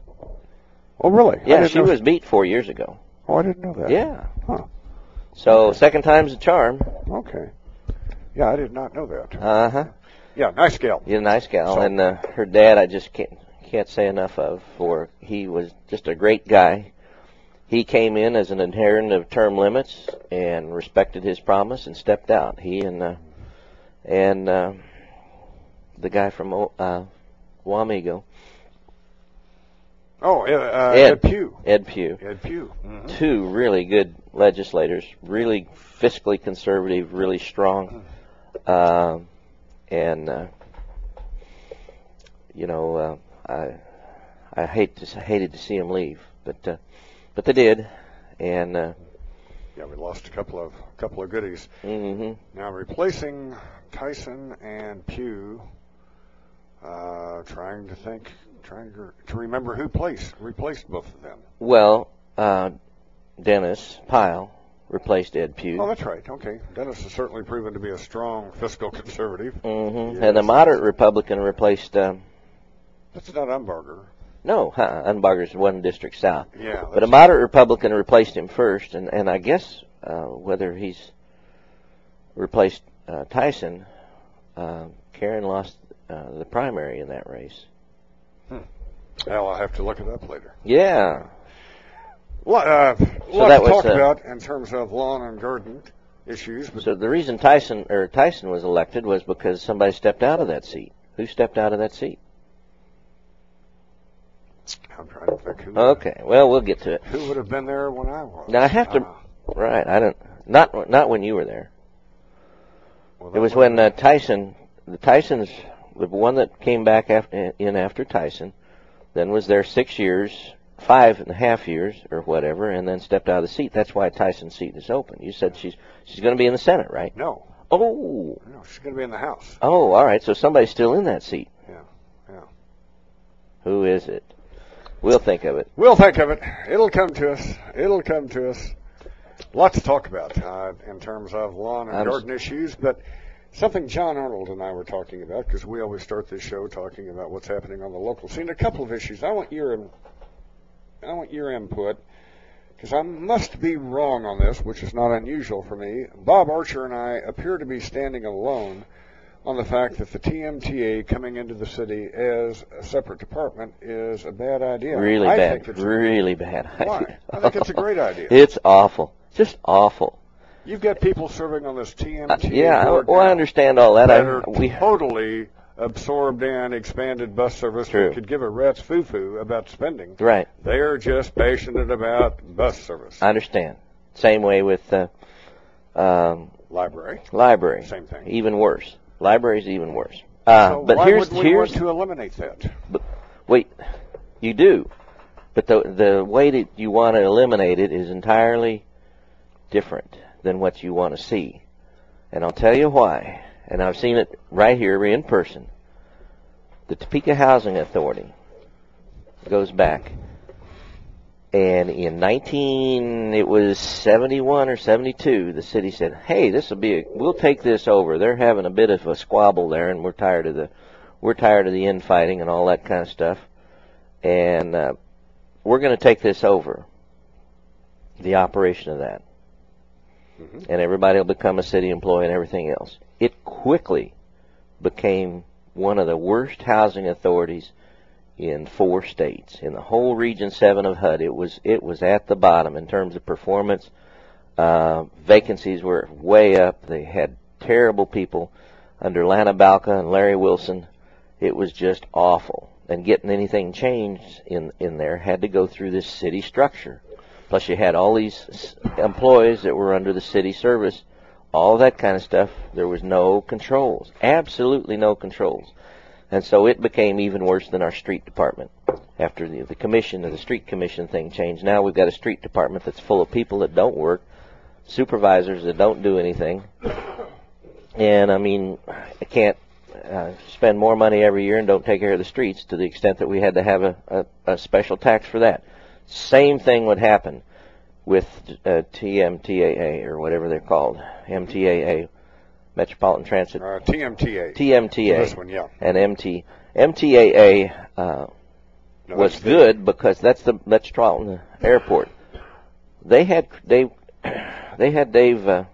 Oh, really? Yeah, she was beat four years ago. Oh, I didn't know that. Yeah. Huh. So second time's a charm. Okay. Yeah, I did not know that. Uh huh. Yeah, nice gal. A nice gal, So- and uh, her dad I just can't can't say enough of. For he was just a great guy. He came in as an inheritant of term limits and respected his promise and stepped out. He and uh, and uh, the guy from O- uh, Wamego, Oh, uh, uh, Ed. Ed Pugh. Ed Pugh. Ed Pugh. Mhm. Two really good legislators, really fiscally conservative, really strong, um, and uh, you know uh, I I hate to I hated to see them leave, but uh, but they did, and uh, Yeah, we lost a couple of couple of goodies. hmm Now replacing Tyson and Pugh Uh, trying to think, trying to, to remember who placed replaced both of them. Well, uh, Dennis Pyle replaced Ed Pugh. Oh, that's right. Okay, Dennis has certainly proven to be a strong fiscal conservative. hmm Yes. And the moderate Republican replaced. Um, That's not Umbarger. no, huh, Umbarger's one district south. Yeah, But a moderate Republican replaced him first, and and I guess uh, whether he's replaced uh, Tyson, uh, Karen lost uh, the primary in that race. Well, I'll have to look it up later. Yeah. Lot, uh, So lot that to was, talk uh, about in terms of lawn and garden issues. But So the reason Tyson or Tyson was elected was because somebody stepped out of that seat. Who stepped out of that seat? I'm trying to think who. Okay, well we'll get to it. Who would have been there when I was? Now I have to. Ah, Right, I don't. Not not when you were there. well, It was when uh, Tyson, the Tyson's, the one that came back after, in after Tyson, then was there six years, five and a half years or whatever, and then stepped out of the seat. That's why Tyson's seat is open. You said she's she's going to be in the Senate, right? No, Oh, no, she's going to be in the House. oh, all right. So somebody's still in that seat. Yeah, yeah. Who is it? We'll think of it. We'll think of it. It'll come to us. It'll come to us. Lots to talk about uh, in terms of lawn and I'm s- garden issues, but something John Arnold and I were talking about because we always start this show talking about what's happening on the local scene. A couple of issues. I want your I want your input because I must be wrong on this, which is not unusual for me. Bob Archer and I appear to be standing alone on the fact that the TMTA coming into the city as a separate department is a bad idea. really I bad. Think it's a really bad. Why? I think it's a great idea. It's awful. Just awful. You've got people serving on this TMT. Uh, yeah, I, well, I understand all that. that I, are we totally absorbed in expanded bus service. True. Could give a rat's foo-foo about spending. right. They are just passionate about bus service. I understand. Same way with uh, um, Library. library. Same thing. Even worse. Library's even worse. Uh, so but why here's would we here's want to eliminate that? wait, you do, but the the way that you want to eliminate it is entirely different than what you want to see, and I'll tell you why. And I've seen it right here in person. The Topeka Housing Authority goes back, and in 19, it was 71 or 72, the city said, "Hey, this will be, a, we'll take this over. They're having a bit of a squabble there, and we're tired of the, we're tired of the infighting and all that kind of stuff, and uh, we're going to take this over, the operation of that, and everybody will become a city employee and everything else." It quickly became one of the worst housing authorities in four states. In the whole Region 7 of HUD, it was it was at the bottom in terms of performance. Uh, vacancies were way up. They had terrible people under Lana Balka and Larry Wilson. It was just awful. And getting anything changed in in there had to go through this city structure. Plus, you had all these employees that were under the city service, all that kind of stuff. There was no controls, absolutely no controls. And so it became even worse than our street department. After the, the commission, the street commission thing changed, now we've got a street department that's full of people that don't work, supervisors that don't do anything. And I mean, I can't uh, spend more money every year and don't take care of the streets to the extent that we had to have a, a, a special tax for that. Same thing would happen with uh, TMTAA or whatever they're called, MTAA, Metropolitan Transit Uh, TMTA. TMTA This one, yeah. and MT MTAA uh, No, was good because that's the Metropolitan Airport. They had Dave they had Dave uh,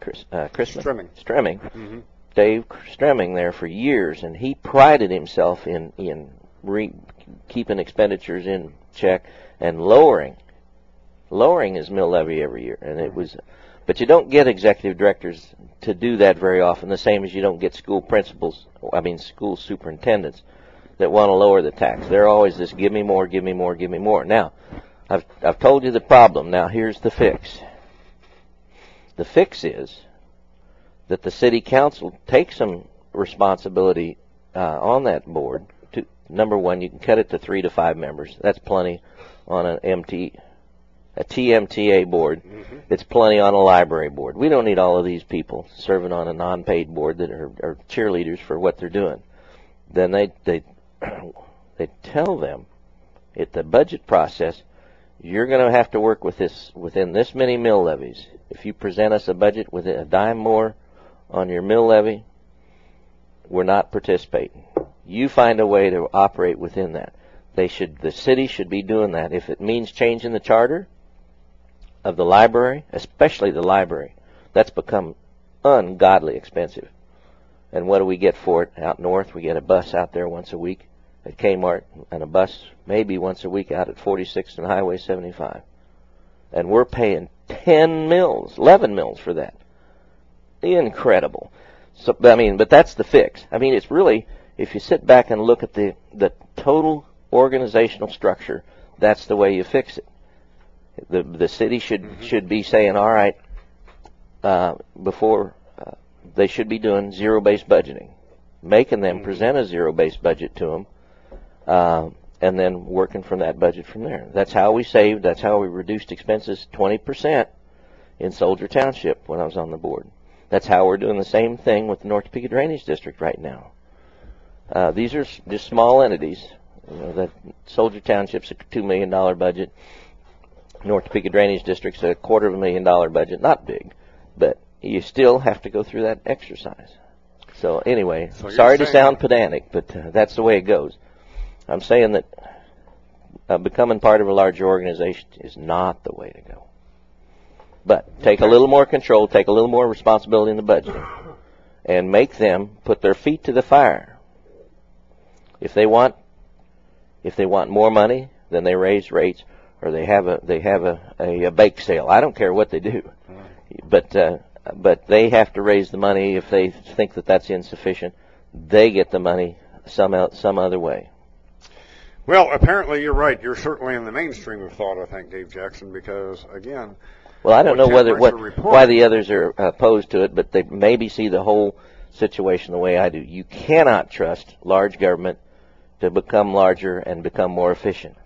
Chris, uh, Stremming. Stremming Mhm. Dave Stremming there for years, and he prided himself in in re- keeping expenditures in check and lowering lowering his mill levy every year, and it was. But you don't get executive directors to do that very often. The same as you don't get school principals, I mean school superintendents, that want to lower the tax. They're always this: give me more, give me more, give me more. Now, I've I've told you the problem. Now here's the fix. The fix is that the city council takes some responsibility uh, on that board. Number one, you can cut it to three to five members. That's plenty on an MT, a TMTA board. Mm-hmm. It's plenty on a library board. We don't need all of these people serving on a non-paid board that are, are cheerleaders for what they're doing. then they they they tell them at the budget process, you're going to have to work with this within this many mill levies. If you present us a budget with a dime more on your mill levy, we're not participating. You find a way to operate within that. They should, the city should be doing that. If it means changing the charter of the library, especially the library, that's become ungodly expensive. And what do we get for it out north? We get a bus out there once a week at Kmart and a bus maybe once a week out at 46th and Highway 75. And we're paying 10 mills, 11 mills for that. Incredible. So, I mean, but that's the fix. I mean, it's really, if you sit back and look at the, the total organizational structure, that's the way you fix it. The, the city should, mm-hmm. should be saying, all right, uh, before, uh, they should be doing zero-based budgeting, making them mm-hmm. present a zero-based budget to them, uh, and then working from that budget from there. That's how we saved, that's how we reduced expenses 20% in Soldier Township when I was on the board. That's how we're doing the same thing with the North Topeka Drainage District right now. Uh, these are just small entities. You know, the Soldier Township's a two million dollar budget. North Topeka Drainage District's a quarter of a million dollar budget. Not big, but you still have to go through that exercise. So anyway, so sorry to sound pedantic, but uh, that's the way it goes. I'm saying that uh, becoming part of a larger organization is not the way to go. But take a little more control, take a little more responsibility in the budget, and make them put their feet to the fire. If they want, if they want more money, then they raise rates, or they have a they have a, a, a bake sale. I don't care what they do, but uh, but they have to raise the money if they think that that's insufficient. They get the money some out, some other way. Well, apparently you're right. You're certainly in the mainstream of thought, I think, Dave Jackson, because again. Well, I don't know whether what why the others are opposed to it, but they maybe see the whole situation the way I do. You cannot trust large government to become larger and become more efficient.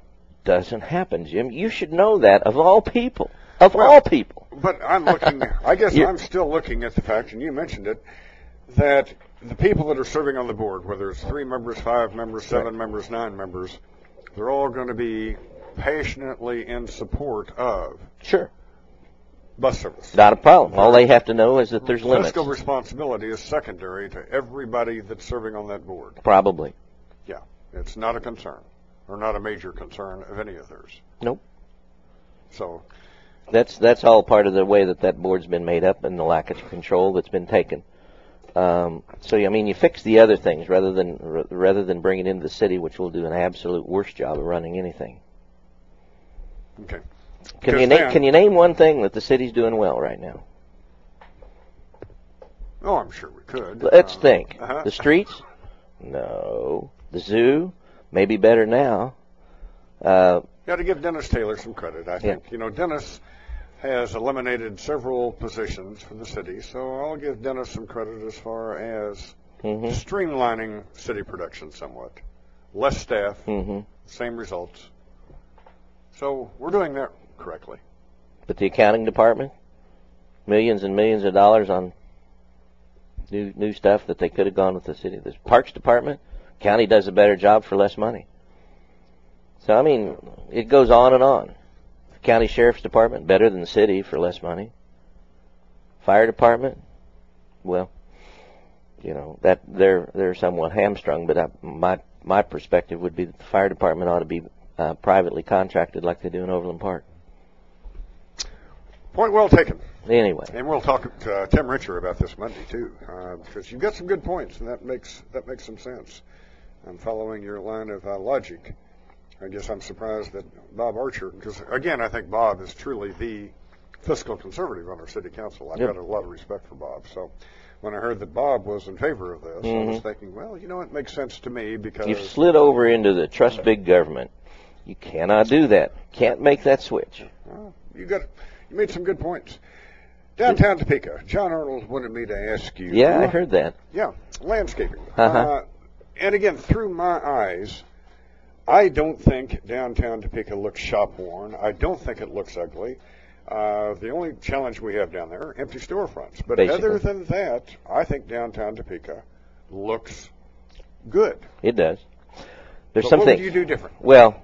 Doesn't happen, Jim. You should know that of all people. Of well, all people. But I'm looking. I guess I'm still looking at the fact, and you mentioned it, that the people that are serving on the board, whether it's three members, five members, seven right. members, nine members, they're all going to be passionately in support of sure bus service. Not a problem. All they have to know is that there's limits. Fiscal responsibility is secondary to everybody that's serving on that board. Probably. Yeah, it's not a concern, or not a major concern of any of theirs. Nope. So. That's that's all part of the way that that board's been made up and the lack of control that's been taken. Um, so I mean, you fix the other things rather than rather than bring it into the city, which will do an absolute worst job of running anything. Okay. Can you name Can you name one thing that the city's doing well right now? Oh, I'm sure we could. Let's uh, think. Uh-huh. The streets? No. The zoo? Maybe better now. Uh, Got to give Dennis Taylor some credit. I think. Yeah. You know, Dennis has eliminated several positions for the city, so I'll give Dennis some credit as far as mm-hmm. streamlining city production somewhat. Less staff, mm-hmm. same results. So we're doing that correctly. But the accounting department, millions and millions of dollars on new new stuff that they could have gone with the city. The parks department, county does a better job for less money. So I mean, it goes on and on county sheriff's department better than the city for less money. Fire department, well, you know that they're they're somewhat hamstrung. But I, my my perspective would be that the fire department ought to be uh, privately contracted like they do in Overland Park. Point well taken. Anyway, and we'll talk to uh, Tim Richer about this Monday too, uh, because you've got some good points, and that makes that makes some sense. I'm following your line of uh, logic. I guess I'm surprised that Bob Archer, because again, I think Bob is truly the fiscal conservative on our city council. I've yep. got a lot of respect for Bob. So when I heard that Bob was in favor of this, mm-hmm. I was mm-hmm. thinking, well, you know, it makes sense to me because you've slid over into the trust big government. You cannot do that. Can't make that switch. Well, you got you made some good points. Downtown Topeka, John Arnold wanted me to ask you. Yeah, I heard that. Yeah, landscaping. Uh-huh. Uh, and again, through my eyes, I don't think downtown Topeka looks shop worn. I don't think it looks ugly. Uh, the only challenge we have down there, are empty storefronts. But Basically. other than that, I think downtown Topeka looks good. It does. There's But something. what would you do different? Well,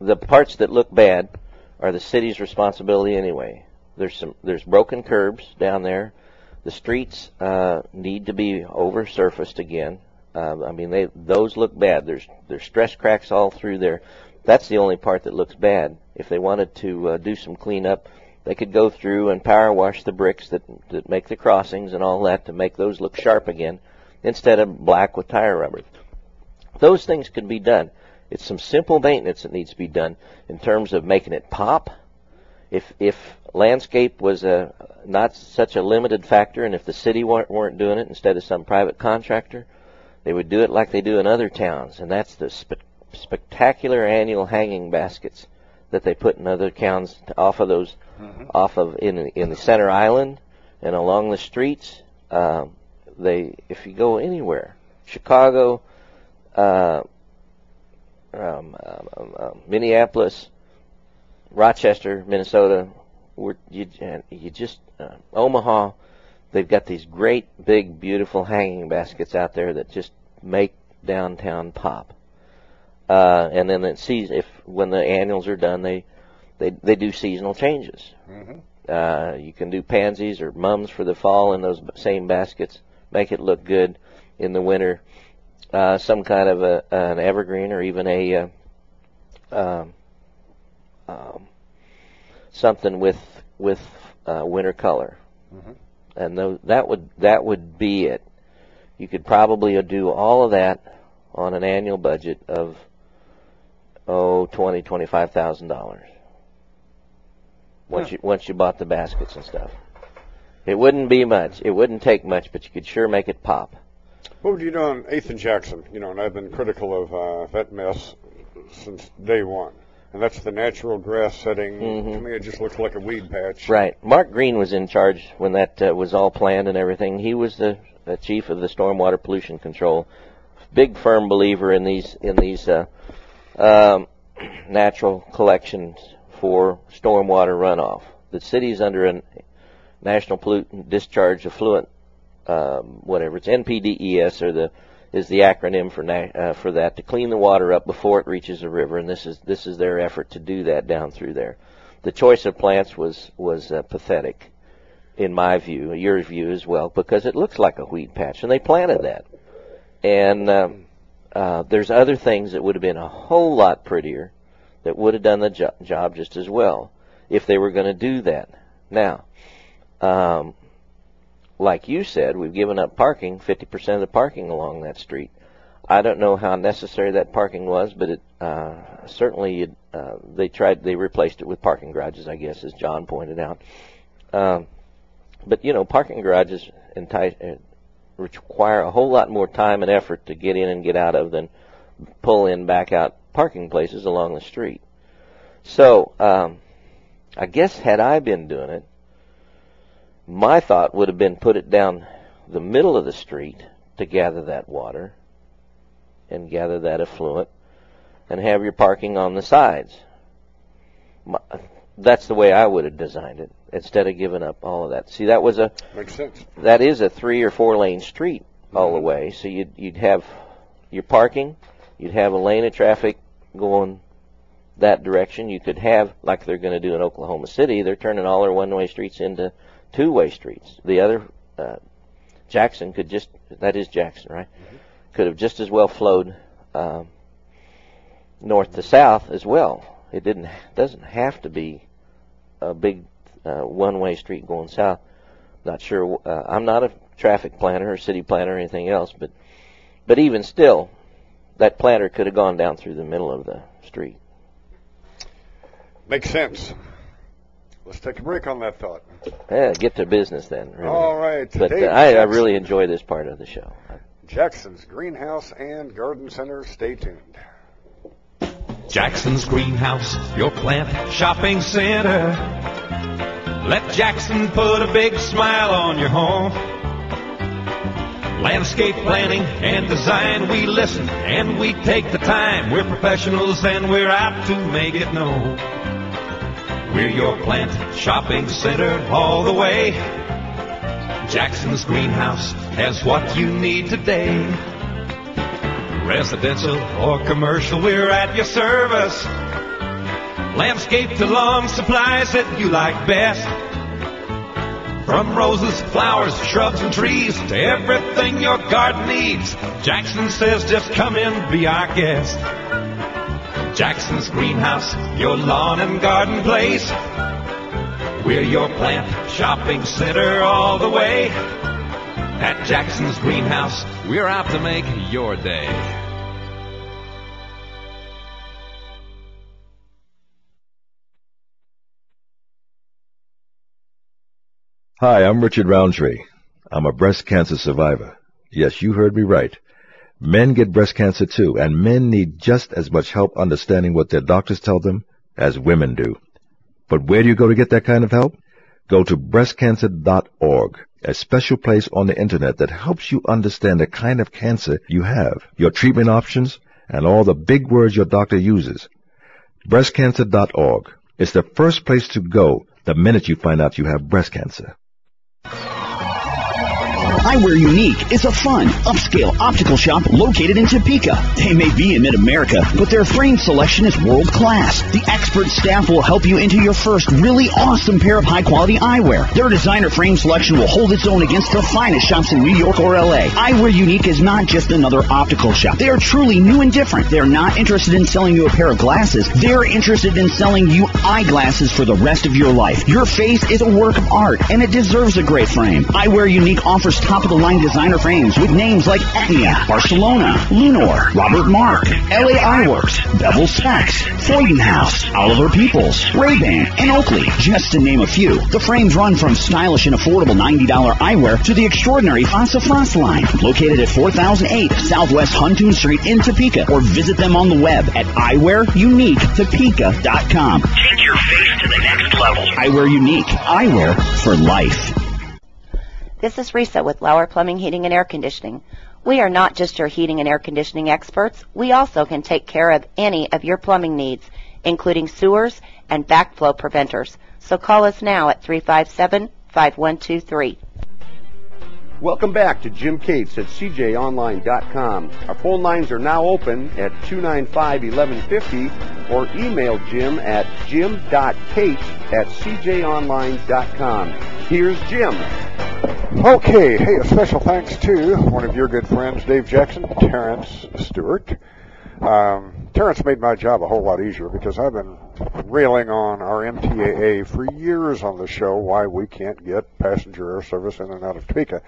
the parts that look bad are the city's responsibility anyway. There's some there's broken curbs down there. The streets uh, need to be oversurfaced again. Uh, I mean, they those look bad. There's there's stress cracks all through there. That's the only part that looks bad. If they wanted to uh, do some cleanup, they could go through and power wash the bricks that that make the crossings and all that to make those look sharp again, instead of black with tire rubber. Those things could be done. It's some simple maintenance that needs to be done in terms of making it pop. If if landscape was a not such a limited factor, and if the city weren't, weren't doing it instead of some private contractor, they would do it like they do in other towns, and that's the spe- spectacular annual hanging baskets that they put in other towns off of those off of in in the center island and along the streets. Um, they if you go anywhere, Chicago, uh, um, um, um, um, Minneapolis, Rochester, Minnesota, you, you just uh, Omaha. They've got these great, big, beautiful hanging baskets out there that just make downtown pop. Uh, and then it sees if when the annuals are done, they they they do seasonal changes. Mm-hmm. Uh, you can do pansies or mums for the fall in those same baskets. Make it look good in the winter. Uh, some kind of a, an evergreen or even a uh, um, um, something with with uh, winter color, Mhm. And that would that would be it. You could probably do all of that on an annual budget of oh twenty twenty five thousand dollars. Once Hmm. you once you bought the baskets and stuff, it wouldn't be much. It wouldn't take much, but you could sure make it pop. What would you do on Eighth and Jackson? You know, and I've been critical of uh, that mess since day one. And that's the natural grass setting. Mhm. To me, it just looks like a weed patch. Right. Mark Green was in charge when that uh, was all planned and everything. He was the, the chief of the stormwater pollution control. Big firm believer in these in these uh, um, natural collections for stormwater runoff. The city's under a national pollutant discharge effluent, um, whatever it's NPDES or the is the acronym for uh, for that to clean the water up before it reaches the river, and this is this is their effort to do that down through there. The choice of plants was was uh, pathetic, in my view, your view as well, because it looks like a weed patch, and they planted that. And um, uh, there's other things that would have been a whole lot prettier, that would have done the jo- job just as well if they were going to do that. Now, um, like you said, we've given up parking, 50% of the parking along that street. I don't know how necessary that parking was, but it uh, certainly uh, they tried they replaced it with parking garages, I guess, as John pointed out. Um, but you know, parking garages entice, uh, require a whole lot more time and effort to get in and get out of than pull in back out parking places along the street. So um, I guess had I been doing it, my thought would have been put it down the middle of the street to gather that water and gather that effluent and have your parking on the sides. My, that's the way I would have designed it instead of giving up all of that. See, that was a Makes sense. that is a three or four lane street all the mm-hmm. way. So you'd you'd have your parking, you'd have a lane of traffic going that direction. You could have like they're going to do in Oklahoma City. They're turning all their one way streets into two way streets. The other uh, Jackson could just that is Jackson, right? Could have just as well flowed um, north to south as well. It didn't doesn't have to be a big uh, one way street going south. Not sure. Uh, I'm not a traffic planner or city planner or anything else, but but even still, that planter could have gone down through the middle of the street. Makes sense. Let's take a break on that thought. Yeah, get to business then. Really. All right. But uh, I, I really enjoy this part of the show. Jackson's Greenhouse and Garden Center. Stay tuned. Jackson's Greenhouse, your plant shopping center. Let Jackson put a big smile on your home. Landscape planning and design, we listen and we take the time. We're professionals and we're out to make it known. We're your plant shopping center all the way. Jackson's Greenhouse has what you need today. Residential or commercial, we're at your service. Landscape to lawn supplies that you like best. From roses, flowers, shrubs, and trees to everything your garden needs, Jackson says just come in, be our guest. Jackson's Greenhouse, your lawn and garden place. We're your plant shopping center all the way. At Jackson's Greenhouse, we're out to make your day. Hi, I'm Richard Roundtree. I'm a breast cancer survivor. Yes, you heard me right. Men get breast cancer too, and men need just as much help understanding what their doctors tell them as women do. But where do you go to get that kind of help? Go to breastcancer.org, a special place on the internet that helps you understand the kind of cancer you have, your treatment options, and all the big words your doctor uses. Breastcancer.org is the first place to go the minute you find out you have breast cancer. Eyewear Unique is a fun, upscale optical shop located in Topeka. They may be in mid-America, but their frame selection is world class. The expert staff will help you into your first really awesome pair of high-quality eyewear. Their designer frame selection will hold its own against the finest shops in New York or LA. Eyewear Unique is not just another optical shop. They are truly new and different. They're not interested in selling you a pair of glasses. They're interested in selling you eyeglasses for the rest of your life. Your face is a work of art, and it deserves a great frame. Eyewear Unique offers top-of-the-line designer frames with names like Etnia, Barcelona, Lunor, Robert Marc, LA Eyeworks, Bevel Specs, Freudenhaus, Oliver Peoples, Ray-Ban, and Oakley, just to name a few. The frames run from stylish and affordable $90 eyewear to the extraordinary Face à Face line, located at 4008 Southwest Huntoon Street in Topeka, or visit them on the web at eyewearuniquetopeka.com. Take your face to the next level. Eyewear Unique, eyewear for life. This is Risa with Lauer Plumbing, Heating, and Air Conditioning. We are not just your heating and air conditioning experts. We also can take care of any of your plumbing needs, including sewers and backflow preventers. So call us now at 357-5123. Welcome back to Jim Cates at CJOnline.com. Our phone lines are now open at 295-1150 or email Jim at jim.cates at CJOnline.com. Here's Jim. Okay, hey, a special thanks to one of your good friends, Dave Jackson, Terrence Stewart. Um, Terrence made my job a whole lot easier because I've been railing on our MTAA for years on the show why we can't get passenger air service in and out of Topeka.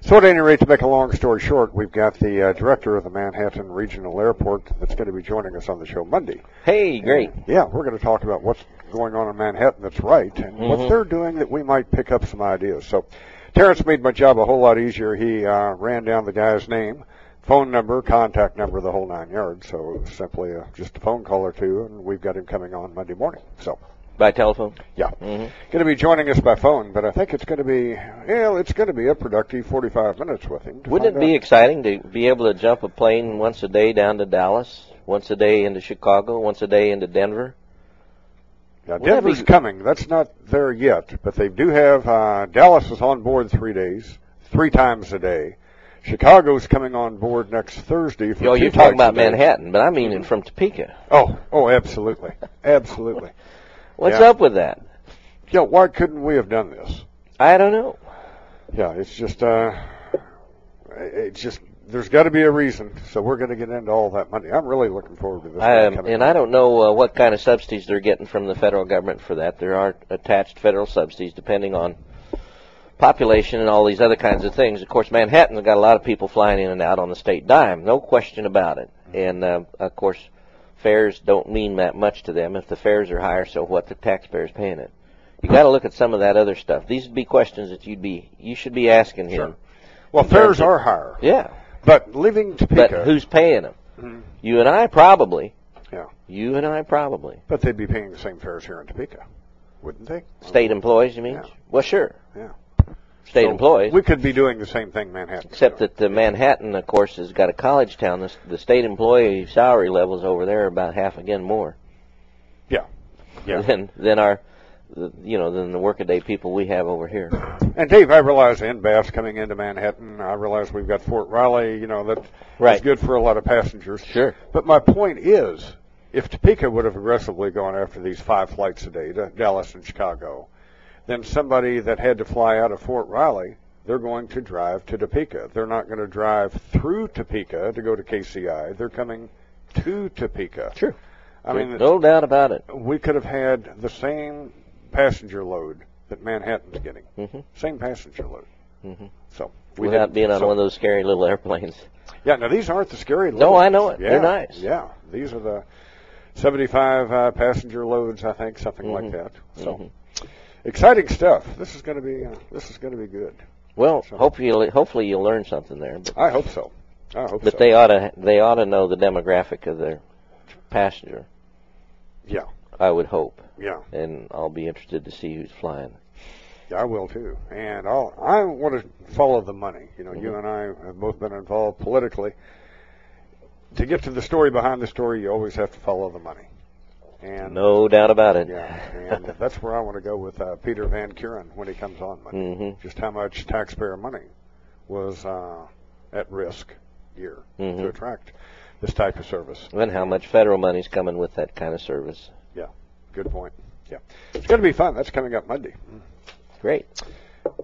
So at any rate, to make a long story short, we've got the uh, director of the Manhattan Regional Airport that's going to be joining us on the show Monday. Hey, great. And, yeah, we're going to talk about what's going on in Manhattan that's right and Mhm. what they're doing that we might pick up some ideas. So Terrence made my job a whole lot easier. He uh, ran down the guy's name, phone number, contact number, the whole nine yards. So it was simply uh, just a phone call or two, and we've got him coming on Monday morning. So By telephone? yeah, Mhm. going to be joining us by phone, but I think it's going to be, well, it's going to be a productive 45 minutes with him. Wouldn't it be out. exciting to be able to jump a plane once a day down to Dallas, once a day into Chicago, once a day into Denver? Now, Wouldn't Denver's be- coming. That's not there yet, but they do have uh, Dallas is on board three days, three times a day. Chicago's coming on board next Thursday. For Yo, you're talking about. Manhattan, but I mean in from Topeka. Oh, oh, absolutely, absolutely. What's Yeah. up with that? Yeah, why couldn't we have done this? I don't know. Yeah, it's just, uh, it's just, there's got to be a reason. So we're going to get into all that money. I'm really looking forward to this. Um, and I don't know uh, what kind of subsidies they're getting from the federal government for that. There are attached federal subsidies depending on population and all these other kinds of things. Of course, Manhattan's got a lot of people flying in and out on the state dime, no question about it. And uh, of course, fares don't mean that much to them. If the fares are higher, so what? The taxpayers paying it. You got to look at some of that other stuff. These would be questions that you'd be you should be asking him. Sure. Well, fares of- are higher. Yeah, But living Topeka. but who's paying them? Mhm. You and I probably. Yeah. You and I probably. But they'd be paying the same fares here in Topeka, wouldn't they? State employees, you mean? Yeah. Well, sure. Yeah. State So employees. We could be doing the same thing Manhattan. Except that the Manhattan, of course, has got a college town. The, the state employee salary levels over there are about half again more Yeah. Yeah. than than our the, you know, than the workaday people we have over here. And Dave, I realize NBAF's coming into Manhattan. I realize we've got Fort Riley, you know, that Right. good for a lot of passengers. Sure. But my point is, if Topeka would have aggressively gone after these five flights a day to Dallas and Chicago, then somebody that had to fly out of Fort Riley, they're going to drive to Topeka. They're not going to drive through Topeka to go to KCI. They're coming to Topeka. Sure. I mean, no doubt about it. we could have had the same passenger load that Manhattan's getting. hmm Same passenger load. hmm So we Without being on so- one of those scary little airplanes. Yeah, now these aren't the scary loads. No, I know it. Yeah, They're nice. Yeah, these are the 75 uh, passenger loads, I think, something like Mhm. that. So Mhm. exciting stuff. This is going to be uh, this is going to be good. Well, hopefully, you'll, hopefully you'll learn something there. But, I hope so. I hope but so. they ought to they ought to know the demographic of their passenger. Yeah. I would hope. Yeah. And I'll be interested to see who's flying. Yeah, I will too. And I'll, I want to follow the money. You know, Mm-hmm. you and I have both been involved politically. To get to the story behind the story, you always have to follow the money. And No doubt about it. Yeah, and that's where I want to go with uh, Peter Van Kuren when he comes on. Mhm. Just how much taxpayer money was uh, at risk here Mhm. to attract this type of service. And how much federal money's coming with that kind of service. Yeah, good point. Yeah, it's going to be fun. That's coming up Monday. Great.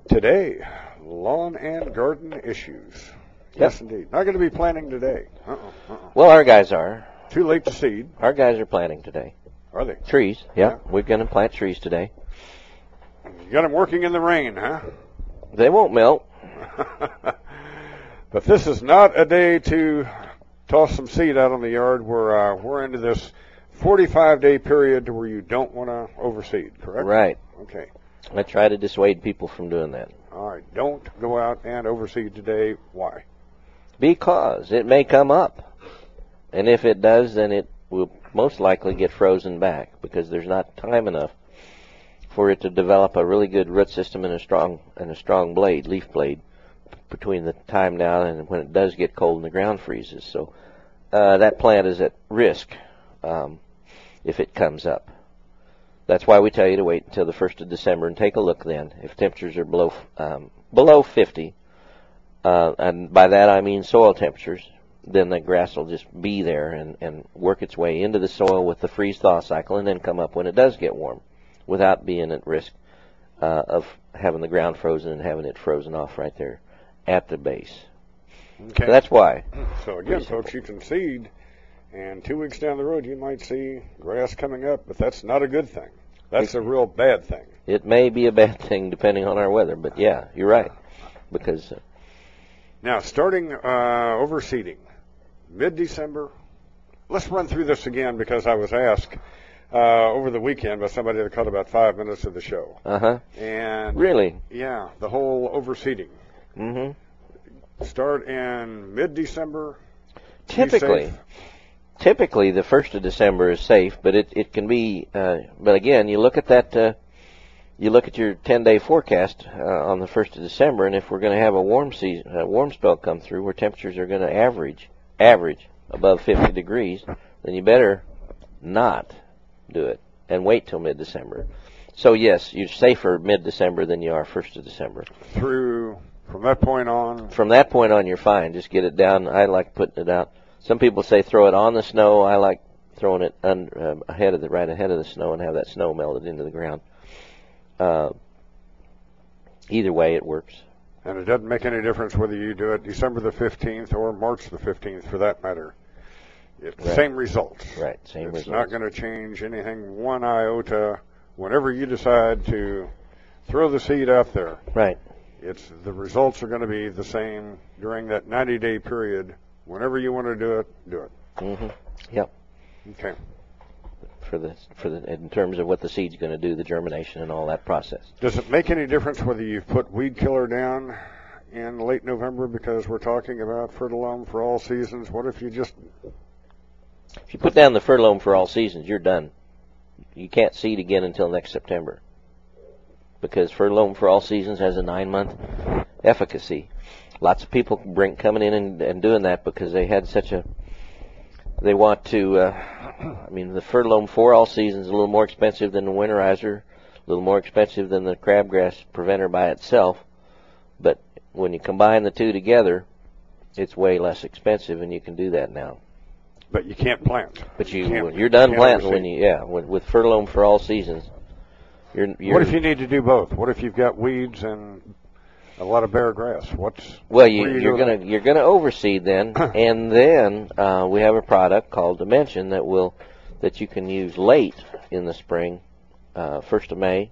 Today, lawn and garden issues. Yes, indeed. Not going to be planning today. Uh-uh, uh-uh. Well, our guys are. Too late to seed. Our guys are planting today. Are they? Trees. Yeah, we're going to plant trees today. You got them working in the rain, huh? They won't melt. But this is not a day to toss some seed out on the yard. We're uh, we're into this 45 day period where you don't want to overseed, correct? Right. Okay. I try to dissuade people from doing that. All right. Don't go out and overseed today. Why? Because it may come up. And if it does, then it will most likely get frozen back because there's not time enough for it to develop a really good root system and a strong and a strong blade, leaf blade, between the time now and when it does get cold and the ground freezes. So uh, that plant is at risk um, if it comes up. That's why we tell you to wait until the first of December and take a look then. If temperatures are below um, below 50, uh, and by that I mean soil temperatures, then the grass will just be there and, and work its way into the soil with the freeze thaw cycle and then come up when it does get warm without being at risk uh, of having the ground frozen and having it frozen off right there at the base. Okay. So that's why. So again, folks, you can seed, and two weeks down the road, you might see grass coming up, but that's not a good thing. That's a real bad thing. It may be a bad thing depending on our weather, but yeah, you're right. Because uh, Now, starting uh, overseeding, mid-December. Let's run through this again because I was asked uh, over the weekend by somebody that caught about five minutes of the show. uh huh. And Really? yeah, the whole overseeding. Mm-hmm. Start in mid-December. Be Typically. Typically the first of December is safe, but it it can be. Uh, but again, you look at that. Uh, you look at your 10-day forecast uh, on the first of December, and if we're going to have a warm season, a warm spell come through, where temperatures are going to average average above 50 degrees, then you better not do it and wait till mid-December. So yes, you're safer mid-December than you are first of December. through from that point on. From that point on, you're fine. Just get it down. I like putting it out. Some people say throw it on the snow. I like throwing it under, um, ahead of the right ahead of the snow and have that snow melted into the ground. Uh, either way, it works. And it doesn't make any difference whether you do it December the 15th or March the 15th for that matter. It's Right. same results. Right, same it's results. not going to change anything one iota whenever you decide to throw the seed out there. Right. It's the results are going to be the same during that 90 day period. Whenever you want to do it, do it. Mm-hmm. Yep. Okay. For the for the in terms of what the seed's going to do, the germination and all that process. Does it make any difference whether you've put weed killer down in late November because we're talking about fertilome for all seasons? What if you just If you put down the fertilome for all seasons, you're done. You can't seed again until next September. Because fertilome for all seasons has a nine month efficacy. Lots of people bring coming in and, and doing that because they had such a they want to uh, I mean the fertilome for all seasons is a little more expensive than the winterizer. A little more expensive than the crabgrass preventer by itself, but when you combine the two together, it's way less expensive, and you can do that now. But you can't plant. But you, when you're done can't planting when you yeah with, with Fertilome for all seasons. You're, you're What if you need to do both? What if you've got weeds and a lot of bare grass? What's Well, you, do you're gonna you're gonna overseed then, and then uh, we have a product called Dimension that will that you can use late in the spring, uh, first of May,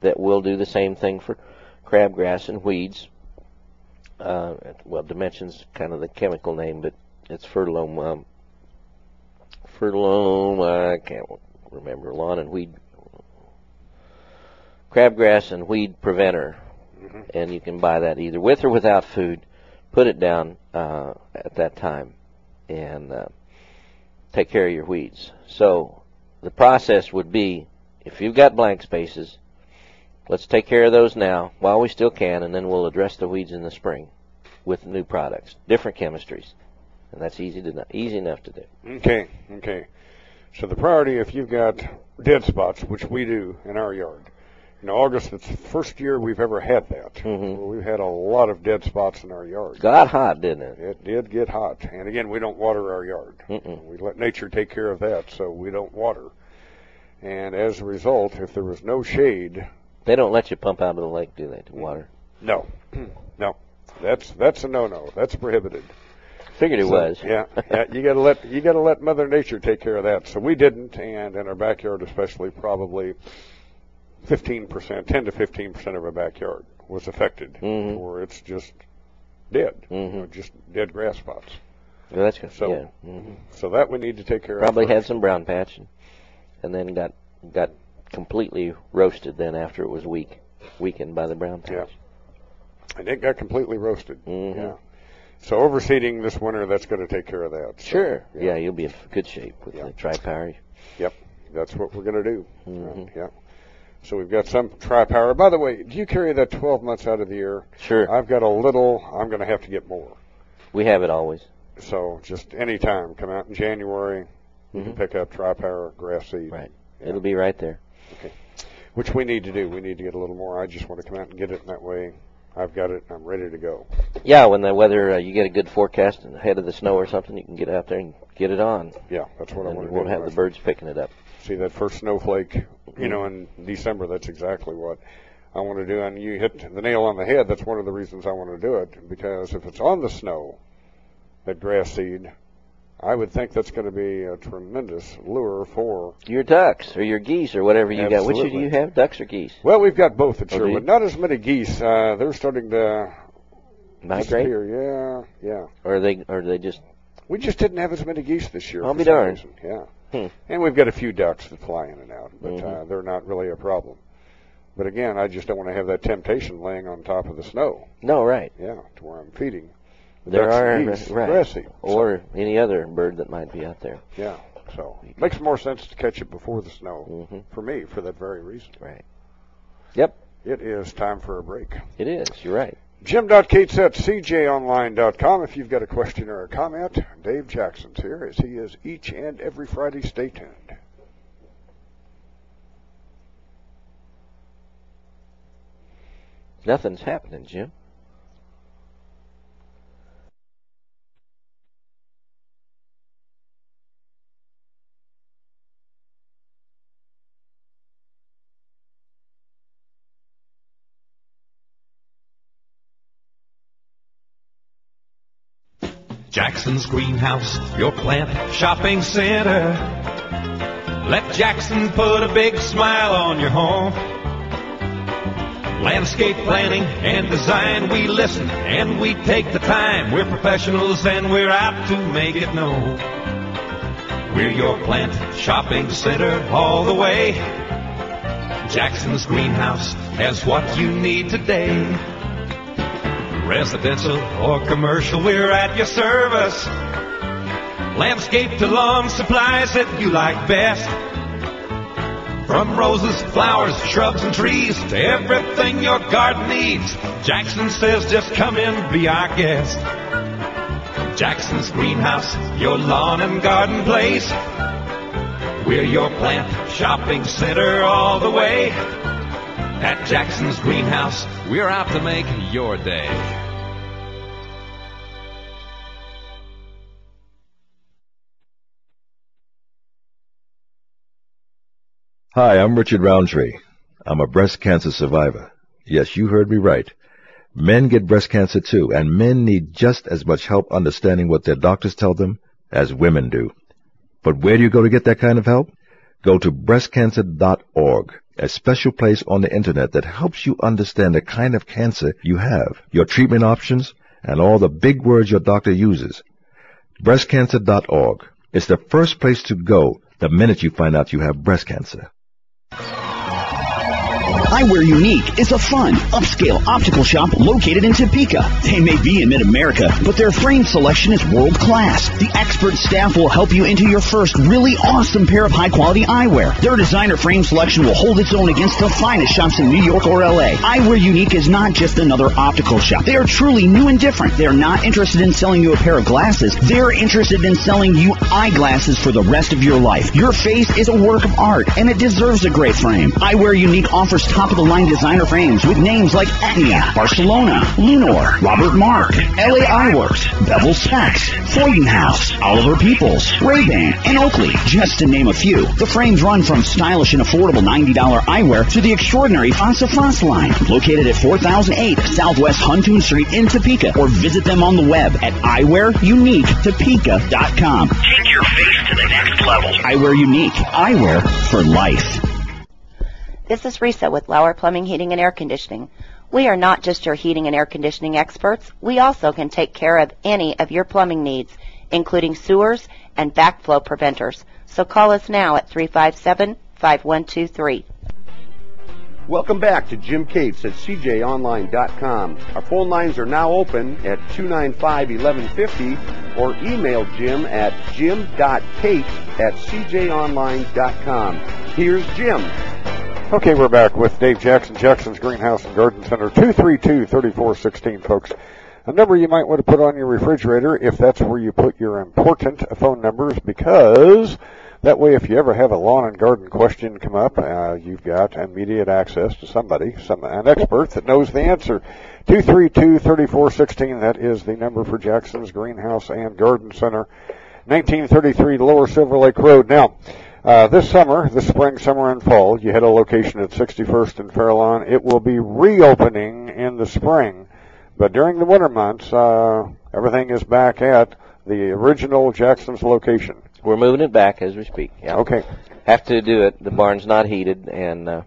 that will do the same thing for crabgrass and weeds. Uh, well, Dimension's kind of the chemical name, but it's Fertilome. Um, Fertilome, I can't remember lawn and weed, crabgrass and weed preventer and you can buy that either with or without food. Put it down uh, at that time, and uh, take care of your weeds. So the process would be, if you've got blank spaces, let's take care of those now while we still can, and then we'll address the weeds in the spring with new products, different chemistries, and that's easy to easy enough to do. Okay, okay. So the priority, if you've got dead spots, which we do in our yard, in August, it's the first year we've ever had that. Mm-hmm. We've had a lot of dead spots in our yard. Got hot, didn't it? It did get hot, and again, we don't water our yard. Mm-mm. We let nature take care of that, so we don't water. And as a result, if there was no shade, They don't let you pump out of the lake, do they, to water? no, no, that's that's a no-no. That's prohibited. Figured it So, was. yeah, yeah. You gotta let you gotta let Mother Nature take care of that. So we didn't, and in our backyard especially, probably fifteen percent, ten to fifteen percent of our backyard was affected, Mhm. or it's just dead, you Mhm. know, just dead grass spots. Well, that's good. So, yeah. Mhm. so that we need to take care Probably of. Probably had some brown patch, and, and then got got completely roasted. Then after it was weak, weakened by the brown patch. Yeah. And it got completely roasted. Mhm. Yeah. So overseeding this winter, that's going to take care of that. So, Sure. Yeah. you'll be in good shape with the tri-power. Yep. That's what we're going to do. Mhm. Uh, yeah. So we've got some tri-power. By the way, do you carry that 12 months out of the year? Sure. I've got a little. I'm going to have to get more. We have it always. So just any time, come out in January, you can Mhm. pick up tri-power grass seed. Right. It'll be right there. Okay. Which we need to do. We need to get a little more. I just want to come out and get it in that way. I've got it. I'm ready to go. Yeah, when the weather, uh, you get a good forecast ahead of the snow or something, you can get out there and get it on. Yeah, that's what I and want you to won't do. have the birds picking it up. See that first snowflake, you know, in December, that's exactly what I want to do. And you hit the nail on the head. That's one of the reasons I want to do it because if it's on the snow, that grass seed, I would think that's going to be a tremendous lure for. Your ducks or your geese or whatever you got. Which do you have, ducks or geese? Well, we've got both at Oh, do you? Sherwood. Not as many geese. Uh, they're starting to Migrate? disappear. Yeah, yeah. Or are they, or are they just? We just didn't have as many geese this year. I'll be darned. reason. Yeah. Hmm. And we've got a few ducks that fly in and out, but uh, Mhm. they're not really a problem. But again, I just don't want to have that temptation laying on top of the snow. No, right. Yeah, to where I'm feeding. the There ducks are right, seed. or any other bird that might be out there. Yeah, so it makes more sense to catch it before the snow Mm-hmm. for me for that very reason. Right. Yep. It is time for a break. It is. You're right. Jim.Cates at cjonline.com. If you've got a question or a comment, Dave Jackson's here as he is each and every Friday. Stay tuned. Nothing's happening, Jim. Jackson's Greenhouse, your plant shopping center. Let Jackson put a big smile on your home. Landscape planning and design, we listen and we take the time. We're professionals and we're out to make it known. We're your plant shopping center all the way. Jackson's Greenhouse has what you need today. Residential or commercial, we're at your service. Landscape to lawn supplies that you like best. From roses, flowers, shrubs, and trees to everything your garden needs, Jackson says just come in, be our guest. Jackson's Greenhouse, your lawn and garden place. We're your plant shopping center all the way. At Jackson's Greenhouse, we're out to make your day. Hi, I'm Richard Roundtree. I'm a breast cancer survivor. Yes, you heard me right. Men get breast cancer too, and men need just as much help understanding what their doctors tell them as women do. But where do you go to get that kind of help? Go to breastcancer.org, a special place on the internet that helps you understand the kind of cancer you have, your treatment options, and all the big words your doctor uses. Breastcancer.org is the first place to go the minute you find out you have breast cancer. Eyewear Unique is a fun, upscale optical shop located in Topeka. They may be in mid-America, but their frame selection is world class. The expert staff will help you into your first really awesome pair of high-quality eyewear. Their designer frame selection will hold its own against the finest shops in New York or LA. Eyewear Unique is not just another optical shop. They are truly new and different. They're not interested in selling you a pair of glasses. They're interested in selling you eyeglasses for the rest of your life. Your face is a work of art, and it deserves a great frame. Eyewear Unique offers top of the line designer frames with names like Etnia, Barcelona, Lunor, Robert Marc, LA Eyeworks, Bevel Specs, Freudenhaus, Oliver Peoples, Ray-Ban, and Oakley, just to name a few. The frames run from stylish and affordable $90 eyewear to the extraordinary Face à Face line, located at 4008 Southwest Huntoon Street in Topeka, or visit them on the web at eyewearuniquetopeka.com. Take your face to the next level. Eyewear Unique, eyewear for life. This is Risa with Lauer Plumbing, Heating, and Air Conditioning. We are not just your heating and air conditioning experts. We also can take care of any of your plumbing needs, including sewers and backflow preventers. So call us now at 357-5123. Welcome back to Jim Cates at CJOnline.com. Our phone lines are now open at 295-1150 or email Jim at jim.cates at CJOnline.com. Here's Jim. Okay, we're back with Dave Jackson, Jackson's Greenhouse and Garden Center, 232-3416, folks. A number you might want to put on your refrigerator if that's where you put your important phone numbers because that way if you ever have a lawn and garden question come up, uh, you've got immediate access to somebody, some, an expert that knows the answer. 232-3416, that is the number for Jackson's Greenhouse and Garden Center, 1933 Lower Silver Lake Road. Now, uh, this summer, this spring, summer, and fall, you had a location at 61st and Fairlawn. It will be reopening in the spring, but during the winter months, uh, everything is back at the original Jackson's location. We're moving it back as we speak. Yeah. Okay. Have to do it. The barn's not heated, and uh,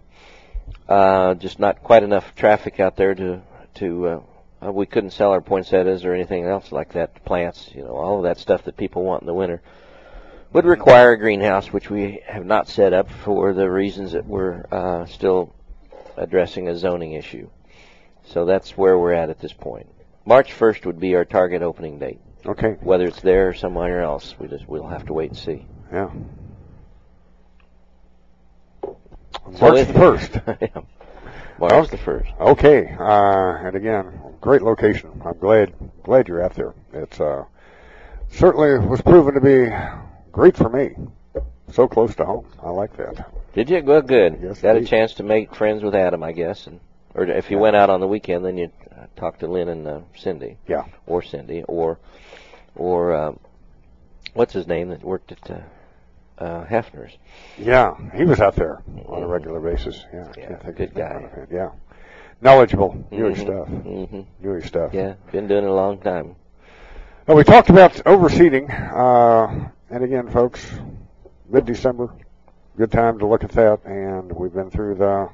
uh, just not quite enough traffic out there to to. Uh, uh, we couldn't sell our poinsettias or anything else like that. Plants, you know, all of that stuff that people want in the winter would require a greenhouse, which we have not set up for the reasons that we're uh, still addressing a zoning issue. So that's where we're at at this point. March 1st would be our target opening date. Okay. Whether it's there or somewhere else, we just we'll have to wait and see. Yeah. So March the first. yeah. March the first. Okay, uh, and again, great location. I'm glad glad you're out there. It's uh, certainly was proven to be great for me. So close to home. I like that. Did you? Well, good. Yes, Got a chance to make friends with Adam, I guess, and or if you went out on the weekend, then you uh, talk to Lynn and uh, Cindy. Yeah. Or Cindy, or or um, what's his name that worked at uh, uh, Hefner's. Yeah, he was out there on a regular basis. Yeah, think good guy. Yeah, knowledgeable, his Mhm, stuff. mhm. Knew his stuff. Yeah, been doing it a long time. Well, we talked about overseeding, uh, and again, folks, mid-December, good time to look at that. And we've been through the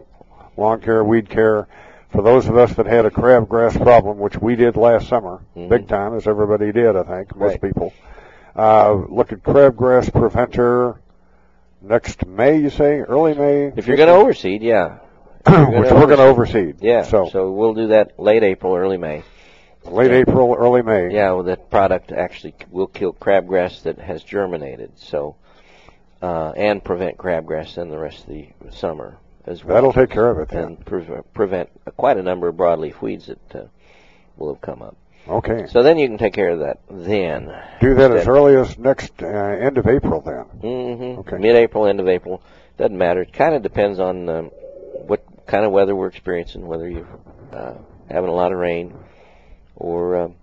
lawn care, weed care. For those of us that had a crabgrass problem, which we did last summer, big time, as everybody did, I think, most Right. people. Uh, look at crabgrass preventer next May, you say, early May. If you're going to overseed, yeah. Which gonna we're going to overseed. Yeah. So so we'll do that late April, early May. Late April, early May. Yeah, well, that product actually will kill crabgrass that has germinated, so uh, and prevent crabgrass in the rest of the summer as well. That'll take care of it then. and pre- prevent quite a number of broadleaf weeds that uh, will have come up. Okay. So then you can take care of that then. Do that as early as next uh, end of April then. Mm-hmm. Okay. Mid-April, end of April, doesn't matter. It kind of depends on um, what kind of weather we're experiencing, whether you're uh, having a lot of rain or um,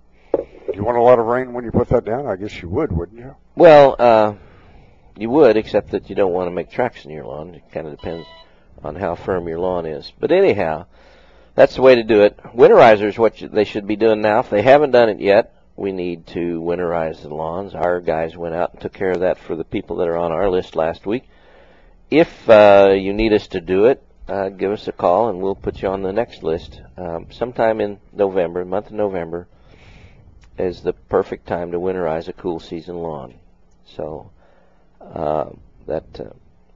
you want a lot of rain when you put that down? I guess you would, wouldn't you? well, uh, you would, except that you don't want to make tracks in your lawn. It kind of depends on how firm your lawn is. But anyhow, that's the way to do it. Winterizer is what you, they should be doing now. If they haven't done it yet, we need to winterize the lawns. Our guys went out and took care of that for the people that are on our list last week. If uh, you need us to do it, uh, give us a call and we'll put you on the next list. Um, sometime in November, month of November, is the perfect time to winterize a cool season lawn. So uh, that uh,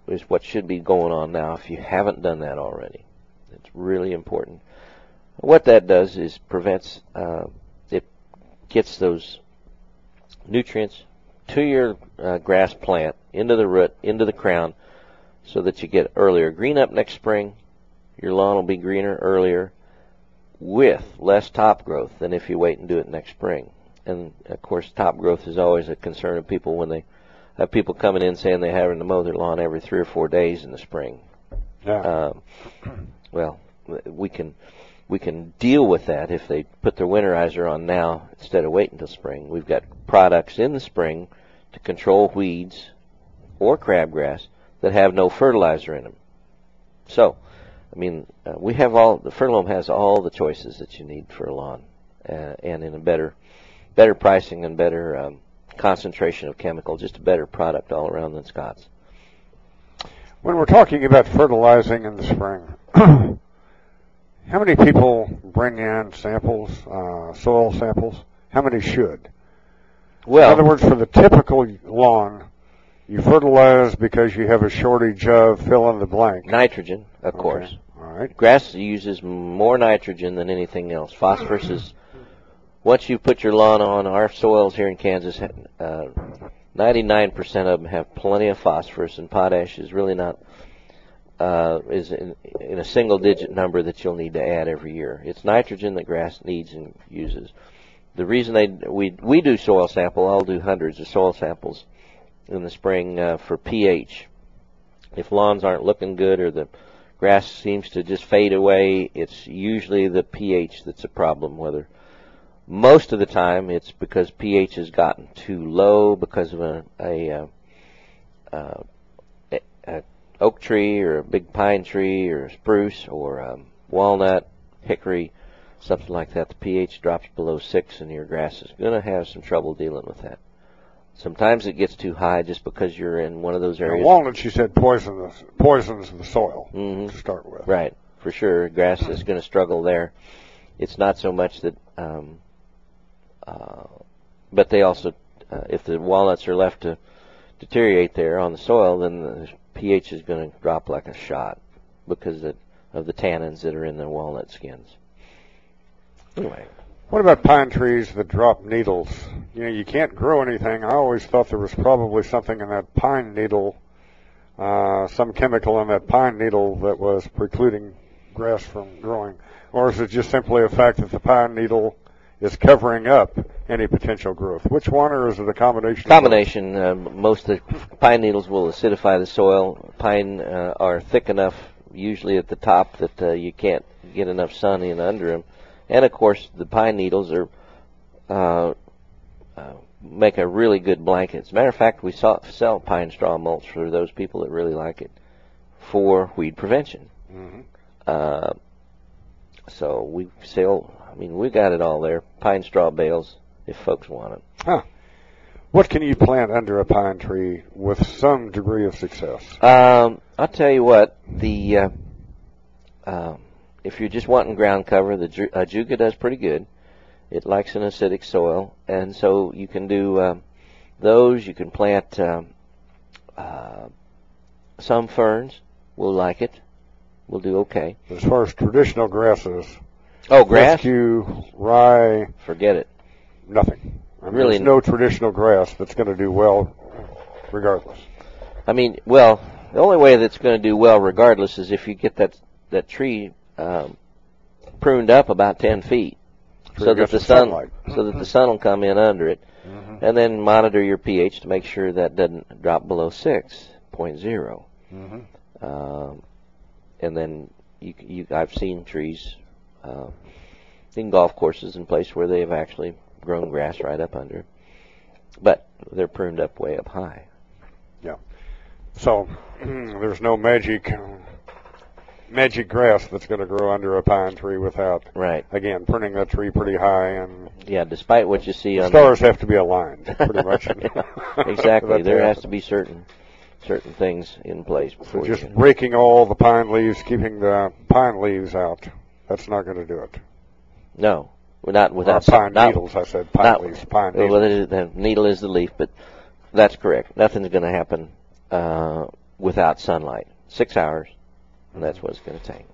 is what should be going on now. If you haven't done that already, it's really important. What that does is prevents uh, it gets those nutrients to your uh, grass plant into the root, into the crown, so that you get earlier green up next spring. Your lawn will be greener earlier with less top growth than if you wait and do it next spring. And of course, top growth is always a concern of people when they have people coming in saying they're having to mow their lawn every three or four days in the spring. Yeah. Um, well, we can we can deal with that if they put their winterizer on now instead of waiting until spring. We've got products in the spring to control weeds or crabgrass that have no fertilizer in them. So, I mean, uh, we have all the Fertilome has all the choices that you need for a lawn, uh, and in a better, better pricing and better um, concentration of chemical, just a better product all around than Scott's. When we're talking about fertilizing in the spring, how many people bring in samples, uh, soil samples? How many should? Well, in other words, for the typical lawn, you fertilize because you have a shortage of fill in the blank. Nitrogen, of Okay. course. All right. Grass uses more nitrogen than anything else. Phosphorus is once you put your lawn on. Our soils here in Kansas, uh, 99% of them have plenty of phosphorus, and potash is really not uh, is in, in a single digit number that you'll need to add every year. It's nitrogen that grass needs and uses. The reason they we we do soil sample, I'll do hundreds of soil samples in the spring uh, for pH. If lawns aren't looking good or the grass seems to just fade away, it's usually the pH that's a problem. Whether most of the time it's because pH has gotten too low because of a, a, uh, uh, a, a oak tree or a big pine tree or spruce or um, walnut, hickory, something like that. The pH drops below six, and your grass is going to have some trouble dealing with that. Sometimes it gets too high just because you're in one of those Now, areas. walnuts, you said, poisons poisons the soil Mhm. to start with. Right, for sure. Grass is going to struggle there. It's not so much that, um, uh, but they also, uh, if the walnuts are left to deteriorate there on the soil, then the pH is going to drop like a shot because of the tannins that are in the walnut skins. Anyway, What about pine trees that drop needles? You know, you can't grow anything. I always thought there was probably something in that pine needle, uh, some chemical in that pine needle that was precluding grass from growing. Or is it just simply a fact that the pine needle is covering up any potential growth? Which one, or is it a combination? combination. Um, most of the pine needles will acidify the soil. Pine uh, are thick enough, usually at the top, that uh, you can't get enough sun in under them. And of course, the pine needles are uh, uh, make a really good blanket. As a matter of fact, we saw, sell pine straw mulch for those people that really like it for weed prevention. Mhm. Uh, so we sell. I mean, we got it all there. Pine straw bales, if folks want it. Huh. What can you plant under a pine tree with some degree of success? Um, I'll tell you what. The uh, uh, if you're just wanting ground cover, the ju- uh, Ajuga does pretty good. It likes an acidic soil, and so you can do um, those. You can plant um, uh, some ferns. We'll like it. We'll do okay. As far as traditional grasses, Oh, grass? fescue, rye, Forget it. nothing. I mean, Really there's no traditional grass that's going to do well, regardless. I mean, well, the only way that's going to do well, regardless, is if you get that that tree um, pruned up about ten feet. So so that the sun sunlight. so that the sun will come in under it, Mm-hmm. and then monitor your pH to make sure that doesn't drop below six point zero. Mm-hmm. Um, and then you, you I've seen trees uh, in golf courses in places where they have actually grown grass right up under, but they're pruned up way up high. Yeah. So there's no magic magic grass that's going to grow under a pine tree without right again pruning that tree pretty high and Yeah, despite what you see on stars have to be aligned pretty much. exactly. There has to be certain certain things in place before you Just can. raking all the pine leaves, keeping the pine leaves out. That's not going to do it. No, we're not without Or pine not- needles. I said pine not- leaves. Pine well, needles. the, the needle is the leaf, but that's correct. Nothing's going to happen uh, without sunlight. Six hours, and that's what it's going to take.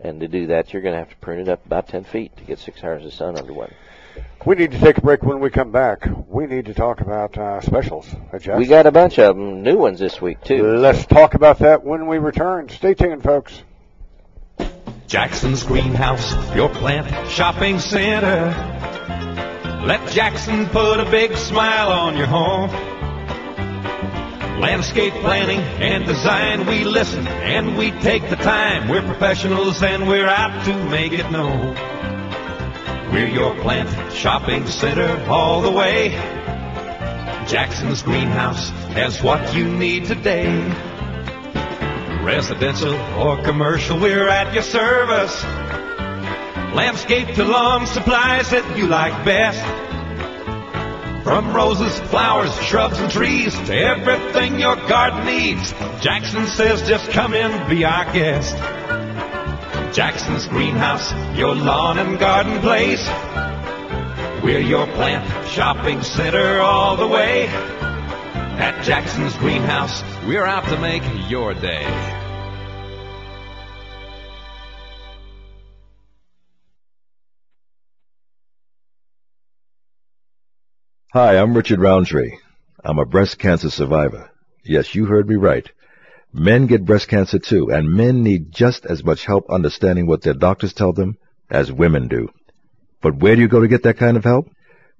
And to do that, you're going to have to prune it up about 10 feet to get six hours of sun under one. We need to take a break. When we come back, we need to talk about uh, specials. Uh, Jeff? We got a bunch of them, new ones this week too. Let's talk about that when we return. Stay tuned, folks. Jackson's Greenhouse, your plant shopping center. Let Jackson put a big smile on your home. Landscape planning and design, we listen and we take the time. We're professionals and we're out to make it known. We're your plant shopping center all the way. Jackson's Greenhouse has what you need today. Residential or commercial, we're at your service. Landscape to lawn supplies that you like best. From roses, flowers, shrubs, and trees to everything your garden needs. Jackson says just come in, be our guest. Jackson's Greenhouse, your lawn and garden place. We're your plant shopping center all the way. At Jackson's Greenhouse, we're out to make your day. Hi, I'm Richard Roundtree. I'm a breast cancer survivor. Yes, you heard me right. Men get breast cancer too, and men need just as much help understanding what their doctors tell them as women do. But where do you go to get that kind of help?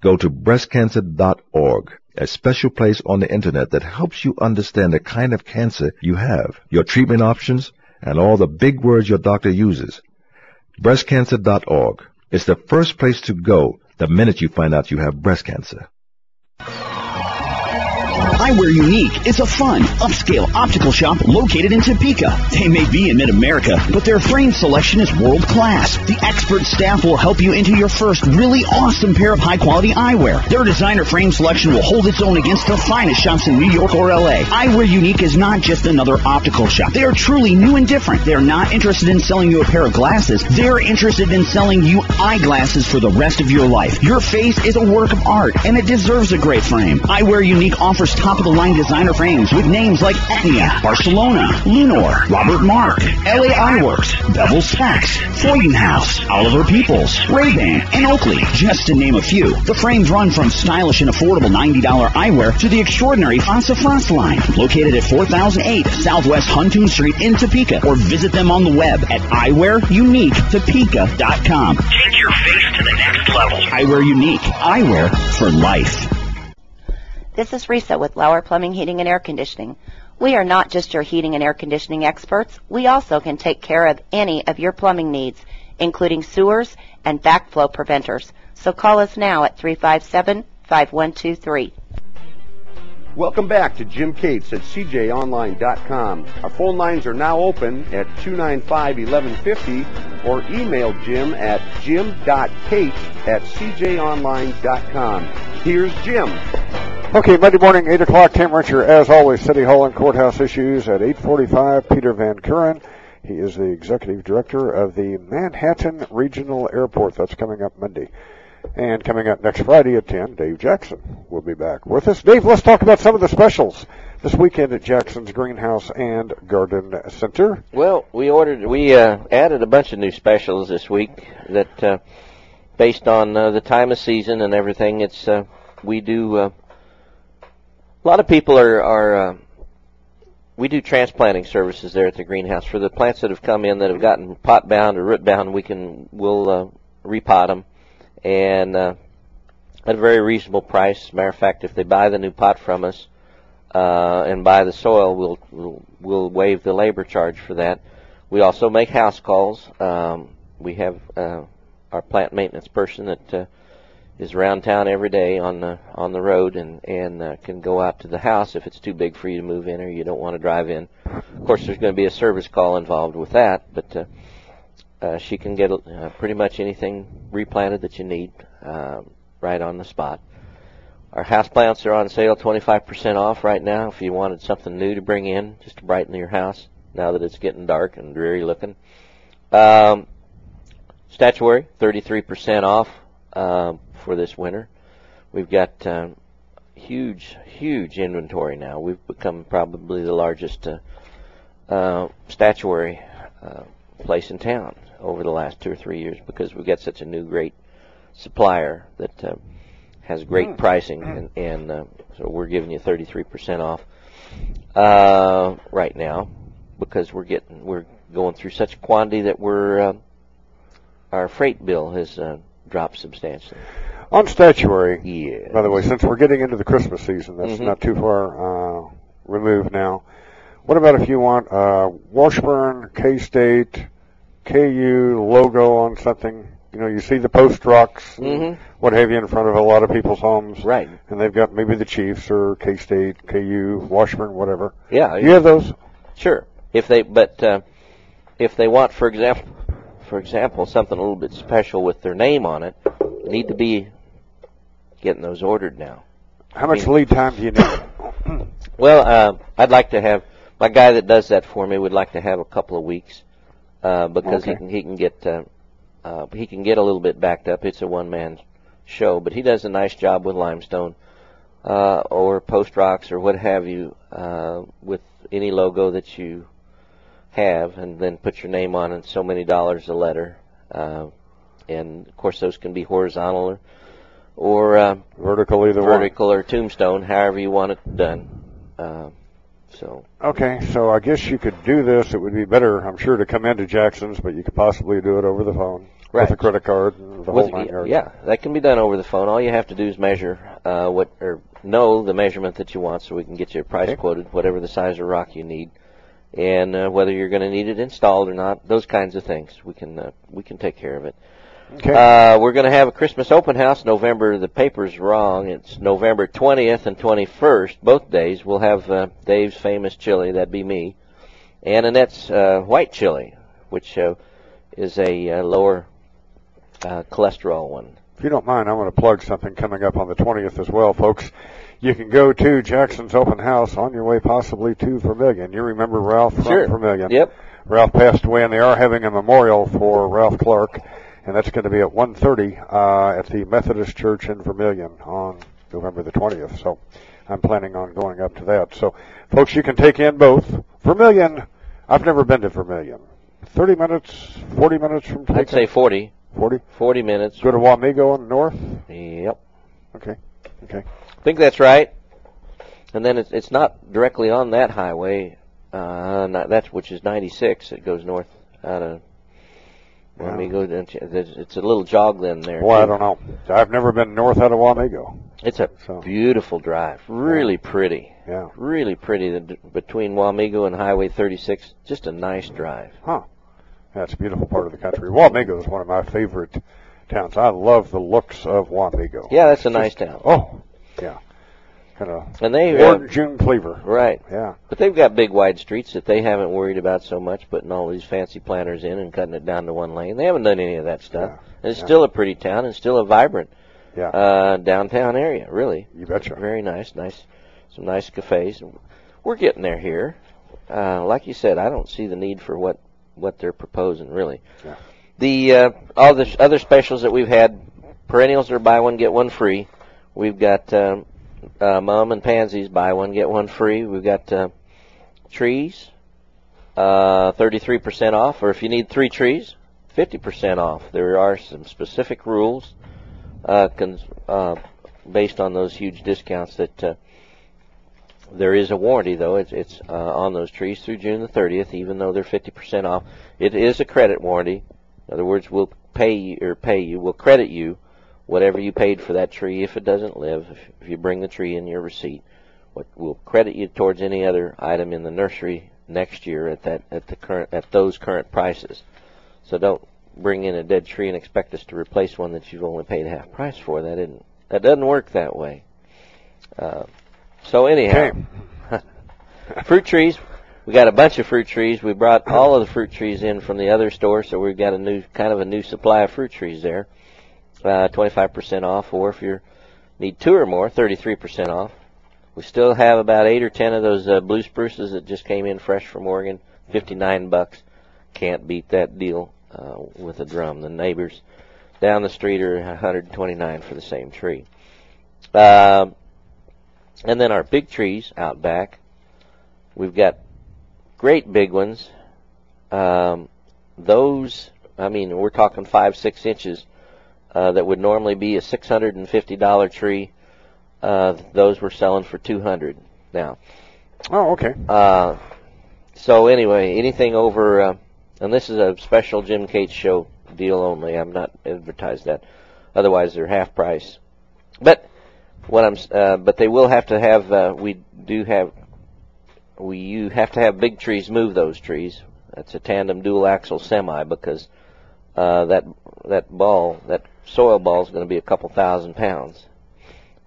Go to breastcancer.org, a special place on the internet that helps you understand the kind of cancer you have, your treatment options, and all the big words your doctor uses. Breastcancer.org is the first place to go the minute you find out you have breast cancer. すごい! Eyewear Unique is a fun, upscale optical shop located in Topeka. They may be in mid-America, but their frame selection is world class. The expert staff will help you into your first really awesome pair of high-quality eyewear. Their designer frame selection will hold its own against the finest shops in New York or LA. Eyewear Unique is not just another optical shop. They are truly new and different. They are not interested in selling you a pair of glasses. They're interested in selling you eyeglasses for the rest of your life. Your face is a work of art, and it deserves a great frame. Eyewear Unique offers top-of-the-line designer frames with names like Etnia, Barcelona, Lunor, Robert Marc, LA Eyeworks, Bevel Specs, Freudenhaus, Oliver Peoples, Ray-Ban, and Oakley, just to name a few. The frames run from stylish and affordable $90 eyewear to the extraordinary Face à Face line, located at 4008 Southwest Huntoon Street in Topeka, or visit them on the web at eyewearuniquetopeka.com. Take your face to the next level. Eyewear Unique, eyewear for life. This is Risa with Lauer Plumbing, Heating, and Air Conditioning. We are not just your heating and air conditioning experts. We also can take care of any of your plumbing needs, including sewers and backflow preventers. So call us now at 357-5123. Welcome back to Jim Cates at CJOnline.com. Our phone lines are now open at 295-1150 or email Jim at jim.cates at CJOnline.com. Here's Jim. Okay, Monday morning, 8 o'clock, Tim temperature, as always, City Hall and Courthouse issues at 845. Peter Van Kuren. He is the executive director of the Manhattan Regional Airport. That's coming up Monday. And coming up next Friday at 10, Dave Jackson will be back with us. Dave, let's talk about some of the specials this weekend at Jackson's Greenhouse and Garden Center. Well, we ordered, we uh, added a bunch of new specials this week that, uh, based on uh, the time of season and everything, it's uh, we do. A lot of people are are. Uh, we do transplanting services there at the greenhouse for the plants that have come in that have gotten pot bound or root bound. We can we'll uh, repot them and uh, at a very reasonable price. Matter of fact, if they buy the new pot from us uh, and buy the soil, we'll, we'll we'll waive the labor charge for that. We also make house calls. Um, we have uh, our plant maintenance person that uh, is around town every day on the on the road and and uh, can go out to the house if it's too big for you to move in or you don't want to drive in. Of course, there's going to be a service call involved with that, but uh, uh, she can get uh, pretty much anything replanted that you need uh, right on the spot. Our house plants are on sale 25% off right now if you wanted something new to bring in just to brighten your house now that it's getting dark and dreary looking. Um, statuary, 33% off uh, for this winter. We've got um, huge, huge inventory now. We've become probably the largest uh, uh, statuary uh, place in town over the last two or three years because we've got such a new great supplier that uh, has great Mm. pricing, and, and uh, so we're giving you 33% off uh, right now because we're getting we're going through such quantity that we're uh, our freight bill has uh, dropped substantially. On statuary, yeah. by the way, since we're getting into the Christmas season, that's Mhm. not too far uh, removed now. What about if you want uh, Washburn, K-State, KU logo on something? You know, you see the post rocks, and Mhm. what have you, in front of a lot of people's homes. Right. And they've got maybe the Chiefs or K-State, KU, Washburn, whatever. Yeah. Do you have those? Sure. If they, but uh, if they want, for example, for example, something a little bit special with their name on it, need to be getting those ordered now. How much mean- lead time do you need? Well, uh, I'd like to have my guy that does that for me would like to have a couple of weeks uh, because he can he can get uh, uh, he can get a little bit backed up. It's a one man show, but he does a nice job with limestone uh, or post rocks or what have you uh, with any logo that you have, and then put your name on it. So many dollars a letter, uh, and of course those can be horizontal or or uh, vertical, either one. or tombstone, however you want it done. Uh, so Okay, so I guess you could do this. It would be better, I'm sure, to come into Jackson's, but you could possibly do it over the phone Right. with a credit card and the With- whole nine yards. yeah, that can be done over the phone. All you have to do is measure uh, what or know the measurement that you want, so we can get you a price quoted, whatever the size of rock you need, and uh, whether you're going to need it installed or not. Those kinds of things we can uh, we can take care of it. Okay. Uh, we're going to have a Christmas open house November. The paper's wrong. It's November 20th and 21st. Both days we'll have uh, Dave's famous chili. That'd be me, and Annette's uh, white chili, which uh, is a uh, lower uh, cholesterol one. If you don't mind, I want to plug something coming up on the 20th as well, folks. You can go to Jackson's Open House on your way possibly to Vermillion. You remember Ralph from Sure. Vermillion. Yep. Ralph passed away, and they are having a memorial for Ralph Clark, and that's going to be at 1.30 uh, at the Methodist Church in Vermillion on November the 20th. So I'm planning on going up to that. So, folks, you can take in both. Vermillion, I've never been to Vermillion. 30 minutes, 40 minutes from I'd say 40. 40? 40 minutes. Go to Wamego the north? Yep. Okay. Okay. I think that's right. And then it's it's not directly on that highway, uh, not, that's which is 96. It goes north out of. Yeah. Let me go. down to- there's- It's a little jog then there. Boy, I don't know. I've never been north out of Wamego. It's a so. beautiful drive. Really pretty. Yeah. Really pretty. The, between Wamego and Highway 36, just a nice drive. Huh. That's a beautiful part of the country. Wamego is one of my favorite towns. I love the looks of Wamego. Yeah, that's a Just- nice town. Oh, yeah. Kind of And they uh, June Cleaver. Right. Yeah. But they've got big wide streets that they haven't worried about so much, putting all these fancy planters in and cutting it down to one lane. They haven't done any of that stuff. And it's yeah. still a pretty town and still a vibrant Yeah. uh, downtown area, really. You betcha. Very nice, nice, some nice cafes. We're getting there here. Uh, like you said, I don't see the need for what what they're proposing, really. Yeah. The uh, all the other specials that we've had, perennials are buy one get one free. We've got um, uh, mum and pansies buy one get one free. We've got uh, trees, uh, 33% off, or if you need three trees, 50% off. There are some specific rules uh, cons- uh, based on those huge discounts that uh, there is a warranty though. It's, it's uh, on those trees through June the 30th, even though they're 50% off. It is a credit warranty. In other words, we'll pay you or pay you, we'll credit you whatever you paid for that tree, if it doesn't live, if, if you bring the tree in your receipt, what will credit you towards any other item in the nursery next year at that at the current at those current prices. So don't bring in a dead tree and expect us to replace one that you've only paid half price for. That didn't that doesn't work that way. Uh, so anyhow, fruit trees. We got a bunch of fruit trees. We brought all of the fruit trees in from the other store, so we've got a new kind of a new supply of fruit trees there. Uh, 25% off, or if you need two or more, 33% off. We still have about eight or ten of those uh, blue spruces that just came in fresh from Oregon, 59 bucks. Can't beat that deal uh, with a drum. The neighbors down the street are 129 for the same tree. Uh, and then our big trees out back, we've got great big ones. Um, those, I mean, we're talking five, six inches. Uh, that would normally be a $650 tree. Uh, those were selling for 200 now. Oh, okay. Uh, so anyway, anything over, uh, and this is a special Jim Cates show deal only. I'm not advertised that. Otherwise, they're half price. But what I'm, uh, but they will have to have. Uh, we do have. We you have to have big trees move those trees. That's a tandem dual axle semi because uh, that that ball that soil ball is going to be a couple thousand pounds,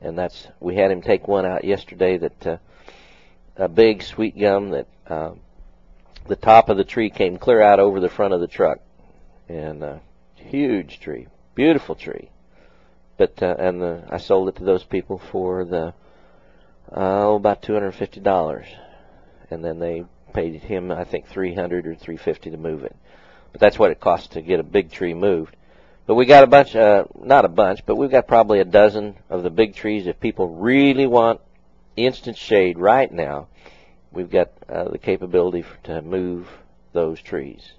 and that's we had him take one out yesterday that uh, a big sweet gum that uh, the top of the tree came clear out over the front of the truck, and uh, huge tree, beautiful tree, but uh, and the, I sold it to those people for the uh, about two hundred fifty dollars, and then they paid him I think three hundred or three fifty to move it, but that's what it costs to get a big tree moved. But we got a bunch, uh, not a bunch, but we've got probably a dozen of the big trees. If people really want instant shade right now, we've got uh, the capability for, to move those trees.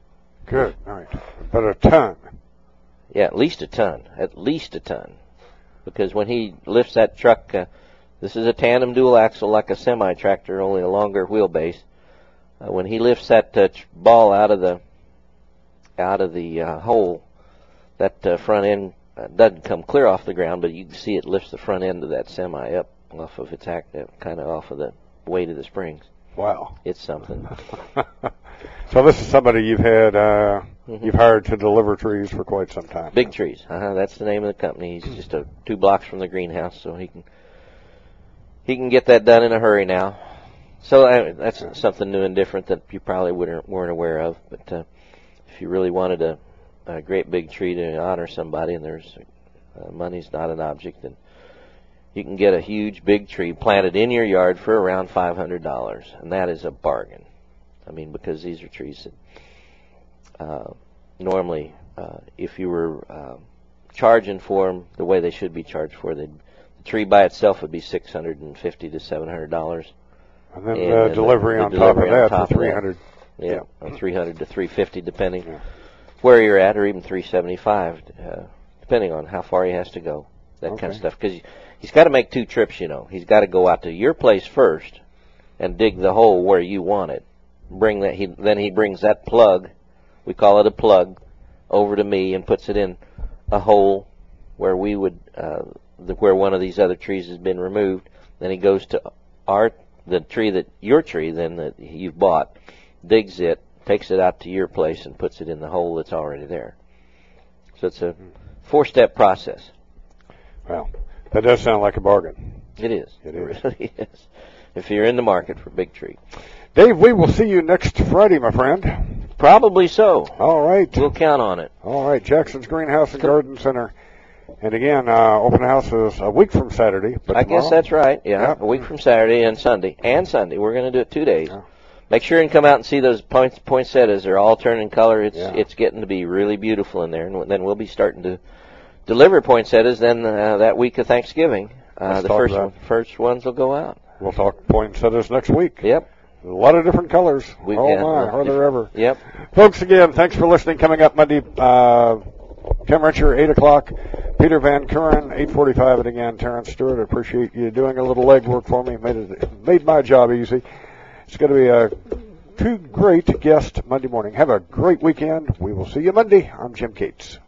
Good. All right. But a ton. Yeah, at least a ton. At least a ton. Because when he lifts that truck, uh, this is a tandem dual axle like a semi tractor, only a longer wheelbase. Uh, when he lifts that uh, ball out of the out of the uh, hole, that uh, front end uh, doesn't come clear off the ground, but you can see it lifts the front end of that semi up off of its act, uh, kind of off of the weight of the springs. Wow, it's something. so this is somebody you've had uh, mm-hmm. you've hired to deliver trees for quite some time. Big trees, uh-huh, that's the name of the company. He's just a two blocks from the greenhouse, so he can he can get that done in a hurry now. So uh, that's something new and different that you probably wouldn't weren't aware of. But uh, if you really wanted a, a great big tree to honor somebody, and there's uh, money's not an object, and you can get a huge big tree planted in your yard for around five hundred dollars, and that is a bargain. I mean, because these are trees that uh, normally, uh, if you were uh, charging for them the way they should be charged for, the tree by itself would be six hundred and fifty to seven hundred dollars. And then and, uh, delivery the, on the top of that top for three hundred. Yeah, three hundred to three fifty, depending yeah. where you're at, or even three seventy-five, uh, depending on how far he has to go. That okay. kind of stuff. Because he's got to make two trips. You know, he's got to go out to your place first and dig the hole where you want it. Bring that. He then he brings that plug. We call it a plug over to me and puts it in a hole where we would uh, the, where one of these other trees has been removed. Then he goes to our the tree that your tree then that you've bought, digs it, takes it out to your place, and puts it in the hole that's already there. So it's a four-step process. Well, that does sound like a bargain. It is. It is. It really is. If you're in the market for big tree. Dave, we will see you next Friday, my friend. Probably so. All right. We'll count on it. All right. Jackson's Greenhouse and Garden Center. And again, uh, open house is a week from Saturday. But I tomorrow, guess that's right. Yeah, Yep. a week from Saturday and Sunday and Sunday. We're going to do it two days. Yeah. Make sure and come out and see those point, poinsettias. They're all turning color. It's Yeah. it's getting to be really beautiful in there. And then we'll be starting to deliver poinsettias. Then uh, that week of Thanksgiving, uh, the first one, first ones will go out. We'll talk poinsettias next week. Yep. A lot of different colors. We- oh my, are there ever? Yep. Folks, again, thanks for listening. Coming up Monday, uh, Tim Richer, 8 o'clock. Peter Van Kuren, 8.45. And again, Terrence Stewart, I appreciate you doing a little legwork for me. Made it, made my job easy. It's going to be a two great guests Monday morning. Have a great weekend. We will see you Monday. I'm Jim Cates.